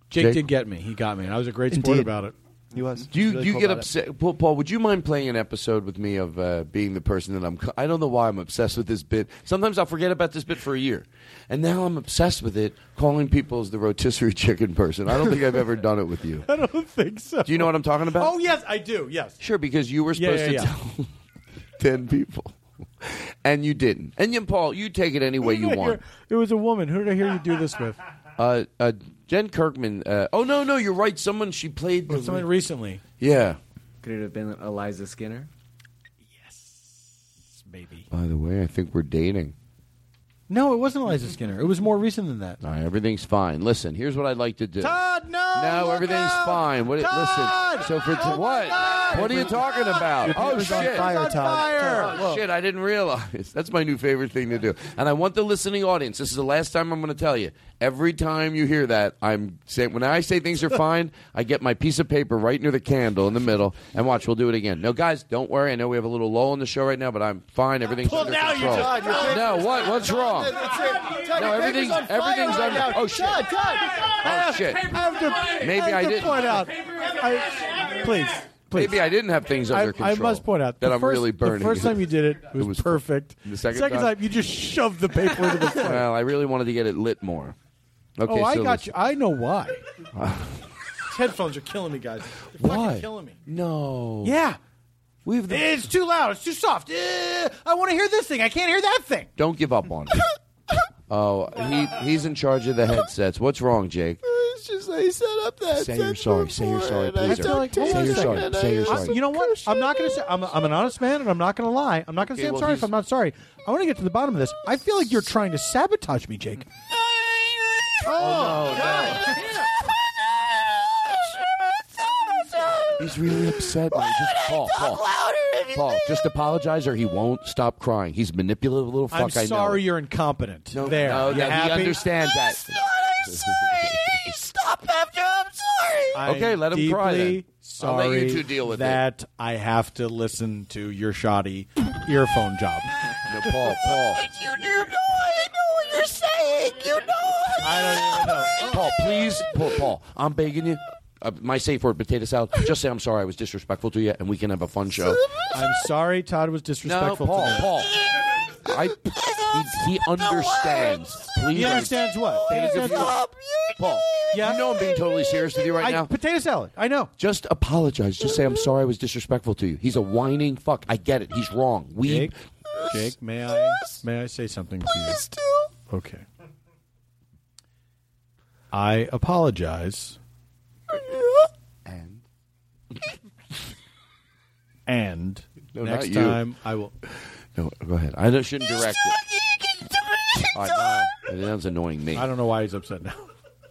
Jake, Jake- did get me. He got me, and I was a great sport Indeed. about it. He was. Do you, Really do you cool get it. upset, Paul, Paul? Would you mind playing an episode with me of uh, being the person that I'm? I don't know why I'm obsessed with this bit. Sometimes I'll forget about this bit for a year, and now I'm obsessed with it. Calling people as the rotisserie chicken person. I don't think I've ever done it with you. I don't think so. Do you know what I'm talking about? Oh yes, I do. Yes. Sure, because you were supposed yeah, to tell ten people, and you didn't. And you, Paul, you take it any way you Who did I want. hear- It was a woman. Who did I hear you do this with? Uh, uh, Jen Kirkman. Uh, oh no, no, you're right. Someone she played. the- Someone recently. yeah. Could it have been Eliza Skinner? Baby. By the way, I think we're dating. No, it wasn't Eliza Skinner. It was more recent than that. All right, everything's fine. Listen, here's what I'd like to do. Todd, no. No, look everything's out! fine. What? Todd! Listen. So for t- Oh, my what? God! What are you talking about? Your oh paper's on shit! fire, It's Fire. Oh, shit! I didn't realize. That's my new favorite thing to do. And I want the listening audience. This is the last time I'm going to tell you. Every time you hear that, I'm saying when I say things are fine, I get my piece of paper right near the candle in the middle, and watch. We'll do it again. No, guys, don't worry. I know we have a little lull in the show right now, but I'm fine. Everything's Well, under now you control. Todd, your paper- no, what? What's wrong? No, everything's everything's under. Oh shit! Oh shit! I have to, Maybe I, I didn't. point out. I, please, please. Maybe I didn't have things I, under control. I must point out that the I'm first, really burning. The first time you did it, it was, was perfect. The second time? time? you just shoved the paper into the flame. Well, I really wanted to get it lit more. Okay, oh, I got listen. you. I know why. These headphones are killing me, guys. They're Why? fucking killing me. No. Yeah. We've the- It's too loud. It's too soft. Eh, I want to hear this thing. I can't hear that thing. Don't give up on it. Oh, he he's in charge of the headsets. What's wrong, Jake? It's they set up that. Say you're sorry. Say you're sorry, I please. feel like, hold Say a you're second. sorry. Say you're I- sorry. you know what? I'm not going to say. I'm, I'm an honest man, and I'm not going to lie. I'm not going to Okay, say I'm well, sorry if he's- I'm not sorry. I want to get to the bottom of this. I feel like you're trying to sabotage me, Jake. Oh, He's really upset. man. Just Paul, Paul, Paul, just apologize or he won't stop crying. He's manipulative little fuck. I'm I know. sorry you're incompetent. No, there. no, You no, he happy? understands that. Stop after I'm sorry. I'm Okay, let him cry deeply then. I'll let you Sorry two deal with it. that I have to listen to your shoddy earphone job. No, Paul, Paul. You, you know, I know what you're saying. You know. I don't even know. Paul, please, Paul, Paul, I'm begging you. Uh, my safe word, potato salad. Just say I'm sorry I was disrespectful to you, and we can have a fun show. I'm sorry Todd was No, disrespectful. Paul, to. Paul. I, he, he understands. Please, He understands what? He understands what? Paul. Yeah. You know I'm being totally serious with you right I, now. potato salad. I know. Just apologize. Just say I'm sorry I was disrespectful to you. He's a whining fuck. I get it. He's wrong. We Jake, Jake, may I may I say something to you? Okay. I apologize. And? And No, next not you. time I will. No, go ahead. I shouldn't direct it. All right, now, that sounds annoying me. I don't know why he's upset now.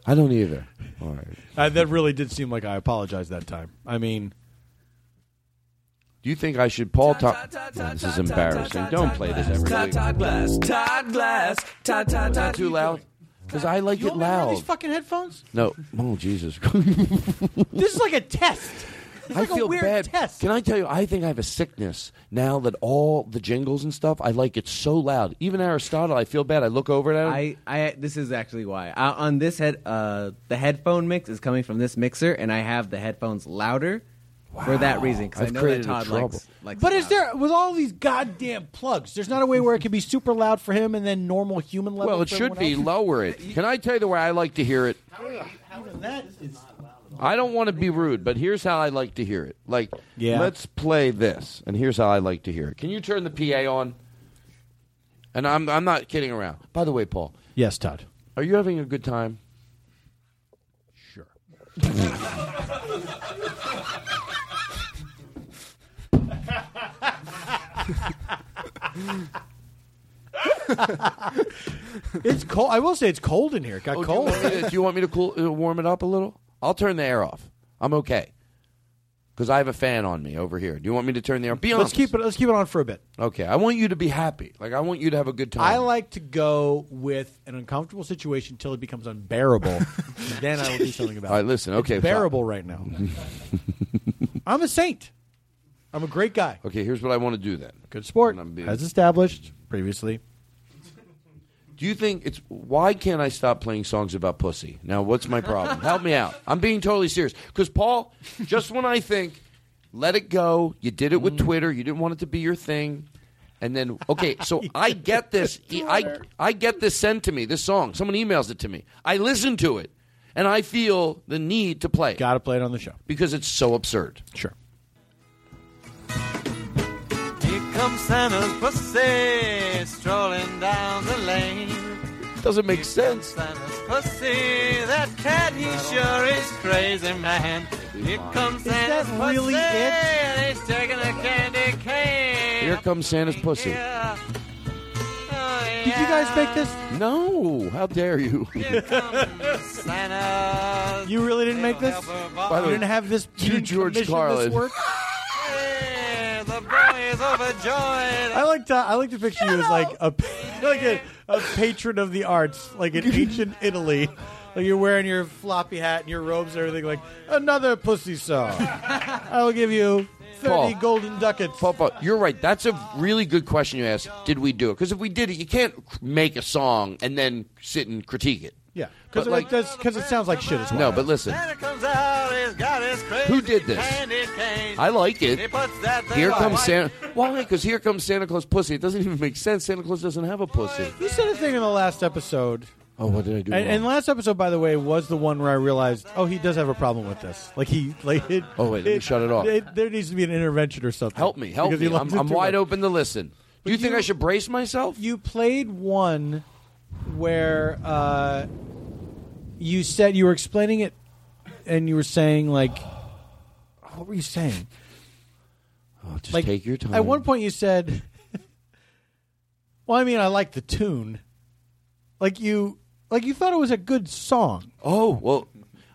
I don't either. All right. Uh, that really did seem like I apologized that time. I mean, Do you think I should, Paul? Talk. this is embarrassing. Don't play this every week. Todd Glass, Todd Glass, Todd, Todd, Is that Todd. too loud? Because I like you it want me to wear loud. these fucking headphones? No. Oh Jesus. This is like a test. It's I like feel a weird bad. test. Can I tell you? I think I have a sickness now that all the jingles and stuff. I like it so loud. Even Aristotle, I feel bad. I look over at him. I, I this is actually why uh, on this head uh, the headphone mix is coming from this mixer and I have the headphones louder for that reason because I I've know created that Todd trouble. likes, likes But is there with all these goddamn plugs? There's not a way where it can be super loud for him and then normal human level. well, it for should be else? lower it. Can I tell you the way I like to hear it? How Even that is I don't want to be rude, but here's how I like to hear it. Like, Yeah. let's play this, and here's how I like to hear it. Can you turn the PA on? And I'm I'm not kidding around. By the way, Paul, yes, Todd. are you having a good time? Sure. it's cold. I will say it's cold in here. It got Oh, cold. Do you want me to, do you want me to cool, uh, warm it up a little? I'll turn the air off. I'm okay because I have a fan on me over here. Do you want me to turn the air? Be let's keep it. Let's keep it on for a bit. Okay, I want you to be happy. Like I want you to have a good time. I like to go with an uncomfortable situation until it becomes unbearable. then I will do something about it. All right, listen. Okay, it's bearable right now. I'm a saint. I'm a great guy. Okay, here's what I want to do then. Good sport, as established previously. Do you think it's why can't I stop playing songs about pussy? Now, what's my problem? Help me out. I'm being totally serious. Because Paul, just when I think, let it go. You did it with mm. Twitter. You didn't want it to be your thing. And then, okay, so I get this. I I get this sent to me. This song. Someone emails it to me. I listen to it, and I feel the need to play it Got to play it on the show. because it's so absurd. Sure. Here comes Santa's pussy strolling down the lane. Doesn't make sense. Santa's pussy, that cat, he sure is crazy, man. Here comes Santa's that really pussy, it? and he's taking a candy cane. Here comes Santa's pussy. Yeah. Oh, Did you guys make this? No, how dare you? Here comes Santa. You really didn't make this? Help By the way, You didn't have this. to You didn't George commission Carlin. This work? overjoyed. I like to I like to picture you as like a like a, a patron of the arts, like in ancient Italy. Like you're wearing your floppy hat and your robes and everything. Like another pussy song. I will give you thirty Paul. golden ducats. Paul, Paul, you're right. That's a really good question you asked. Did we do it? Because if we did it, you can't make a song and then sit and critique it. Yeah, because But, like- because it sounds like shit as well. No, but listen. Comes out, he's got his crazy Who did this? candy cane. I like it. He puts that thing Here comes white. Santa. Why? Because here comes Santa Claus pussy. It doesn't even make sense. Santa Claus doesn't have a pussy. You said a thing in the last episode. Oh, what did I do? And, and last episode, by the way, was the one where I realized, oh, he does have a problem with this. Like he, like it. Oh, wait, let me shut it off. there needs to be an intervention or something. help me, help me. I'm, I'm wide much. open to listen. Do you, think I should brace myself? You played one where uh, you said you were explaining it, and you were saying like, what were you saying? Oh, just like, take your time. At one point, you said, "Well, I mean, I like the tune." Like you, like you thought it was a good song. Oh well,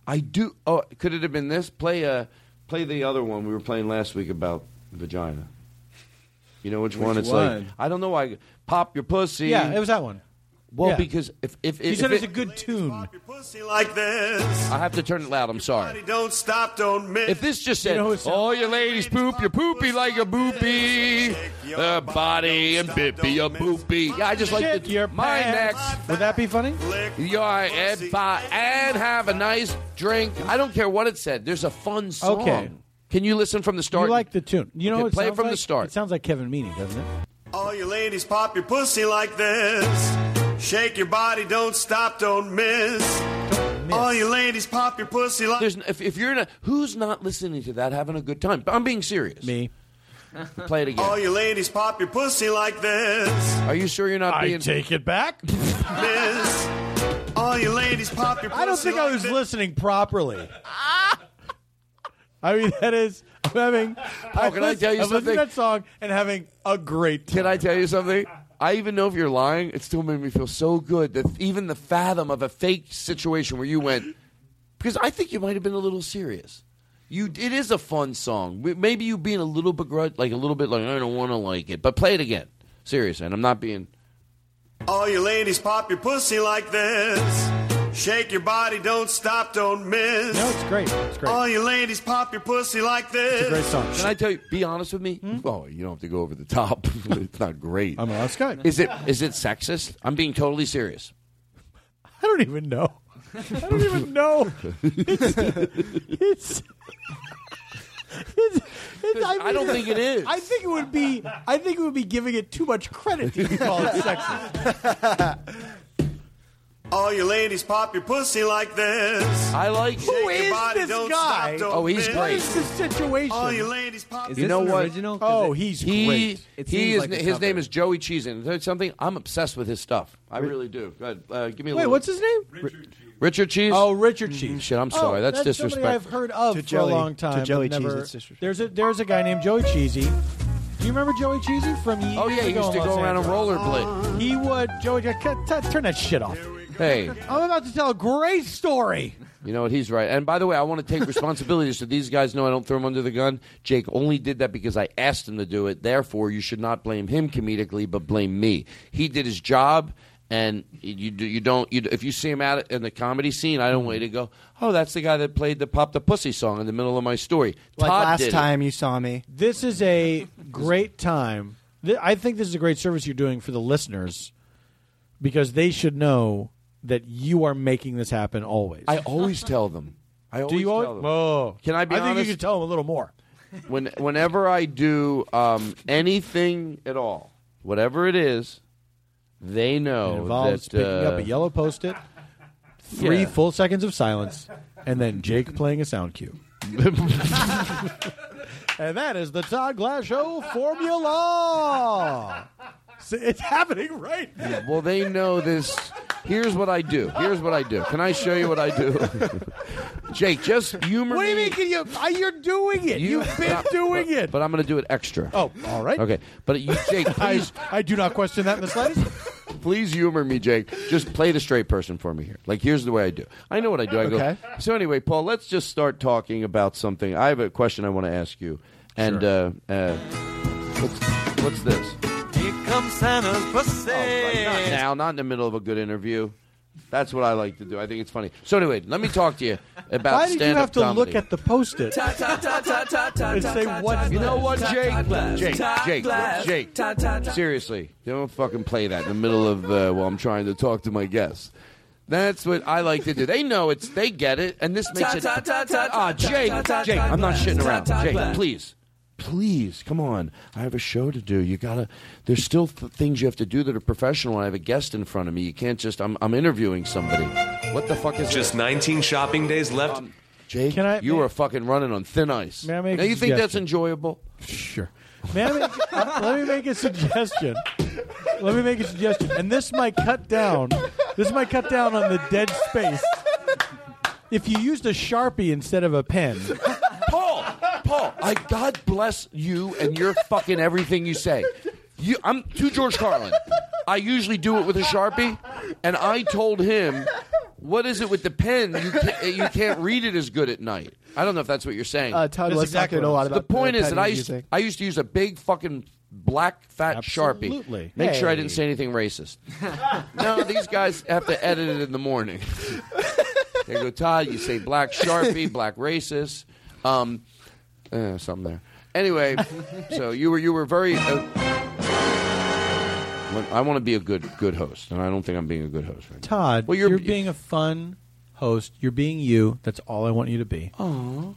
I do. Oh, could it have been this? Play uh, play the other one we were playing last week about vagina. You know which, Which one? It's like? I don't know why. Pop your pussy. Yeah, it was that one. Well, Yeah. because if if, You if said it- it's a good tune. like this. I have to turn it loud. I'm sorry. Don't stop, don't miss. If this just said, You know who it sounds- "Oh, you ladies poop, you poopy like a boopy, a body and bippy a boopy." Yeah, I just like Shit the your my pants. next. Would that be funny? Your and, fi- and have a nice drink. I don't care what it said. There's a fun song. Okay. Can you listen from the start? You like the tune. You know, Okay, what play it sounds from the like? start. It sounds like Kevin Meaney, doesn't it? All you ladies pop your pussy like this. Shake your body, don't stop, don't miss. All you ladies pop your pussy like There's, if, if you're in a, who's not listening to that, having a good time? I'm being serious. Me. Play it again. All you ladies pop your pussy like this. Are you sure you're not I being? take it back. Miss. All you ladies pop your pussy I don't think I was this. listening properly. I mean, that is, I'm having. Paul, can I tell you I'm listening something? to that song and having a great time. Can I tell you something? I even know if you're lying, it still made me feel so good that even the fathom of a fake situation where you went, because I think you might have been a little serious. You, it is a fun song. Maybe you being a little begrudged, like a little bit like I don't want to like it, but play it again, seriously. And I'm not being. All you ladies pop your pussy like this. Shake your body, don't stop, don't miss. No, it's great. It's great. All you ladies pop your pussy like this. It's a great song. Can I tell you? Be honest with me. Oh, you don't have to go over the top. it's not great. I'm on Skype. Is it? Is it sexist? I'm being totally serious. I don't even know. I don't even know. It's. it's it's, it's, I, I don't think it is. I think it would be. I think it would be giving it too much credit to call it sexist. All you ladies pop your pussy like this. I like. Shake Who your is body, this don't guy? Stop, don't Oh, he's miss. What great. is the situation? All you ladies pop. Is You this know an what? original? 'Cause Oh, it- he's He, great. It he seems is. like a his cover. name is Joey Cheesin. Tell you something. I'm obsessed with his stuff. I really do. Go ahead, uh, give me a Wait, little. what's his name? Richard Cheese? Oh, Richard Cheese. Shit, I'm sorry. Oh, that's, somebody disrespectful. I've heard of To for Joey- a long to time. Joey but Cheese, never- it's disrespectful. There's a there's a guy named Joey Cheesy. Do you remember Joey Cheesy from years Oh yeah, he ago used to in go around and Angeles? rollerblade. He would Joey. cut- t- Turn that shit off. Hey, I'm about to tell a great story. you know what? He's right. And by the way, I want to take responsibility so these guys know I don't throw them under the gun. Jake only did that because I asked him to do it. Therefore, you should not blame him comedically, but blame me. He did his job. And you do, you don't you, if you see him out in the comedy scene, I don't mm-hmm. wait to go. Oh, that's the guy that played the "Pop the Pussy" song in the middle of my story. Like Todd last did it. time you saw me. This is a great time. Th- I think this is a great service you're doing for the listeners because they should know that you are making this happen always. I always tell them. I always Do you tell always? them. Oh, Can I be I think you could tell them a little more. when whenever I do um, anything at all, whatever it is, they know It involves that picking uh, up a yellow post-it, three yeah. full seconds of silence, and then Jake playing a sound cue. and that is the Todd Glass Show formula. See, It's happening right now. Well, they know this. Here's what I do. Here's what I do. Can I show you what I do? Jake, just humor me. What do you me. mean? Can you? uh, You're doing it. You- You've been but- doing it. But I'm going to do it extra. Oh, all right. Okay, but you, Jake, I, please, I do not question that in the slightest. please humor me, Jake. Just play the straight person for me here. Like, here's the way I do. I know what I do. I go. Okay. So anyway, Paul, let's just start talking about something. I have a question I want to ask you, and uh, uh, What's, what's this? Here comes Santa's pussy. Not now, not in the middle of a good interview. That's what I like to do. I think it's funny. So anyway, let me talk to you about Why did you have to comedy. look at the post-it and say what? You know what, Jake? Jake, Jake, Jake. Seriously, don't fucking play that in the middle of uh, while I'm trying to talk to my guests. That's what I like to do. They know it's. They get it, and this makes it. Ah, Jake, Jake, I'm not shitting around. Jake, please, please, come on. I have a show to do. You gotta. There's still th- things you have to do that are professional. I have a guest in front of me. You can't just. I'm. I'm interviewing somebody. What the fuck is Just 19 shopping days left. Jake, Can I, you are fucking running on thin ice. May I make now a you think that's enjoyable? Sure. May I make, uh, let me make a suggestion. Let me make a suggestion, and this might cut down. This might cut down on the dead space. If you used a sharpie instead of a pen, Paul, Paul, I God bless you and your fucking everything you say. You, I'm to George Carlin. I usually do it with a sharpie, and I told him, "What is it with the pen? You can't, you can't read it as good at night." I don't know if that's what you're saying. Uh, Todd was talking a lot the point the is that I used, using. I used to use a big fucking black fat Absolutely. sharpie. Make sure I didn't say anything racist. no, these guys have to edit it in the morning. they go, Todd, you say black sharpie, black racist, um, eh, something there. Anyway, so you were you were very. Uh, I want to be a good good host, and I don't think I'm being a good host right now. Todd, Well, you're, you're- being a fun host. You're being you. That's all I want you to be. Aw.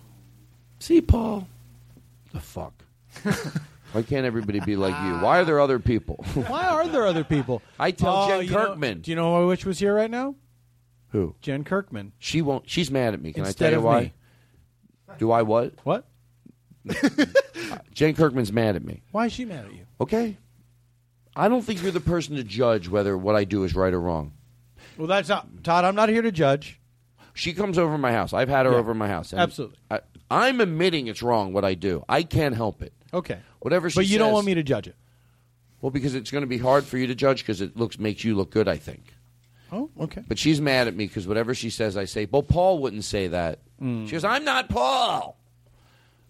See, Paul. The fuck. Why can't everybody be like you? Why are there other people? Why are there other people? I tell Oh, Jen you know- Kirkman. do you know which was here right now? Who? Jen Kirkman. She won't. She's mad at me. Can Instead I tell of you why? me. Do I what? What? Jen Kirkman's mad at me. Why is she mad at you? Okay. I don't think you're the person to judge whether what I do is right or wrong. Well, that's not Todd. I'm not here to judge. She comes over my house. I've had her Yeah. over my house. and Absolutely. I, I'm admitting it's wrong what I do. I can't help it. Okay. Whatever she But you don't says- want me to judge it. Well, because it's going to be hard for you to judge because it looks makes you look good. I think. Oh, okay. But she's mad at me because whatever she says, I say. Well, Paul wouldn't say that. Mm. She goes, "I'm not Paul."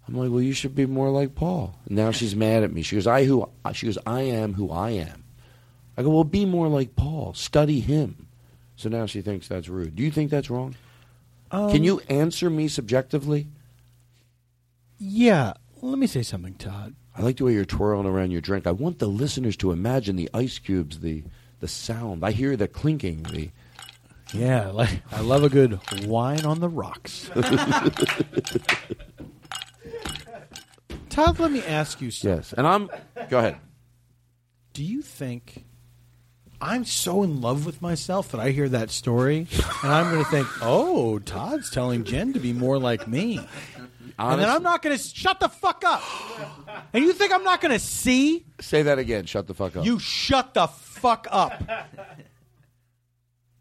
I'm like, "Well, you should be more like Paul." And now she's mad at me. She goes, "I who?" She goes, "I am who I am." I go, "Well, be more like Paul. Study him." So now she thinks that's rude. Do you think that's wrong? Um, Can you answer me subjectively? Yeah. Let me say something, Todd. I like the way you're twirling around your drink. I want the listeners to imagine the ice cubes, the the sound. I hear the clinking. The Yeah, like I love a good wine on the rocks. Todd, let me ask you something. yes, and I'm. Go ahead. Do you think I'm so in love with myself that I hear that story and I'm going to think, "Oh, Todd's telling Jen to be more like me." and then I'm not going to shut the fuck up. And you think I'm not going to see? Say that again. Shut the fuck up. You shut the fuck up.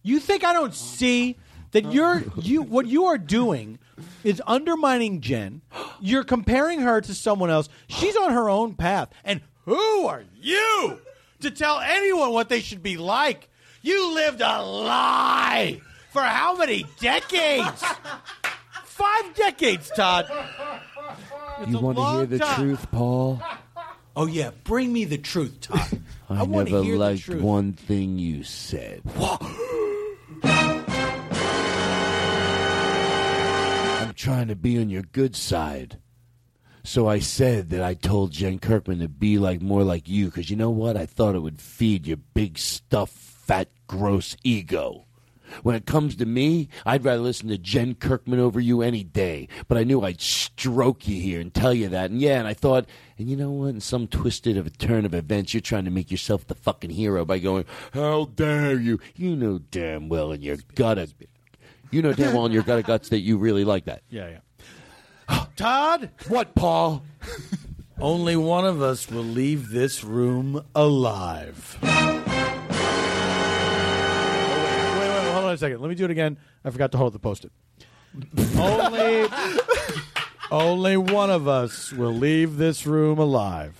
You think I don't see that you're you what you are doing is undermining Jen. You're comparing her to someone else. She's on her own path. And who are you to tell anyone what they should be like? You lived a lie for how many decades? Five decades, Todd. you want to hear the time. truth, Paul? Oh yeah, bring me the truth, Todd. I, to never liked one thing you said. trying to be on your good side. So I said that I told Jen Kirkman to be like more like you because you know what? I thought it would feed your big stuffed, fat, gross ego. When it comes to me, I'd rather listen to Jen Kirkman over you any day. But I knew I'd stroke you here and tell you that. And yeah, and I thought, and you know what? In some twisted of a turn of events, you're trying to make yourself the fucking hero by going, "How dare you?" You know damn well in your gut of, you know damn well in your gut of guts that you really like that. Yeah, yeah. Todd? What, Paul? Only one of us will leave this room alive. Oh, wait, wait, wait, hold on a second. Let me do it again. I forgot to hold the post-it. only, only one of us will leave this room alive.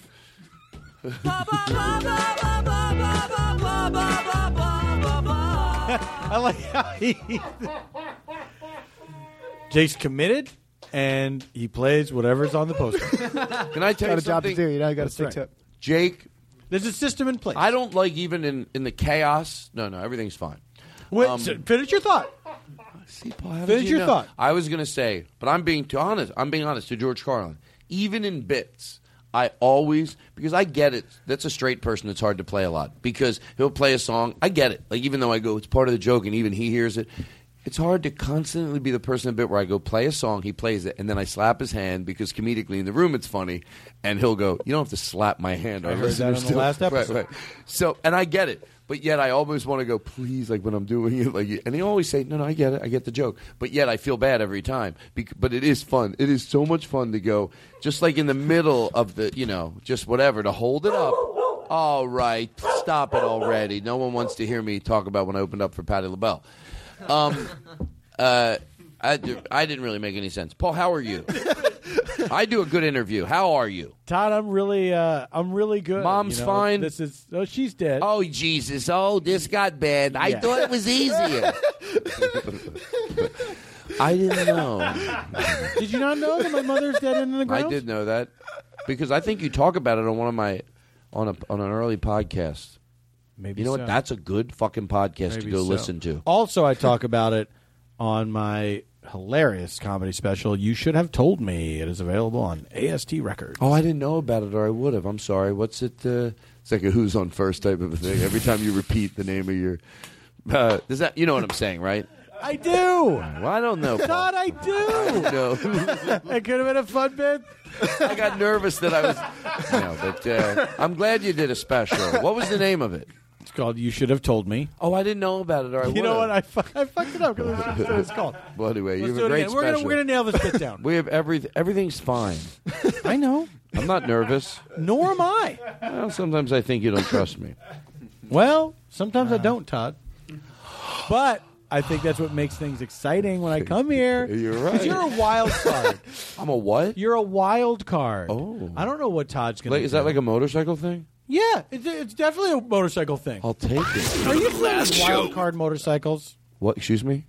I like how he. Jake's committed, and he plays whatever's on the poster. Can I tell Got you a job to something? do. You know, you got to stick right. to it. Jake. There's a system in place. I don't like even in in the chaos. No, no, everything's fine. Wait, Um, so finish your thought. See, Paul, how did Finish you your know? thought. I was gonna say, but I'm being too honest. I'm being honest to George Carlin. Even in bits, I always because I get it. That's a straight person. It's hard to play a lot because he'll play a song. I get it. Like even though I go, it's part of the joke, and even he hears it. It's hard to constantly be the person in a bit where I go play a song, he plays it, and then I slap his hand because comedically in the room it's funny, and he'll go, "You don't have to slap my hand." I heard that on the last episode. right. So, and I get it, but yet I always want to go, please, like when I'm doing it, like, and he always say, no, no, I get it, I get the joke, but yet I feel bad every time. Bec- but it is fun. It is so much fun to go, just like in the middle of the, you know, just whatever to hold it up. All right, stop it already. No one wants to hear me talk about when I opened up for Patti LaBelle. Um, uh, I, I didn't really make any sense. Paul, how are you? I do a good interview. How are you? Todd, I'm really, uh, I'm really good. Mom's you know? fine? This is, oh, she's dead. Oh Jesus! Oh, this got bad. I Yeah. thought it was easier. I didn't know. Did you not know that my mother's dead in the ground? I did know that because I think you talk about it on one of my on a on an early podcast. Maybe you know so. what? That's a good fucking podcast to go so. listen to. Also, I talk about it on my hilarious comedy special. You should have told me. It is available on AST Records. Oh, I didn't know about it, or I would have. I'm sorry. What's it? Uh, it's like a "Who's on First type of a thing. Every time you repeat the name of your, uh, does that? You know what I'm saying, right? I do. Well, I don't know. Paul. Todd, I do. No. it could have been a fun bit. I got nervous that I was. No, but uh, I'm glad you did a special. What was the name of it? It's called "You Should Have Told Me." Oh, I didn't know about it. Or I you know would've. what? I, fu- I fucked it up because that's what it's called. Well, anyway, Let's you do have a it great again. We're gonna special. we're gonna nail this bit down. We have everything. Everything's fine. I know. I'm not nervous. Nor am I. Well, sometimes I think you don't trust me. Well, sometimes I uh. don't, Todd. But I think that's what makes things exciting when I come here. You're 'Cause right. You're a wild card. I'm a what? You're a wild card. Oh. I don't know what Todd's gonna. Like, to is that like a motorcycle thing? Yeah, it's, it's definitely a motorcycle thing. I'll take it. Are you familiar with wild card motorcycles? What? Excuse me?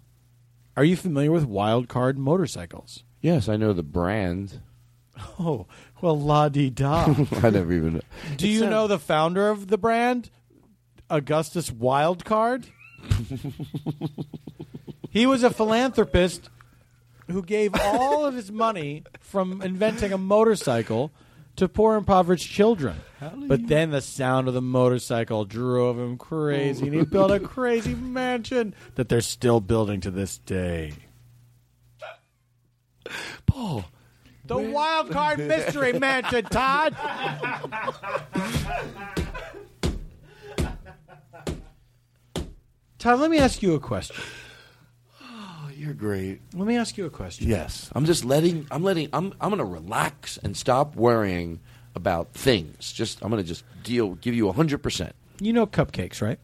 Are you familiar with wild card motorcycles? Yes, I know the brand. Oh, well, la di da. I never even. Do you know the founder of the brand, Augustus Wildcard? he was a philanthropist who gave all of his money from inventing a motorcycle to poor impoverished children. But then the sound of the motorcycle drove him crazy, and he built a crazy mansion that they're still building to this day. Paul. The Wild Card Mystery Mansion, Todd. Todd, let me ask you a question. Oh, you're great. Let me ask you a question. Yes, I'm just letting. I'm letting. I'm. I'm going to relax and stop worrying about things. Just. I'm going to just deal. Give you hundred percent. You know cupcakes, right?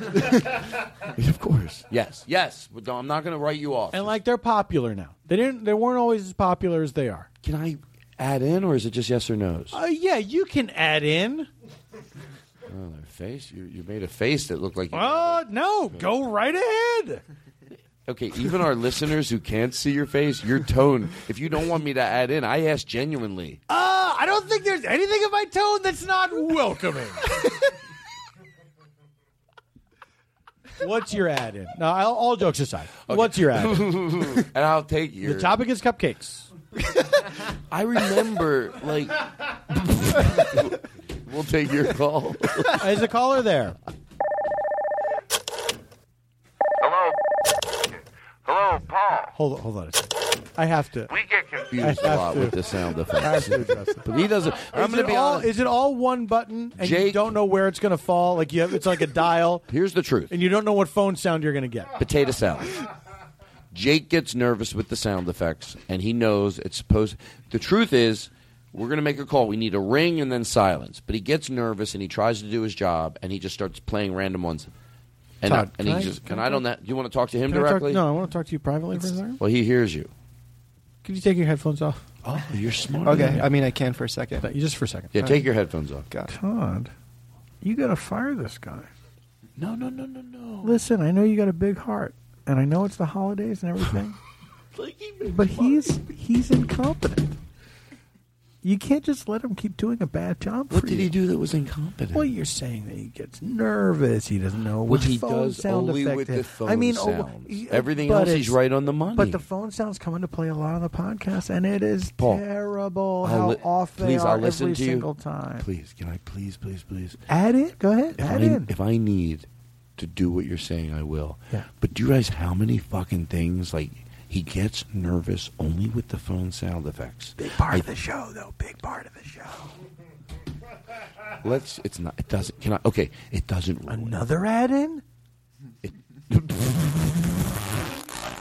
Of course. Yes. Yes. But no, I'm not going to write you off. And like they're popular now. They didn't. They weren't always as popular as they are. Can I add in, or is it just yes or no's? Uh, yeah, you can add in. Face. You, you made a face that looked like. You Uh, no, go right ahead. Okay, even our listeners who can't see your face, your tone. If you don't want me to add in, I ask genuinely. Uh, I don't think there's anything in my tone that's not welcoming. What's your add in? No, I'll- all jokes aside. What's your add in? and I'll take your. The topic is cupcakes. I remember, like. we'll take your call. Is a caller there? Hello? Hello, Paul. Hold on, hold on a second. I have to. We get confused. Confused a have lot to- with the sound I have effects. to address it. But he doesn't. I'm Is going it to be all, honest. Is it all one button and you Jake- don't know where it's going to fall? Like you have, it's like a dial, Here's the truth. and you don't know what phone sound you're going to get. potato salad. Jake gets nervous with the sound effects, and he knows it's supposed. The truth is, we're going to make a call. We need a ring and then silence. But he gets nervous and he tries to do his job, and he just starts playing random ones. And, Todd, and can he I- just can I I don't. talk- That, you want to talk to him Can I talk- directly? no, I want to talk to you privately for a second. Well, he hears you. Could you take your headphones off? Oh, you're smart. Okay, I mean, I can for a second. You Just for a second. Yeah, take your headphones off. Got it. Todd, you got to fire this guy. No, no, no, no, no. Listen, I know you got a big heart, and I know it's the holidays and everything, but he's he's incompetent. You can't just let him keep doing a bad job. What did you. he do that was incompetent? Well, you're saying that he gets nervous. He doesn't know Well, which he phone does sound only effect with the phone I mean, oh, sounds. he- Everything else, he's right on the money. But the phone sounds come into play a lot on the podcast, and it is Paul, terrible I'll how li- off they please, are I'll listen every to you. single time. Please, can I please, please, please? Add it. Go ahead. If Add I, in. if I need to do what you're saying, I will. Yeah. But do you realize how many fucking things like he gets nervous only with the phone sound effects? Big part I- of the show, though. Big part of the show. Let's. It's not. It doesn't. Can I? Okay. It doesn't. Another add in.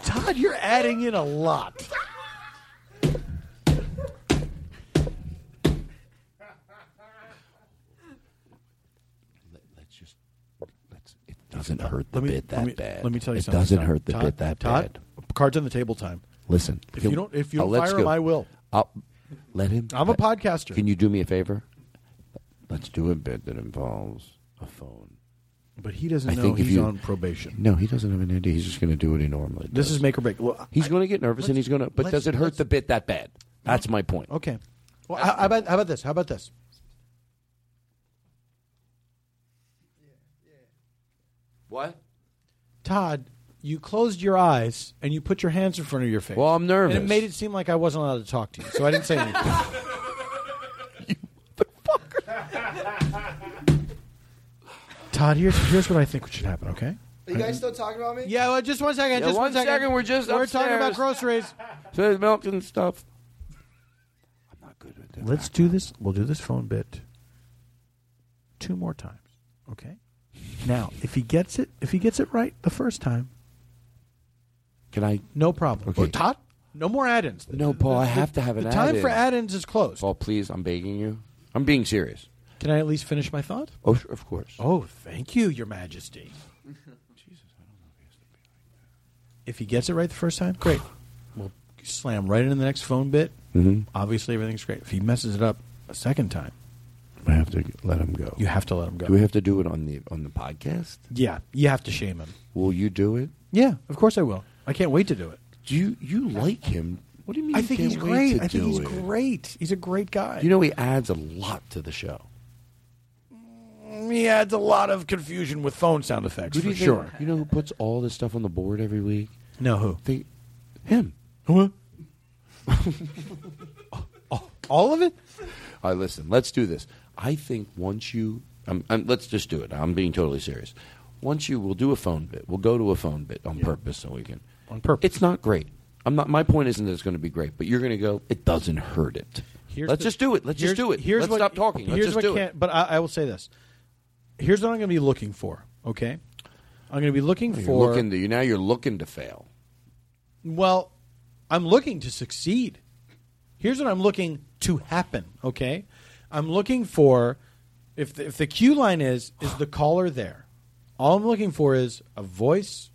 Todd, you're adding in a lot. Let's just. It doesn't hurt the me- bit that me- bad. Let me tell you it something. doesn't Todd. hurt the Todd, bit that Todd, bad. Cards on the table time. Listen. If you don't, if you oh, don't fire him. I will. I'll let him. I'm a let- podcaster. Can you do me a favor? Let's do a bit that involves a phone. But he doesn't I know think if he's you- on probation. No, he doesn't have an idea. He's just going to do what he normally This is make or break. Well, He's going to get nervous and he's going to. But let's- does it hurt the bit that bad? That's my point. Okay. Well, how, how about how about this? How about this? What? Todd, you closed your eyes and you put your hands in front of your face. Well, I'm nervous. And it made it seem like I wasn't allowed to talk to you, so I didn't say anything. Todd, here's here's what I think should happen. Okay. Are you guys still talking about me? Yeah, well, just one second. Yeah, just one one second. second, we're just we're talking about groceries. So there's milk and stuff. I'm not good at that. Let's do this. We'll do this phone bit two more times. Okay. Now, if he gets it, if he gets it right the first time, Can I? no problem. Okay. Todd, no more add-ins. No, Paul. I have to have The an time add-in. for add-ins is closed. Paul, please. I'm begging you. I'm being serious. Can I at least finish my thought? Oh, sure, of course. Oh, thank you, Your Majesty. Jesus. If he gets it right the first time, great. We'll slam right into the next phone bit. Mhm. Obviously, everything's great. If he messes it up a second time, I have to let him go. you have to let him go. Do we have to do it on the on the podcast? yeah, you have to shame him. Will you do it? Yeah, of course I will. I can't wait to do it. Do you you like him? What do you mean? I you think can't he's wait great. to I think do he's it? great. He's a great guy. You know, he adds a lot to the show. he adds a lot of confusion with phone sound effects Who do for you think- sure. You know who puts all this stuff on the board every week? No, who? They, him. What? All of it? All right, listen. Let's do this. I think once you, um, um, let's just do it. I'm being totally serious. Once you, we'll do a phone bit. We'll go to a phone bit on purpose so we can. On purpose. It's not great. I'm not. My point isn't that it's going to be great, but you're going to go. It doesn't hurt it. Here's let's the- just do it. Let's just do it. Here's let's what, stop talking. Let's here's just what do it. But I, I will say this. Here's what I'm going to be looking for. Okay, I'm going to be looking You're for. looking to, you now. You're looking to fail. Well, I'm looking to succeed. Here's what I'm looking to happen. Okay, I'm looking for if the, if the cue line is is the caller there. All I'm looking for is a voice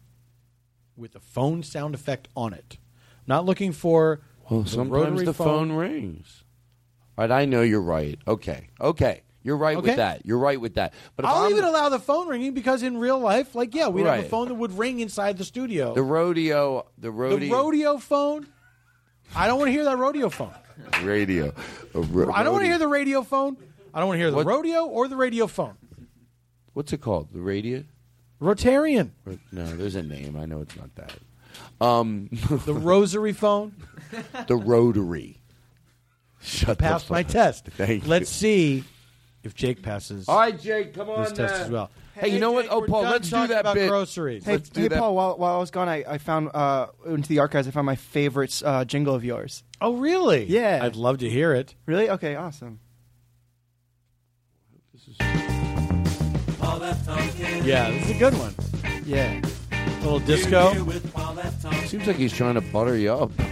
with a phone sound effect on it. Not looking for Well, the sometimes the phone rings. All right, I know you're right. Okay, okay, you're right Okay. with that. You're right with that. But I'll I'm even allow the phone ringing because in real life, like yeah, we'd have a phone that would ring inside the studio. the rodeo, the rodeo, The rodeo phone. I don't want to hear that rodeo phone. radio. ro- I don't want to hear the radio phone. I don't want to hear the What- rodeo or the radio phone. What's it called? The radio? Rotarian. No, there's a name. I know it's not that. Um, The rosary phone. the rotary. Shut the Passed my fuck- test. Thank Let's see if Jake passes All right, Jake, come on. this test now. as well. Hey, you know what? Jake, Oh, we're Paul, done let's do talking that about bit. groceries. Hey, Let's do hey that. Paul. While, while I was gone, I, I found uh, into the archives. I found my favorite uh, jingle of yours. Oh, really? Yeah. I'd love to hear it. Really? Okay. Awesome. Yeah, this is a good one. Yeah. A little disco. Seems like he's trying to butter you up. Is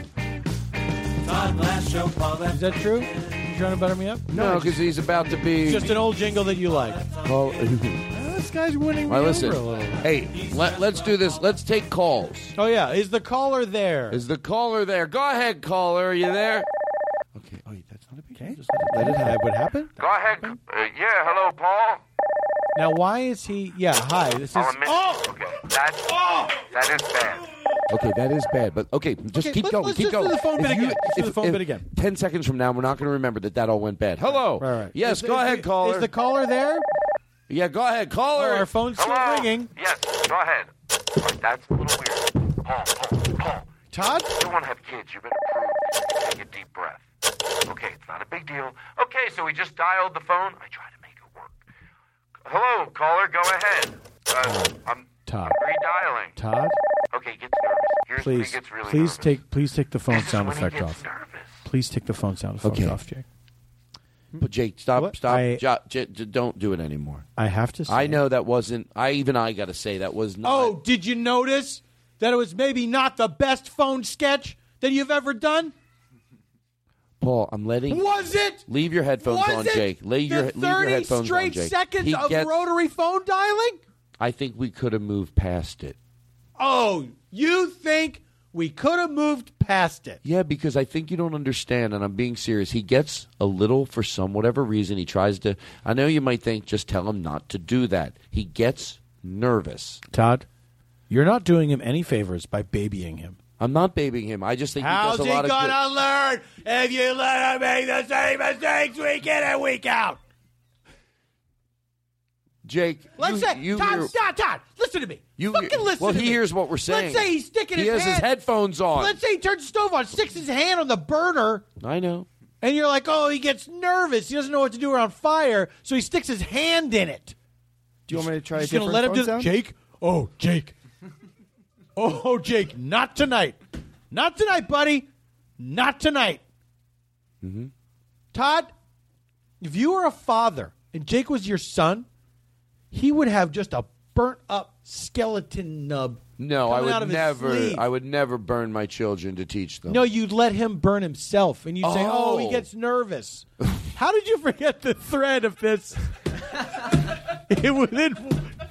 that true? You trying to butter me up? No, because he's about to be. It's just an old jingle that you like. Paul, Oh, this guy's winning me All right, listen. over a little. Hey, let, let's do this. Let's take calls. Oh yeah, is the caller there? Is the caller there? Go ahead, caller. Are you there? Okay. Oh, that's not a big Okay. Just let it That happen. would happen. Go ahead. Uh, yeah, hello, Paul. Now, why is he? Yeah, hi. This is. Oh, I missed- Oh, Okay, that's that is bad. Okay, that is bad, but okay, just Okay, keep let's- going. let's keep just do going. the phone If bit you- again. Let's do if- the phone if bit again. Ten seconds from now, we're not going to remember that that all went bad. Hello. Right, right. Yes, Is- go is ahead, caller. Is the caller there? yeah, go ahead, caller. Oh, our phone's still Hello? ringing. Yes, go ahead. All right, that's a little weird. Paul, Paul, Paul. Todd? You don't want to have kids. You've been approved. Take a deep breath. Okay, it's not a big deal. Okay, so we just dialed the phone. I tried to it work. Hello, caller, go ahead. Uh, I'm, Todd. I'm redialing. Todd? Okay, he gets nervous. Here's when Please, he gets really please nervous. take, please take the phone This is sound when he effect gets off. nervous. Please take the phone sound effect Okay. off, Jake. But Jake, stop, stop. I- Jo- J- j- don't do it anymore. I have to. Say I know that wasn't. I even I got to say that was not. Oh, did you notice that it was maybe not the best phone sketch that you've ever done? Paul, I'm letting. Was it? Leave your headphones on, Jake. Leave your, the leave your headphones straight on, Jake. seconds He of gets- rotary phone dialing? I think we could have moved past it. Oh, you think we could have moved past it? Yeah, because I think you don't understand, and I'm being serious. He gets a little, for some whatever reason, he tries to. I know you might think, just tell him not to do that. He gets nervous. Todd, you're not doing him any favors by babying him. I'm not babying him. I just think How's he he does a lot of good. gonna learn if you let him make the same mistakes week in and week out? Jake, Let's you- say, you Todd, hear- Todd, Todd, listen to me. You Fucking listen well, to he me. hears what we're saying. Let's say he's sticking he his has his headphones on. Let's say he turns the stove on, sticks his hand on the burner, I know. and you're like, oh, he gets nervous. He doesn't know what to do around fire, so he sticks his hand in it. Do you want me to try a He's gonna different let him phone do sound? Jake. Oh, Jake. Oh, Jake. Not tonight. Not tonight, buddy. Not tonight. Mm-hmm. Todd, if you were a father and Jake was your son, he would have just a burnt up skeleton nub. No, I would never. I would never burn my children to teach them. No, you'd let him burn himself, and you'd say, "Oh, he Oh. gets nervous." How did you forget the thread of this? It within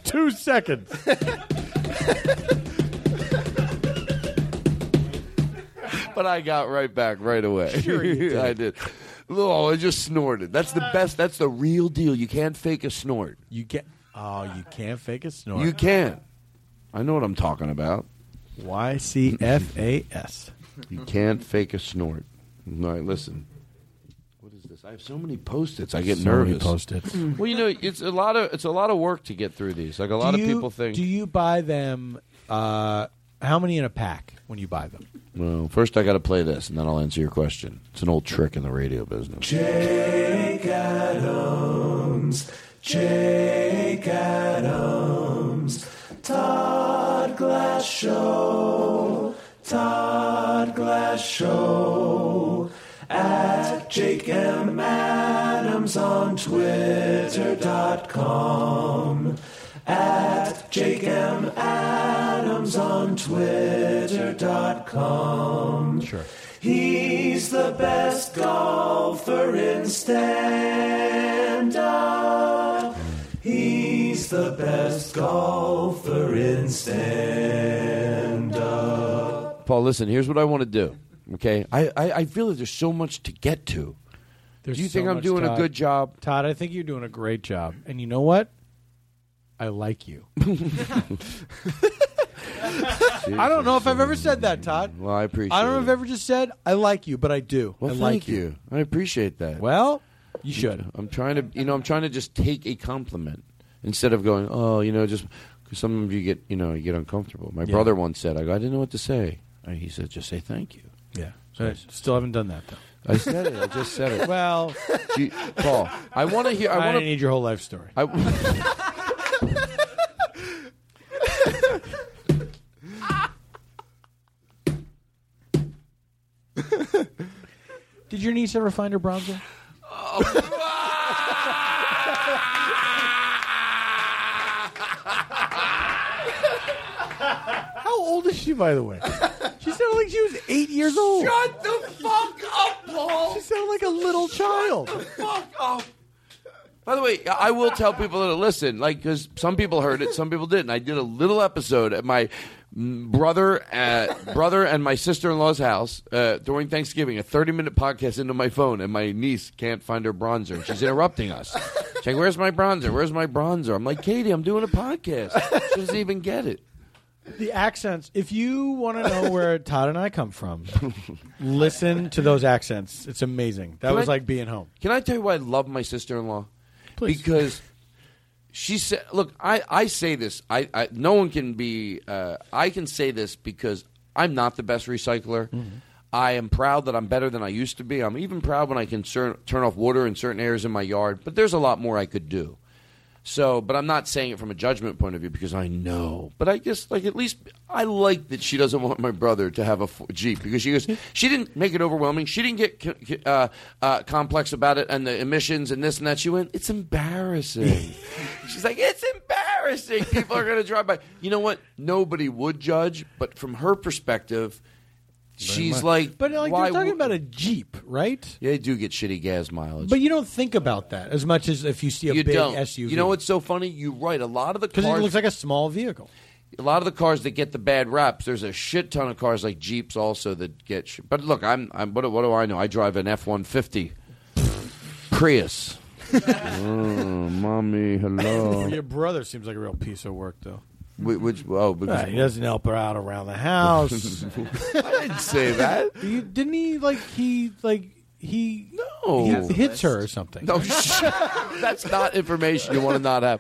two seconds. but I got right back right away. Sure you did. I did. Oh, I just snorted. That's the best. That's the real deal. You can't fake a snort. You get. Oh, you can't fake a snort. You can. I know what I'm talking about. Y C F A S. You can't fake a snort. All right, listen. What is this? I have so many post-its. I get So nervous. Post-its. Well, you know, it's a lot of it's a lot of work to get through these. Like a lot Do of people think. Do you buy them? Uh, how many in a pack when you buy them? Well, first I got to play this, and then I'll answer your question. It's an old trick in the radio business. Jake Adams, Jake Adams, Todd Glass Show, Todd Glass Show, at Jake M. Adams on Twitter.com, at Jake M. Adams on Twitter.com. Sure. He's the best golfer in stand up. He's the best golfer in stand up. Paul, listen. Here's what I want to do. Okay, I, I, I feel that there's so much to get to. There's Do you so think I'm much, doing a good job? Todd? I think you're doing a great job. And you know what? I like you. I don't know if I've ever said that, Todd. Well, I appreciate. I don't know if. I've ever just said I like you, but I do. Well, I thank like you. I appreciate that. Well, you should. I'm trying to, you know, I'm trying to just take a compliment instead of going, oh, you know, just because some of you get, you know, you get uncomfortable. My Yeah. brother once said, I, go, I didn't know what to say. And he said, just say thank you. Yeah. I still haven't done that though. I said it. I just said it. Well, Gee, Paul, I want to hear. I I, want to need your whole life story. I, Did your niece ever find her bronzer? How old is she, by the way? She sounded like she was eight years old. Shut the fuck up, Paul. She sounded like a little child. Shut the fuck up. By the way, I will tell people to listen, like because some people heard it, some people didn't. I did a little episode at my brother, uh, brother, and my sister in law's house uh, during Thanksgiving. A thirty-minute podcast into my phone, and my niece can't find her bronzer, she's interrupting us. She's like, "Where's my bronzer? Where's my bronzer?" I'm like, "Katie, I'm doing a podcast." She doesn't even get it. The accents. If you want to know where Todd and I come from, listen to those accents. It's amazing. That Can was I- like being home. Can I tell you why I love my sister in law? Please. Because she said, "Look, I, I say this. I, I no one can be. Uh, I can say this because I'm not the best recycler. I am proud that I'm better than I used to be. I'm even proud when I can turn off water in certain areas in my yard. But there's a lot more I could do. So, but I'm not saying it from a judgment point of view because I know. But I guess, like, at least I like that she doesn't want my brother to have a Jeep because she goes, she didn't make it overwhelming. She didn't get uh, uh, complex about it and the emissions and this and that. She went, it's embarrassing. She's like, it's embarrassing. People are going to drive by. You know what? Nobody would judge, but from her perspective, she's much. like, But like why you're talking would- about a Jeep, right? Yeah, they do get shitty gas mileage. But you don't think about that as much as if you see a you big don't. SUV. You know what's so funny? You right. A lot of the Because cars it looks like a small vehicle. a lot of the cars that get the bad raps, there's a shit ton of cars like Jeeps also that get. Sh- but look, I'm, I'm what, do- what do I know? I drive an F one fifty Prius. oh, mommy, hello. Your brother seems like a real piece of work, though. Wh- Which oh, because Uh, he doesn't help her out around the house. I didn't say that. You, didn't he like he like he no he hits her or something? No, sh- that's not information you want to not have.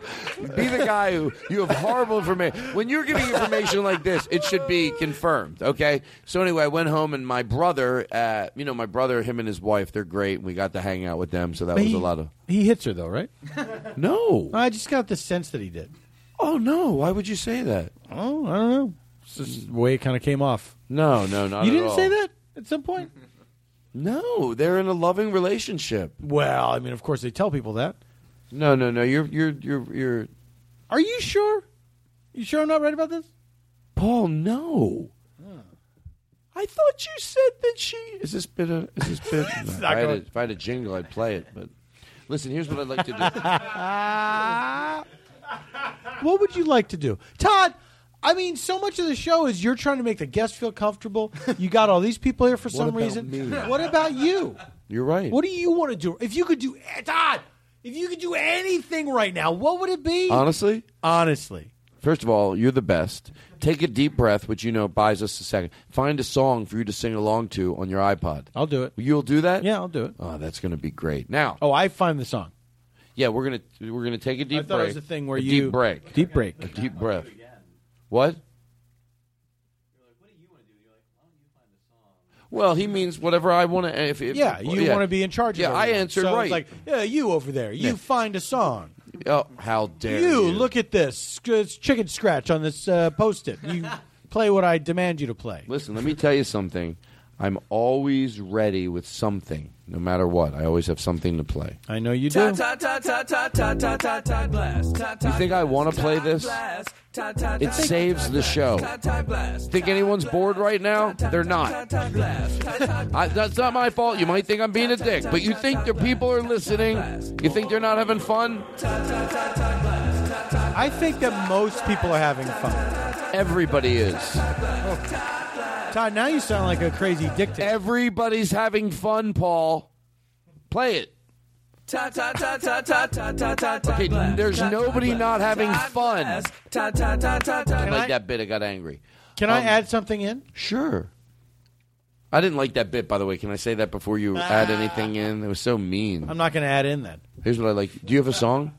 Be the guy who you have horrible information. When you're giving information like this, it should be confirmed. Okay. So anyway, I went home and my brother, uh, you know, my brother, him and his wife, they're great. And we got to hang out with them. So that But was he- a lot of. He hits her though, right? No. I just got the sense that he did. Oh no! Why would you say that? Oh, I don't know. It's just the way it kind of came off. No, no, not you at didn't all. say that at some point. No, they're in a loving relationship. Well, I mean, of course they tell people that. No, no, no. You're, you're, you're, you're. Are you sure? You sure I'm not right about this? Paul, no. I thought you said that she. Is this bit a? Is this bit? If, I had a, if I had a jingle, I'd play it. But listen, here's what I'd like to what would you like to do, Todd? I mean, so much of the show is you're trying to make the guests feel comfortable. You got all these people here for some about reason. me? What about you? You're right. What do you want to do? If you could do, eh, Todd, if you could do anything right now, what would it be? Honestly, honestly, first of all, you're the best. Take a deep breath, which you know buys us a second. Find a song for you to sing along to on your iPod. I'll do it. You'll do that? Yeah, I'll do it. Oh, that's going to be great. Now, Oh, I find the song. Yeah, we're gonna we're gonna take a deep break. I thought break. it was a thing where A you deep break, deep break, a deep breath. What? Well, he means whatever I want to. If, if Yeah, you want to be in charge. Of that. Yeah, of I everything. answered so right. It's like, yeah, you over there, you Yeah. find a song. Oh, how dare you, you! look at this it's chicken scratch on this uh, post-it. You play what I demand you to play. Listen, let me tell you something. I'm always ready with something, no matter what. I always have something to play. I know you do. You think I want to play this? It saves the show. Think anyone's bored right now? They're not. I, that's not my fault. You might think I'm being a dick, but you think the people are listening? You think they're not having fun? I think that most people are having fun. Everybody is. Oh. Todd, now you sound like a crazy dictator. Everybody's having fun, Paul. Play it. Okay, there's nobody not having fun. I like that bit. I got angry. Can I add something in? Sure. I didn't like that bit, by the way. Can I say that before you add anything in? It was so mean. I'm not going to add in then. Here's what I like. Do you have a song?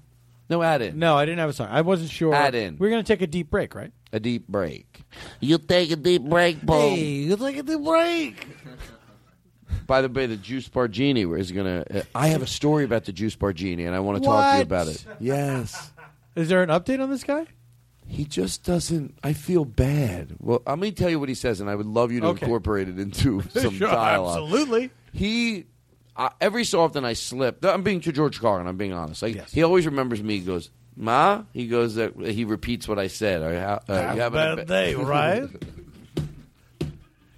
No, add in. No, I didn't have a song. I wasn't sure. Add in. We're going to take a deep break, right? A deep break. You take a deep break, Paul. you take a deep break. By the way, the Juice Bar Genie is going to. Uh, I have a story about the Juice Bar Genie, and I want to talk to you What? about it. Yes. Is there an update on this guy? He just doesn't. I feel bad. Well, let me tell you what he says, and I would love you to Okay. incorporate it into some dialogue. Absolutely. He uh, every so often I slip. I'm being to George Carlin. I'm being honest. Like he always remembers me. He goes, "Ma." He goes. Uh, he repeats what I said. Or, how, uh, Have you a bad day, right?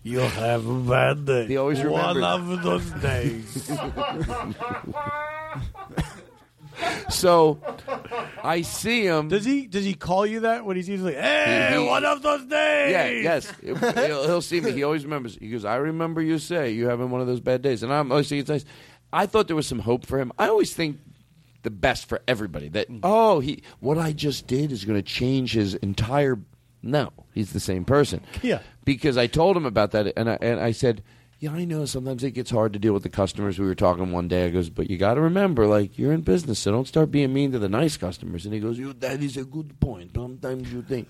You'll have a bad day. He always remembers. One of those days. so I see him. Does he does he call you that when he's usually hey He- he- one of those days? Yeah, yes. He'll, he'll see me. He always remembers. He goes, I remember you say you having one of those bad days. And I'm always thinking, it's nice. I thought there was some hope for him. I always think the best for everybody. That, mm-hmm. oh, he what I just did is going to change his entire No, he's the same person. Yeah. Because I told him about that, and I and I said, "Yeah, I know. Sometimes it gets hard to deal with the customers." We were talking one day. I goes, "But you got to remember, like you're in business, so don't start being mean to the nice customers." And he goes, "You, that is a good point. Sometimes you think,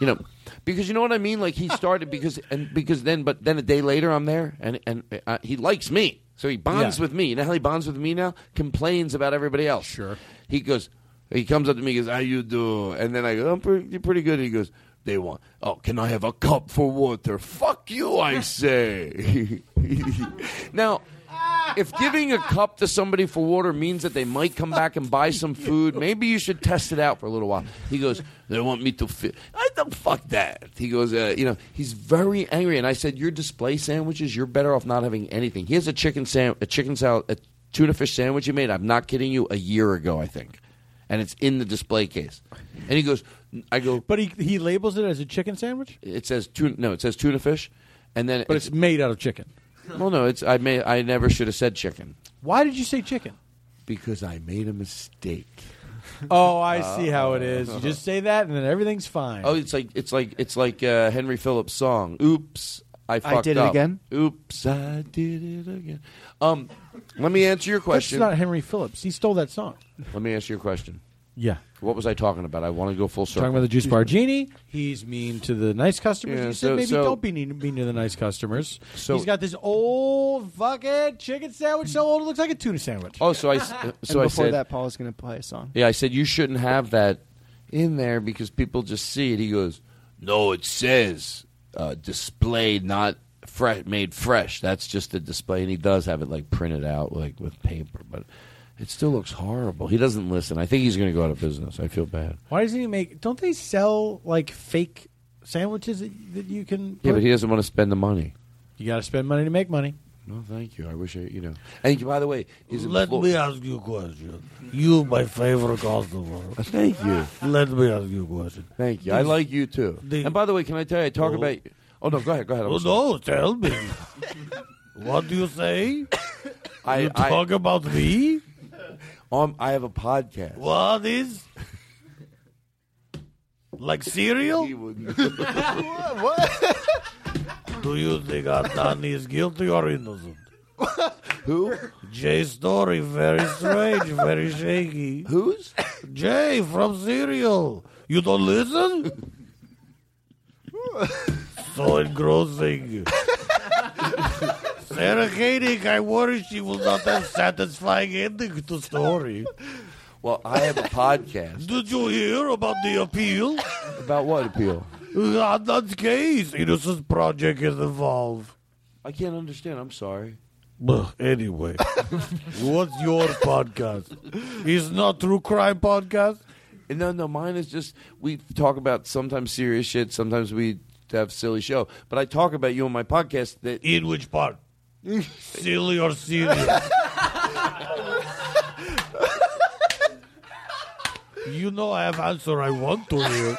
you know, because you know what I mean. Like he started because and because then, but then a day later, I'm there, and and uh, he likes me, so he bonds Yeah. with me. You know how he bonds with me now? Complains about everybody else. Sure. He goes. He comes up to me, and goes, "How you do?" And then I go, "I'm pretty, pretty good." He goes, "They want, oh, can I have a cup for water?" Fuck you, I say. now, if giving a cup to somebody for water means that they might come back and buy some food, maybe you should test it out for a little while. He goes, "They want me to fit." I don't fuck that. He goes, uh, you know, he's very angry, and I said, "Your display sandwiches, you're better off not having anything." He has a chicken sam- a chicken salad, a tuna fish sandwich he made. I'm not kidding you, a year ago, I think and it's in the display case. And he goes, I go, but he he labels it as a chicken sandwich. It says tuna. No, it says tuna fish, and then But it's made out of chicken. Well, no, it's I may I never should have said chicken Why did you say chicken? because I made a mistake. Oh, I see how it is. You just say that, and then everything's fine. Oh, it's like it's like it's like uh, Henry Phillips' song. Oops, I fucked up. I did it up. again? Oops, I did it again. Um, let me answer your That's question. not Henry Phillips. He stole that song. Let me answer your question. Yeah. What was I talking about? I want to go full circle. Talking about the juice bar genie. He's mean to the nice customers. Yeah, you so- said maybe so- don't be mean, mean to the nice customers. So- he's got this old fucking chicken sandwich so old it looks like a tuna sandwich. Oh, so I s- so and I before said that, Paul is going to play a song. Yeah, I said you shouldn't have that in there because people just see it. He goes, "No, it says uh, displayed, not fresh, made fresh. That's just a display." And he does have it like printed out, like with paper, but it still looks horrible. He doesn't listen. I think he's going to go out of business. I feel bad. Why doesn't he make? Don't they sell like fake sandwiches that, that you can? Yeah, put- but he doesn't want to spend the money. You got to spend money to make money. No, thank you. I wish I, you know. And by the way, his Let employ- me ask you a question. You, my favorite customer. Uh, thank you. Let me ask you a question. Thank you. I like you too. The- and by the way, can I tell you? I talk Oh. about. Oh no, go ahead. Go ahead. Oh, no, tell me. what do you say? I- you I- talk about me? Um, I have a podcast. What is? Like Serial? what? Do you think Adnan is guilty or innocent? Who? Jay Story, very strange, very shaky. Who's? Jay from Serial. You don't listen? so engrossing. Sarah I worry she will not have satisfying ending to story. Well, I have a podcast. Did you hear about the appeal? About what appeal? Adnan's case. Innocence Project is involved. I can't understand. I'm sorry. Ugh, Anyway, what's your podcast? It's not true crime podcast. No, no, mine is just we talk about sometimes serious shit, sometimes we have silly show. But I talk about you on my podcast that In which part? Silly or serious? you know I have answer I want to hear.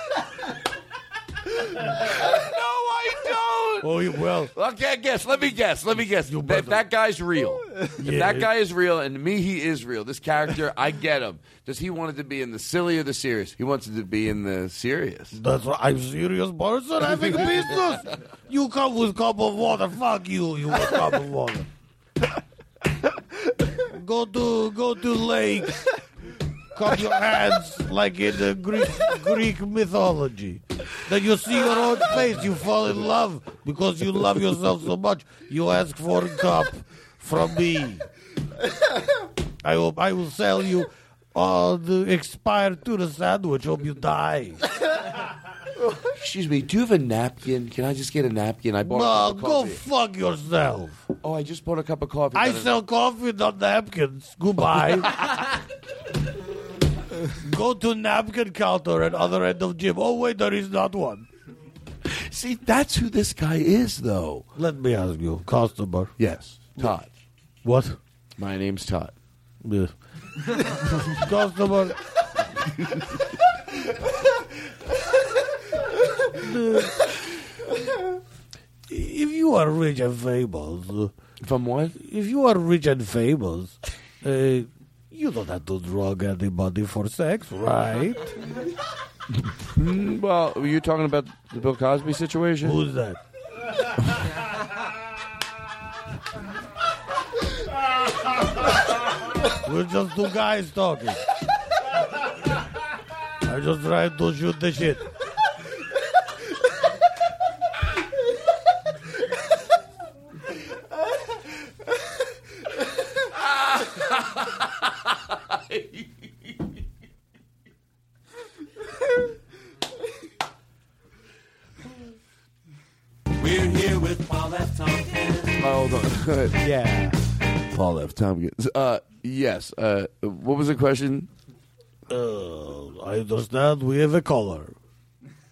Oh, no, I don't. Oh, well, Okay, guess. Let me guess. Let me guess. That, that guy's real. If that guy is real, and to me, he is real. This character, I get him. Does he want it to be in the silly or the serious? He wants it to be in the serious. that's what I'm serious person having business. You come with cup of water. Fuck you. You with cup of water. go to go to lake. Cup your hands like in the Greek Greek mythology. Then you see your own face. You fall in love because you love yourself so much. You ask for a cup from me. I hope I will sell you all the expired tuna sandwich. Hope you die. Excuse me. Do you have a napkin? Can I just get a napkin? I bought a No, cup of go coffee. fuck yourself. oh, I just bought a cup of coffee. I sell coffee, not napkins. Goodbye. go to napkin counter at other end of gym. Oh wait, there is not one. See, that's who this guy is, though. Let me ask you, customer. Yes, Todd. What? My name's Todd. Yeah. customer. if you are rich and famous, From what? if you are rich and famous, uh, you don't have to drug anybody for sex, right? Well, were you talking about the Bill Cosby situation? Who's that? We're just two guys talking. I just tried to shoot the shit. We're here with Paul F. Tompkins. Hold on. yeah. Paul F. Tompkins. Uh, yes. Uh, what was the question? Uh, I understand we have a caller.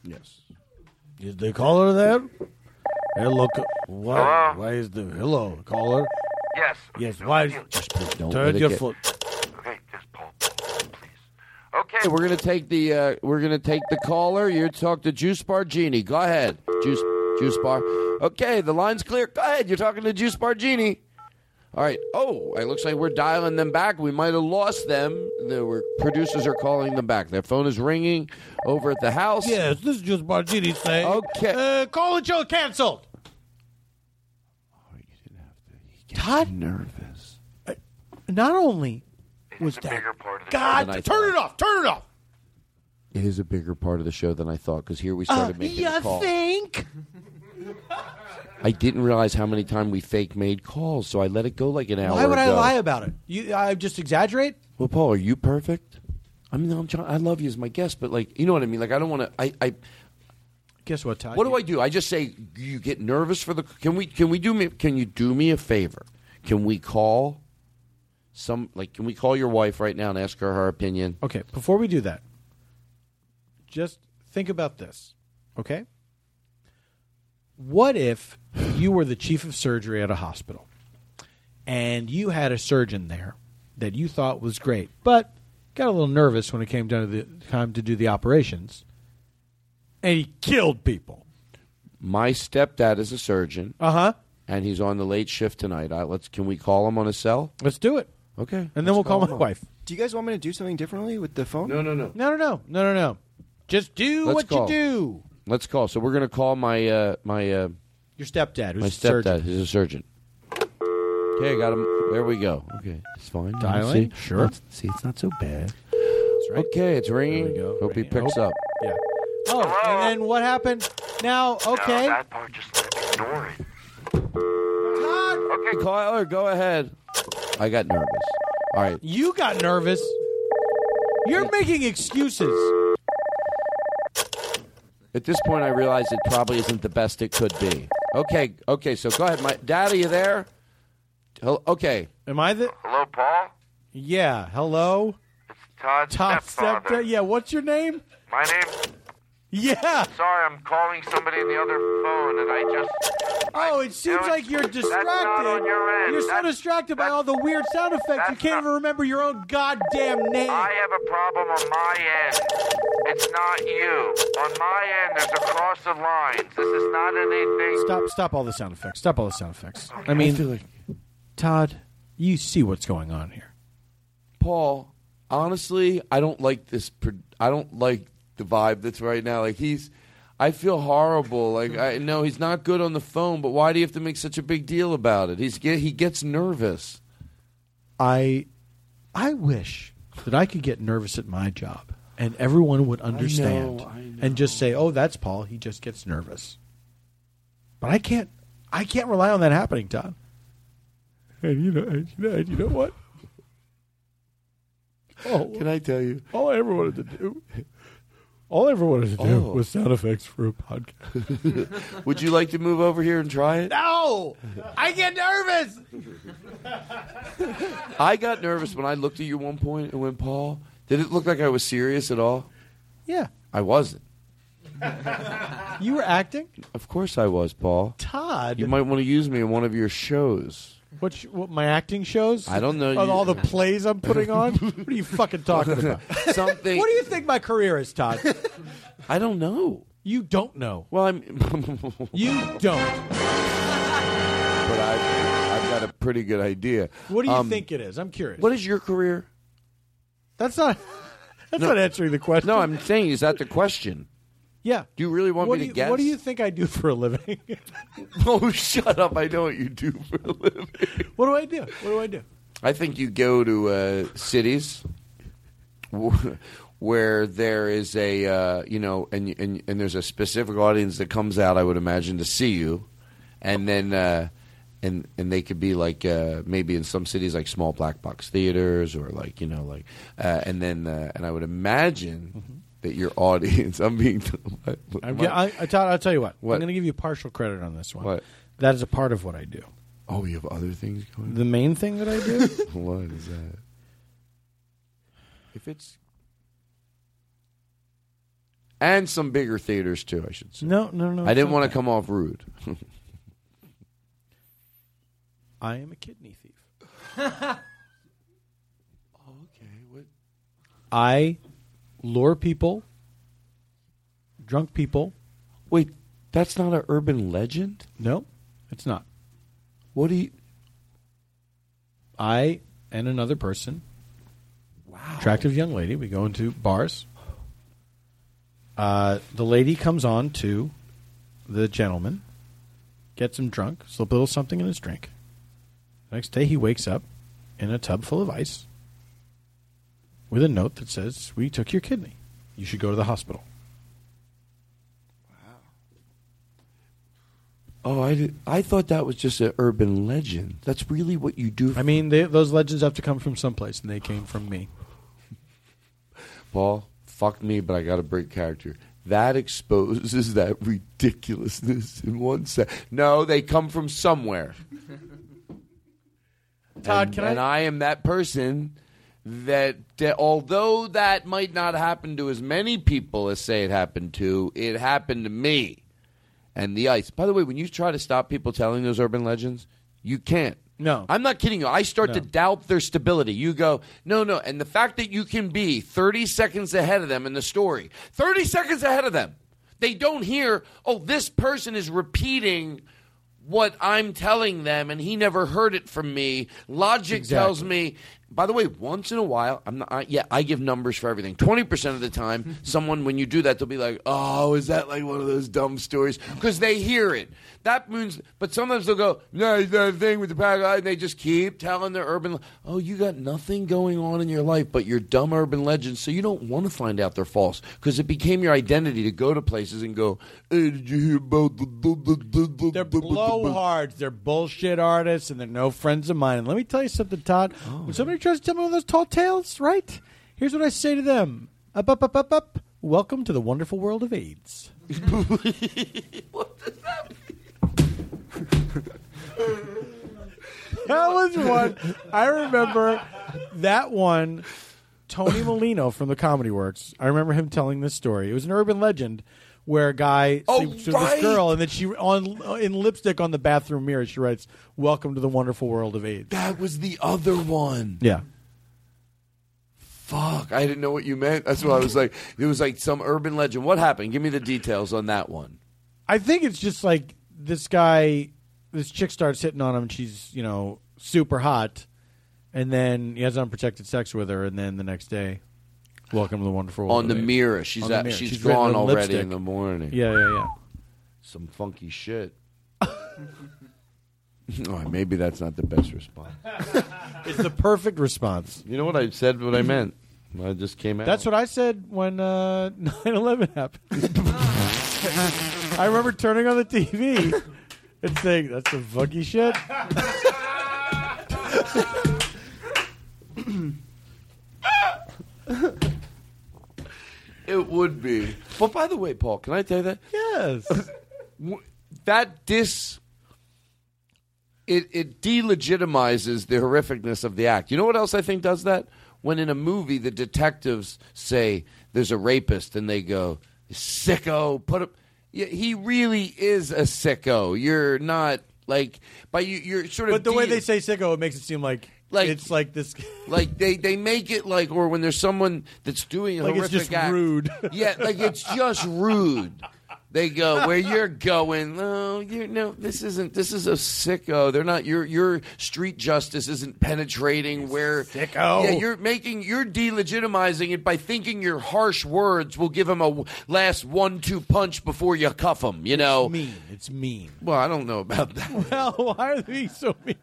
Yes. Is the caller there? Hello. ca- Why, why is the hello caller? Yes. Yes. Why? Don't Turn let it your get- foot. Okay, just Paul, Paul, please. Okay. Hey, we're gonna take the uh, we're gonna take the caller. You talk to Juice Bar Genie. Go ahead, Juice Juice Bar. Okay, the line's clear. Go ahead. You're talking to Juice Bar Genie. All right. Oh, it looks like we're dialing them back. We might have lost them. The producers are calling them back. Their phone is ringing over at the house. Yes, this is just Bargini saying. Okay. Uh, call and show canceled. Oh, you didn't have to. Todd, nervous. not only was that God, than I turn it off, turn it off. It is a bigger part of the show than I thought because here we started Uh, making you a call. think? I didn't realize how many times we fake made calls, so I let it go like an hour. Why would I ago. lie about it? You, I just exaggerate. Well, Paul, are you perfect? I mean, I'm trying, I love you as my guest, but like, you know what I mean? Like, I don't want to. I, I Guess what, Todd? what do I do? I just say you get nervous for the. Can we? Can we do me? Can you do me a favor? Can we call some? Like, can we call your wife right now and ask her her opinion? Okay, before we do that, just think about this, okay? What if you were the chief of surgery at a hospital and you had a surgeon there that you thought was great, but got a little nervous when it came down to the time to do the operations and he killed people? My stepdad is a surgeon. Uh huh. And he's on the late shift tonight. I, let's. Can we call him on a cell? Let's do it. Okay. And then we'll call my wife. Do you guys want me to do something differently with the phone? No, no, no. No, no, no. No, no, no. Just do Let's what call. you do. Let's call. So we're gonna call my uh, my uh, Your stepdad, who's my a stepdad. surgeon. He's a surgeon. Okay, I got him. There we go. Okay, it's fine. Dialing? See? Sure. Let's- see, it's not so bad. Right. Okay, it's ringing. Hope he picks Hope- up. Yeah. Oh, and then what happened? Now, okay. No, that part just let him ignore it. Okay, caller, go ahead. I got nervous. All right. You got nervous. You're making excuses. At this point, I realize it probably isn't the best it could be. Okay, okay. So go ahead, my dad. Are you there? Hel- Okay. Am I the? Hello, Paul. Yeah. Hello. It's Todd's Top stepfather. stepdad. Yeah. What's your name? My name. Yeah. Sorry, I'm calling somebody in the other phone, and I just. Oh, it seems like you're distracted. on your end. You're so That's- distracted by all the weird sound effects. You can't even remember your own goddamn name. I have a problem on my end. It's not you. On my end, there's a cross of lines. This is not anything. Stop! Stop all the sound effects. Stop all the sound effects. I mean, Todd, you see what's going on here. Paul, honestly, I don't like this. pro- I don't like the vibe that's right now. Like he's, I feel horrible. Like I know he's not good on the phone, but why do you have to make such a big deal about it? He's get, he gets nervous. I, I wish that I could get nervous at my job and everyone would understand and just say, "Oh, that's Paul. He just gets nervous." But I can't. I can't rely on that happening, Todd. And you know, and you know, and you know what? Oh, Can I tell you? all I ever wanted to do, all I ever wanted to do Oh. was sound effects for a podcast. Would you like to move over here and try it? no, I get nervous. I got nervous when I looked at you one point and went, Paul. Did it look like I was serious at all? Yeah, I wasn't. you were acting, Of course I was, Paul. Todd. You might want to use me in one of your shows. What, you- what my acting shows? I don't know. You- all the plays I'm putting on. what are you fucking talking about? Something. What do you think my career is, Todd? I don't know. You don't know. Well, I'm. You don't. but I've, I've got a pretty good idea. What do you Um, think it is? I'm curious. What is your career? That's not. That's No. not answering the question. No, I'm saying, is that the question? Yeah. Do you really want what me to you, guess? What do you think I do for a living? oh, shut up! I know what you do for a living. what do I do? What do I do? I think you go to uh, cities wh- where there is a uh, you know, and, and and there's a specific audience that comes out. I would imagine to see you, and then uh, and and they could be like uh, maybe in some cities like small black box theaters or like you know like uh, and then uh, and I would imagine that your audience. I'm being. I'm, ge- I, I tell, I'll tell you what. What? I'm going to give you partial credit on this one. What? That is a part of what I do. Oh, you have other things going. The main thing that I do. what is that? If it's and some bigger theaters too, I should say. No, no, no, I didn't want to come off rude. I am a kidney thief. okay, what? I lure people, drunk people. Wait, that's not an urban legend. No, it's not. What do you? I and another person, wow. attractive young lady, we go into bars. Uh, the lady comes on to the gentleman, gets him drunk, slip a little something in his drink. Next day, he wakes up in a tub full of ice with a note that says, "We took your kidney. You should go to the hospital." Wow. Oh, I did, I thought that was just an urban legend. That's really what you do. I mean, they, those legends have to come from someplace, and they came from me. Paul, fuck me, but I got to break character. That exposes that ridiculousness in one set. No, they come from somewhere. Todd, and, can I- and I am that person that, that although that might not happen to as many people as say it happened to, it happened to me. And the ice. By the way, when you try to stop people telling those urban legends, you can't. No. I'm not kidding you. I start to doubt their stability. You go, no, no. And the fact that you can be 30 seconds ahead of them in the story, 30 seconds ahead of them, they don't hear, oh, this person is repeating what I'm telling them and he never heard it from me. Logic tells me. By the way, once in a while, I'm not. I, yeah, I give numbers for everything. Twenty percent of the time, someone when you do that, they'll be like, "Oh, is that like one of those dumb stories?" Because they hear it. That means. But sometimes they'll go, "No, the thing with the pack," and they just keep telling their urban. Oh, you got nothing going on in your life but your dumb urban legends, so you don't want to find out they're false because it became your identity to go to places and go, "Hey, did you hear about the?" They're blowhards. They're bullshit artists, and they're no friends of mine. And let me tell you something, Todd. Oh. When somebody tries to tell me one of those tall tales, right? Here's what I say to them: Up, up, up, up, up. Welcome to the wonderful world of AIDS. that was one. I remember that one. Tony Molino from the Comedy Works. I remember him telling this story. It was an urban legend where a guy Oh, sleeps with right. this girl, and then she on in lipstick on the bathroom mirror. She writes, "Welcome to the wonderful world of AIDS." That was the other one. Yeah. Fuck, I didn't know what you meant. That's why I was like, it was like some urban legend. What happened? Give me the details on that one. I think it's just like this guy, this chick starts hitting on him. and She's you know super hot, and then he has unprotected sex with her, and then the next day, welcome to the wonderful world On of the mirror, she's On the at, mirror. she's, written drawn with already lipstick. in the morning. Yeah, yeah, yeah. Some funky shit. oh, maybe that's not the best response. It's the perfect response. You know what I said? What I meant. I just came out. That's what I said when uh, 9/11 happened. I remember turning on the TV and saying, "That's some funky shit." It would be. But by the way, Paul, can I tell you that? Yes. that dis it it delegitimizes the horrificness of the act. You know what else I think does that? When in a movie the detectives say there's a rapist and they go sicko, put up. He really is a sicko. You're not like, but you, you're sort of. But the way they say "sicko," it makes it seem like, Like- it's like this. like they, they make it like, or when there's someone that's doing a Like it's horrific just act, rude. yeah, like it's just rude. They go where you're going. No, you no. This isn't. This is a sicko. They're not. Your your street justice isn't penetrating where Sicko. Yeah, you're making. You're delegitimizing it by thinking your harsh words will give him a last one-two punch before you cuff him. You know. It's mean. It's mean. Well, I don't know about that. Well, why are they so mean?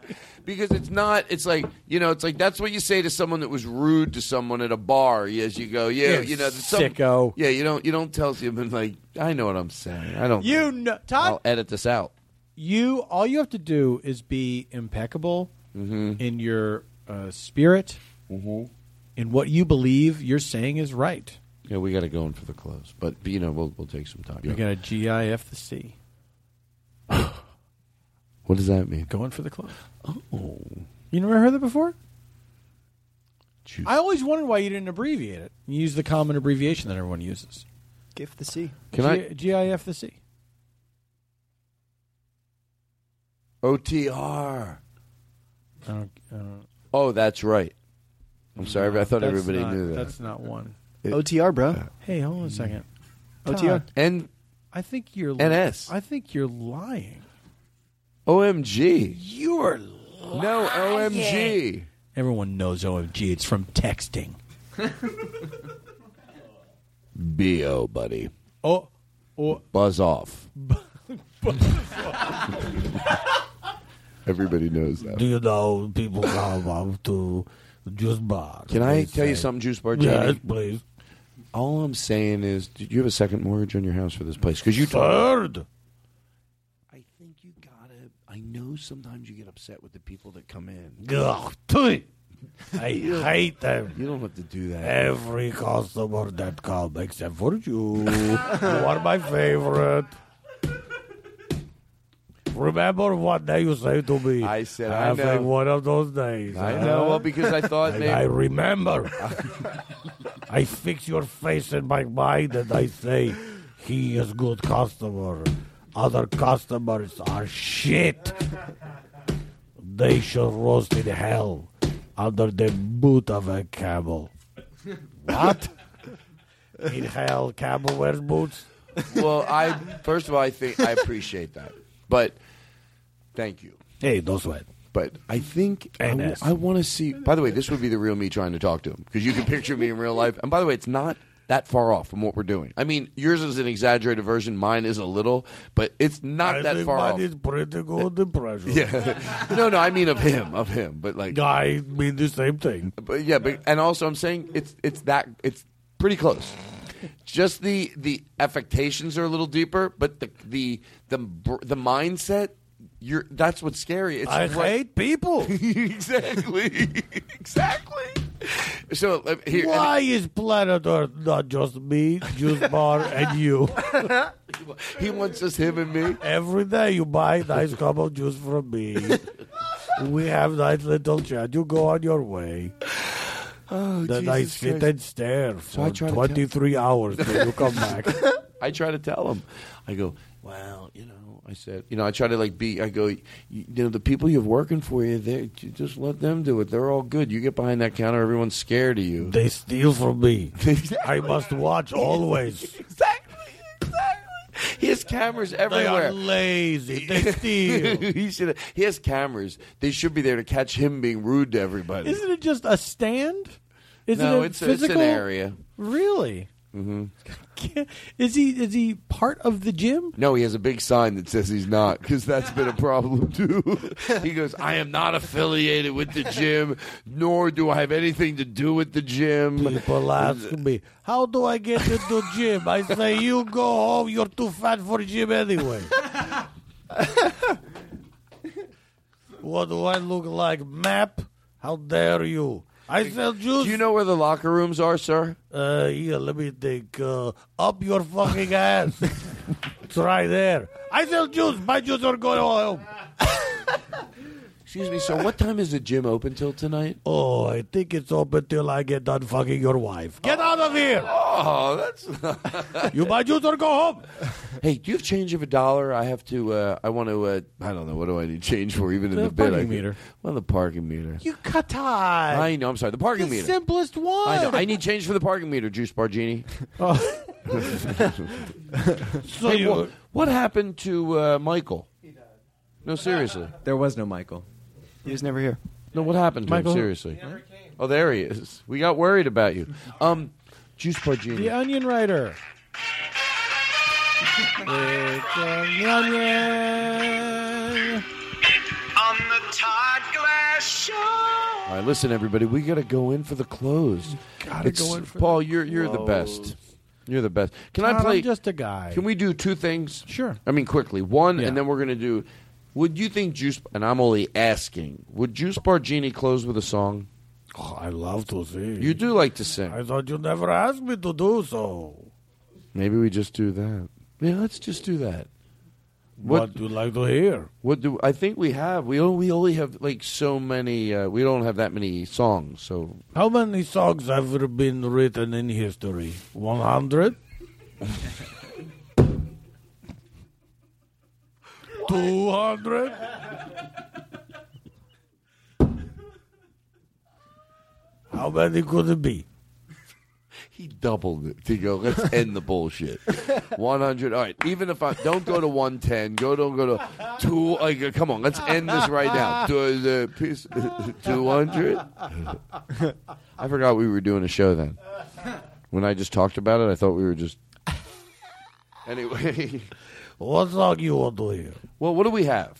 Because it's not. It's like you know. It's like that's what you say to someone that was rude to someone at a bar. As you go, yeah, You know, some, sicko. Yeah, you don't. You don't tell someone like I know what I'm saying. I don't. You know, Todd. I'll edit this out. You all you have to do is be impeccable Mm-hmm. in your uh, spirit, in what you believe you're saying is right. Yeah, we got to go in for the close, but you know we'll we'll take some time. You got a GIF the C. What does that mean? Going for the close. Oh, You never heard that before? I always wondered why you didn't abbreviate it. You use the common abbreviation that everyone uses. GIF the C. Can I- G- GIF the C. OTR. I don't, I don't, Oh, that's right. I'm sorry. I thought everybody not- knew that. That's not one. It- OTR, bro. Uh, hey, hold on a second. OTR. Todd, and I think you're NS. I think you're lying. OMG. You're No, OMG. Everyone knows OMG. It's from texting. Bo, buddy. Oh, oh. Buzz off. Everybody knows that. Do you know people come up to the juice bar? Can I They tell you say- something, Juice Bar Yes, please. All I'm saying is, did you have a second mortgage on your house for this place? Because you Third. I think you gotta. I know sometimes you get upset with the people that come in. Ugh. I hate them. You don't have to do that. Every customer that come except for you. you are my favorite. Remember what day you say to me, I said, I having know. one of those days. I huh?" know. Well, because I thought And maybe I remember. I fix your face in my mind and I say, he is good customer. Other customers are shit. They should roast in hell under the boot of a camel. What? in hell, camel wears boots? well, I first of all, I think I appreciate that, but thank you. Hey, no sweat. But I think I, NS. want to see. By the way, this would be the real me trying to talk to him because you can picture me in real life. And by the way, it's not that far off from what we're doing. I mean, yours is an exaggerated version. Mine is a little, but it's not I that think far mine off. is pretty good impression. Yeah, no, no. I mean of him, of him. But like, I mean the same thing. But yeah, but and also I'm saying it's it's that it's pretty close. Just the the affectations are a little deeper, but the the the the mindset. You're that's what's scary. It's I what- hate people. exactly, exactly. So uh, here, Why is planet Earth not just me, Juice Bar, and you? he wants us him and me. Every day you buy a nice cup of juice from me. we have nice little chat. You go on your way. Oh, then I sit Christ. and stare for tell- 23 hours till you come back. I try to tell him. I go, well, you know, I said, you know, I try to like be. I go, you, you know, the people you have working for you, they you just let them do it. They're all good. You get behind that counter, everyone's scared of you. They steal from me. I must watch always. Exactly. Exactly. He has cameras They everywhere. are lazy. They steal. he should. He has cameras. They should be there to catch him being rude to everybody. Isn't it just a stand? Is no, it a it's, a- it's physical an area. Really? Hmm Is he is he part of the gym? No, he has a big sign that says he's not because that's been a problem too. he goes, "I am not affiliated with the gym, nor do I have anything to do with the gym." People ask me, how do I get into the gym? I say, you go home. You're too fat for gym anyway. what do I look like? Map? How dare you? I sell juice. Do you know where the locker rooms are, sir? Uh, yeah, let me think. Uh, up your fucking ass. it's right there. I sell juice. My juice are going home. Excuse me, sir. What time is the gym open till tonight? Oh, I think it's open till I get done fucking your wife. Get out of here. Oh, that's. you buy juice or go home. hey, do you have change of a dollar? I have to. Uh, I want to. Uh, I don't know. What do I need change for? Even in The the, bid, I parking could- meter. Well, the parking meter. You cut tie. I know. I'm sorry. The parking the meter. simplest one. I know. I need change for the parking meter, Juice Bar Genie. Oh. So Hey, you- wha- what happened to uh, Michael? No, seriously. There was no Michael. He was never here. No, what happened to Michael- him? Seriously. Oh, there he is. We got worried about you. Um, Juice Bar Junior. The Onion Writer. It's on the onion. On the Todd Glass Show. All right, listen, everybody. We got to go in for the close. Gotta It's- go in for Paul. the You're you're the best. You're the best. Can I Todd, play? I'm just a guy. Can we do two things? Sure. I mean, quickly. One, Yeah. and then we're going to do. Would you think Juice? And I'm only asking. Would Juice Bar Genie close with a song? Oh, I love to sing. You do like to sing. I thought you never asked me to do so. Maybe we just do that. Yeah, let's just do that. What, do you like to hear? What do I think we have? We only, we only have like so many. Uh, we don't have that many songs. So How many songs have ever been written in history? 100? 200? How many could it be? he doubled it to go. Let's end the bullshit. One hundred. All right. Even if I don't go to one ten, go don't go to two. Like, come on. Let's end this right now. To the piece two hundred. I forgot we were doing a show then. When I just talked about it, I thought we were just. Anyway, What song you want to hear? well, what do we have?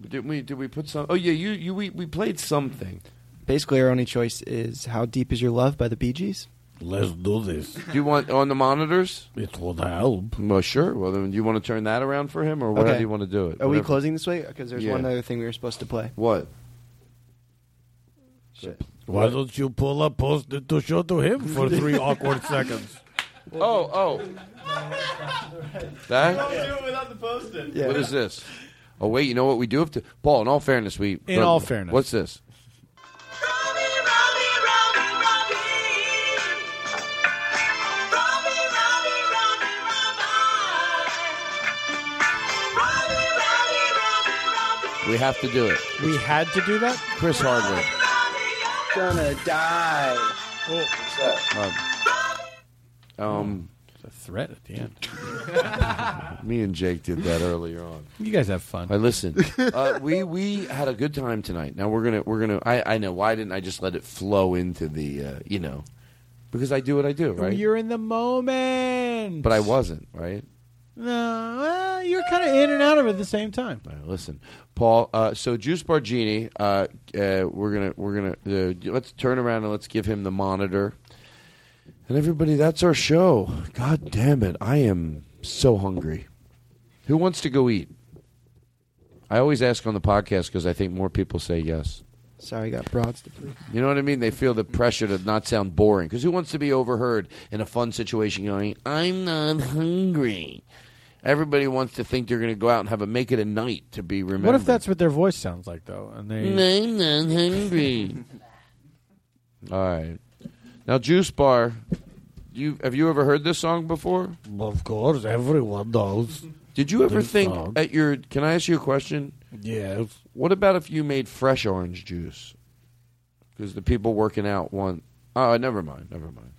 Did we did we put some? Oh yeah, you you we, we played something. Basically, our only choice is "How Deep Is Your Love" by the Bee Gees. Let's do this. Do you want on the monitors? It would help. Well, sure. Well, then, do you want to turn that around for him, or what? Okay. Do you want to do it? Are we closing this way? Because there's Yeah. one other thing we were supposed to play. What? Shit. Why don't you pull up post it to show to him for three awkward seconds? Oh, oh. That? without the post-it. What is this? Oh, wait. You know what? We do have to. Paul, in all fairness, we. In all fairness. What's this? We have to do it. We had to do that? Chris Hardwick. Gonna die. Um, um, a threat at the end. me and Jake did that earlier on. You guys have fun. I listen. Uh, we we had a good time tonight. Now we're gonna we're gonna. I I know why didn't I just let it flow into the uh, you know because I do what I do right. You're in the moment. but I wasn't right. No, well, you're kind of in and out of it at the same time. All right, listen, Paul. Uh, so Juice Bar Genie, uh, uh, we're gonna we're gonna uh, let's turn around and let's give him the monitor. And everybody, that's our show. God damn it, I am so hungry. Who wants to go eat? I always ask on the podcast because I think more people say yes. Sorry, got broads to please. You know what I mean? They feel the pressure to not sound boring. Because who wants to be overheard in a fun situation going, I'm not hungry? Everybody wants to think they're going to go out and have a make it a night to be remembered. What if that's what their voice sounds like, though? And they I'm not hungry. All right. Now, Juice Bar, you have you ever heard this song before? Of course, everyone does. Did you ever This think song. at your? Can I ask you a question? Yes. What about if you made fresh orange juice? Because the people working out want. Oh, never mind. Never mind.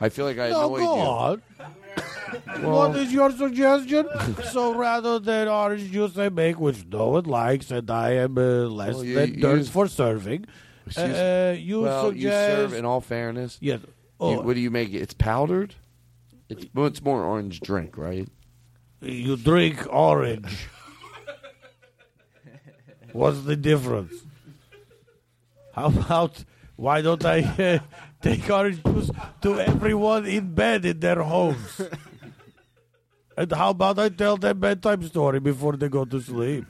I feel like I had No, go idea. on. What is your suggestion? so rather than orange juice I make, which no one likes, and I am uh, less Well, you- than you dirt use- for serving, Excuse- uh, you well, suggest... you serve. In all fairness, Yes. You- Oh. what do you make it? It's powdered. It's well, it's more orange drink, right? You drink orange. What's the difference? How about why don't I uh, take orange juice to everyone in bed in their homes? and how about I tell them bedtime story before they go to sleep?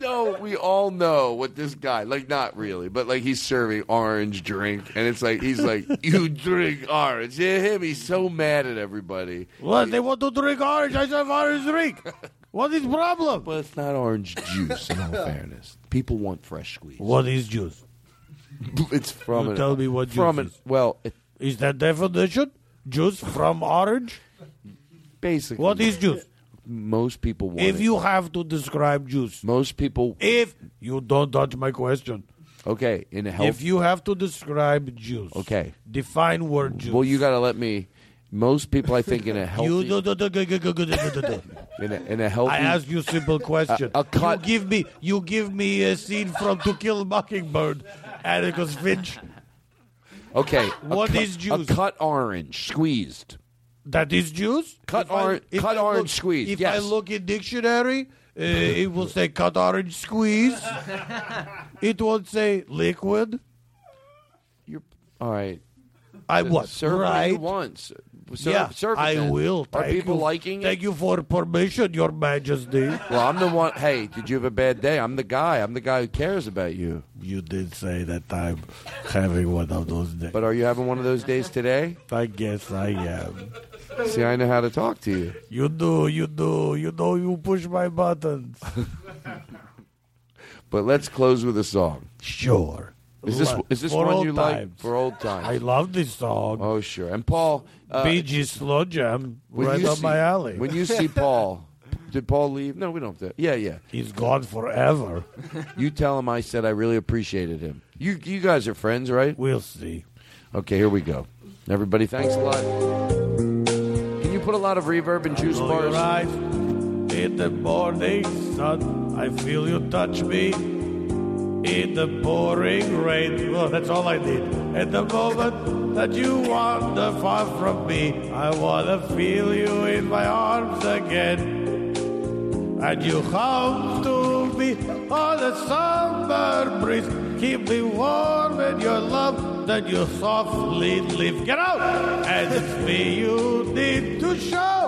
No, we all know what this guy like. Not really, but like he's serving orange drink, and it's like he's like, "You drink orange." Yeah, him. He's so mad at everybody. What they want to drink orange? I said orange drink. What is problem? But it's not orange juice. In all fairness, people want fresh squeeze. What is juice? It's from You an- tell me what from juice an- is. Well, it, Is that definition? Juice from orange? basically, What is juice? most people want. If it. you have to describe juice, most people. If you don't dodge my question. Okay, in a health. If you have to describe juice, okay, define word juice. Well, you got to let me. Most people, I think, in a healthy. in, a, in a healthy. I ask you simple question. A, a cut. You give me, you give me a scene from To Kill a Mockingbird, and it goes Finch. Okay. what cut, is juice? A cut orange, squeezed. That is juice. Cut If I- orange. if Cut orange look- squeezed. If yes. I look in dictionary, uh, it will say cut orange squeeze. it won't say liquid. All right. I S- what? Serve right. S- Serve, yeah, serve I then. will. Are Thank people you. liking it? Thank you for permission, Your Majesty. Well, I'm the one. Hey, did you have a bad day? I'm the guy. I'm the guy who cares about you. You did say that I'm having one of those days. But are you having one of those days today? I guess I am. See, I know how to talk to you. You do, you do, you know you push my buttons. But let's close with a song. Sure. Is this is this for one you times. like for old times? I love this song. Oh sure. And Paul, uh, Bee Gees slow jam, right up see- my alley. When you see Paul, did Paul leave? No, we don't have to. Yeah, yeah. He's gone forever. You tell him I said I really appreciated him. You you guys are friends, right? We'll see. Okay, here we go. Everybody, thanks a lot. Put a lot of reverb in juice bars? your eyes. In the morning sun, I feel you touch me. In the pouring rain, well, that's all I need. At the moment that you wander far from me, I wanna feel you in my arms again. And you come to me on a summer breeze, keep me warm in your love. Then you softly leave. Get out! And it's me you need to show.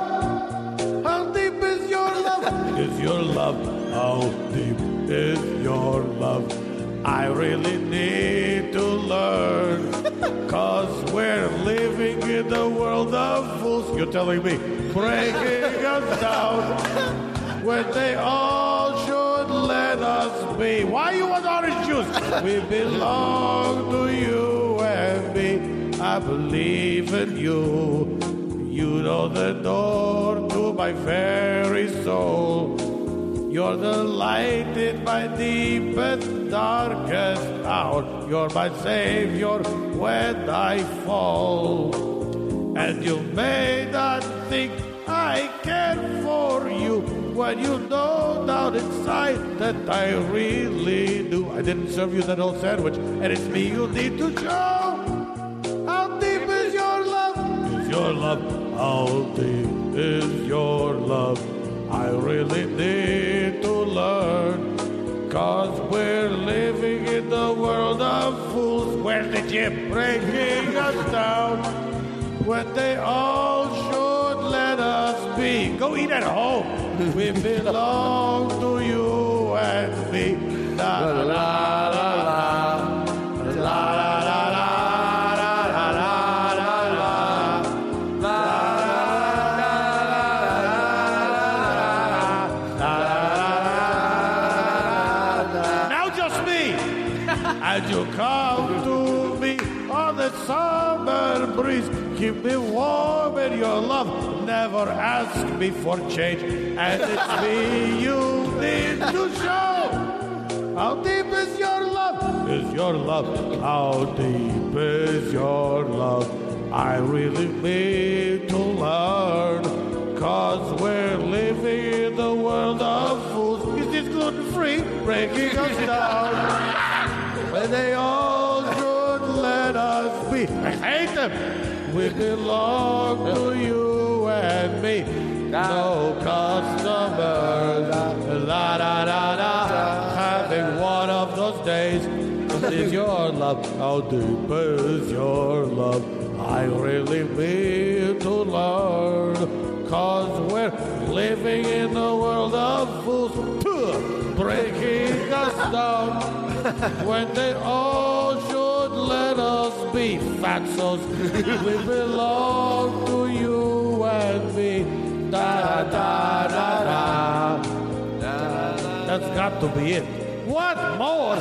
How deep is your love? Is your love? How deep is your love? I really need to learn. Cause we're living in the world of fools. You're telling me, breaking us down when they all should let us be. Why you want orange juice? We belong to you and me. I believe in you. You know the door to my very soul. You're the light in my deepest, darkest hour. You're my savior when I fall. And you may not think I care for you when you know down inside that I really do. I didn't serve you that whole sandwich, and it's me you need to show. How deep is your love? Is your love? How deep is your love? I really need to learn. Cause we're living in the world of fools. Where the gym? Breaking us down when they all should let us be. Go eat at home. We belong to you and me. La la la la la. La la you come to me on the summer breeze. Me Never ask me for change. And it's me you need to show. How deep is your love? Is your love? How deep is your love? I really need to learn. Cause we're living in the world of fools. Is this gluten free? Breaking us down. When they all should let us be. I hate them. We belong to you and me. No customers. La da da da. Having one of those days. Is your love? How deep is your love? I really need to learn. Cause we're living in a world of fools. Breaking us down when they all should let us be fatsos. we belong to you and me. Da da da da. That's got to be it. What more?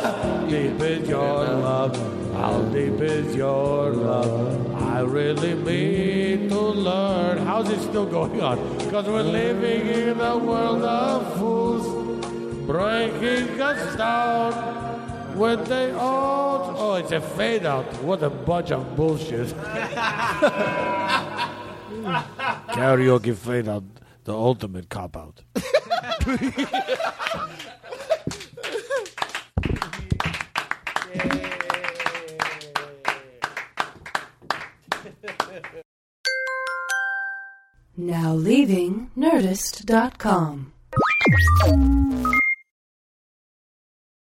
Deep is your love. How deep is your love? I really need to learn. How's it still going on? Because we're living in a world of fools, breaking us down when they all oh, it's a fade out. What a bunch of bullshit. Karaoke fade out, the ultimate cop out. Now leaving Nerdist.com.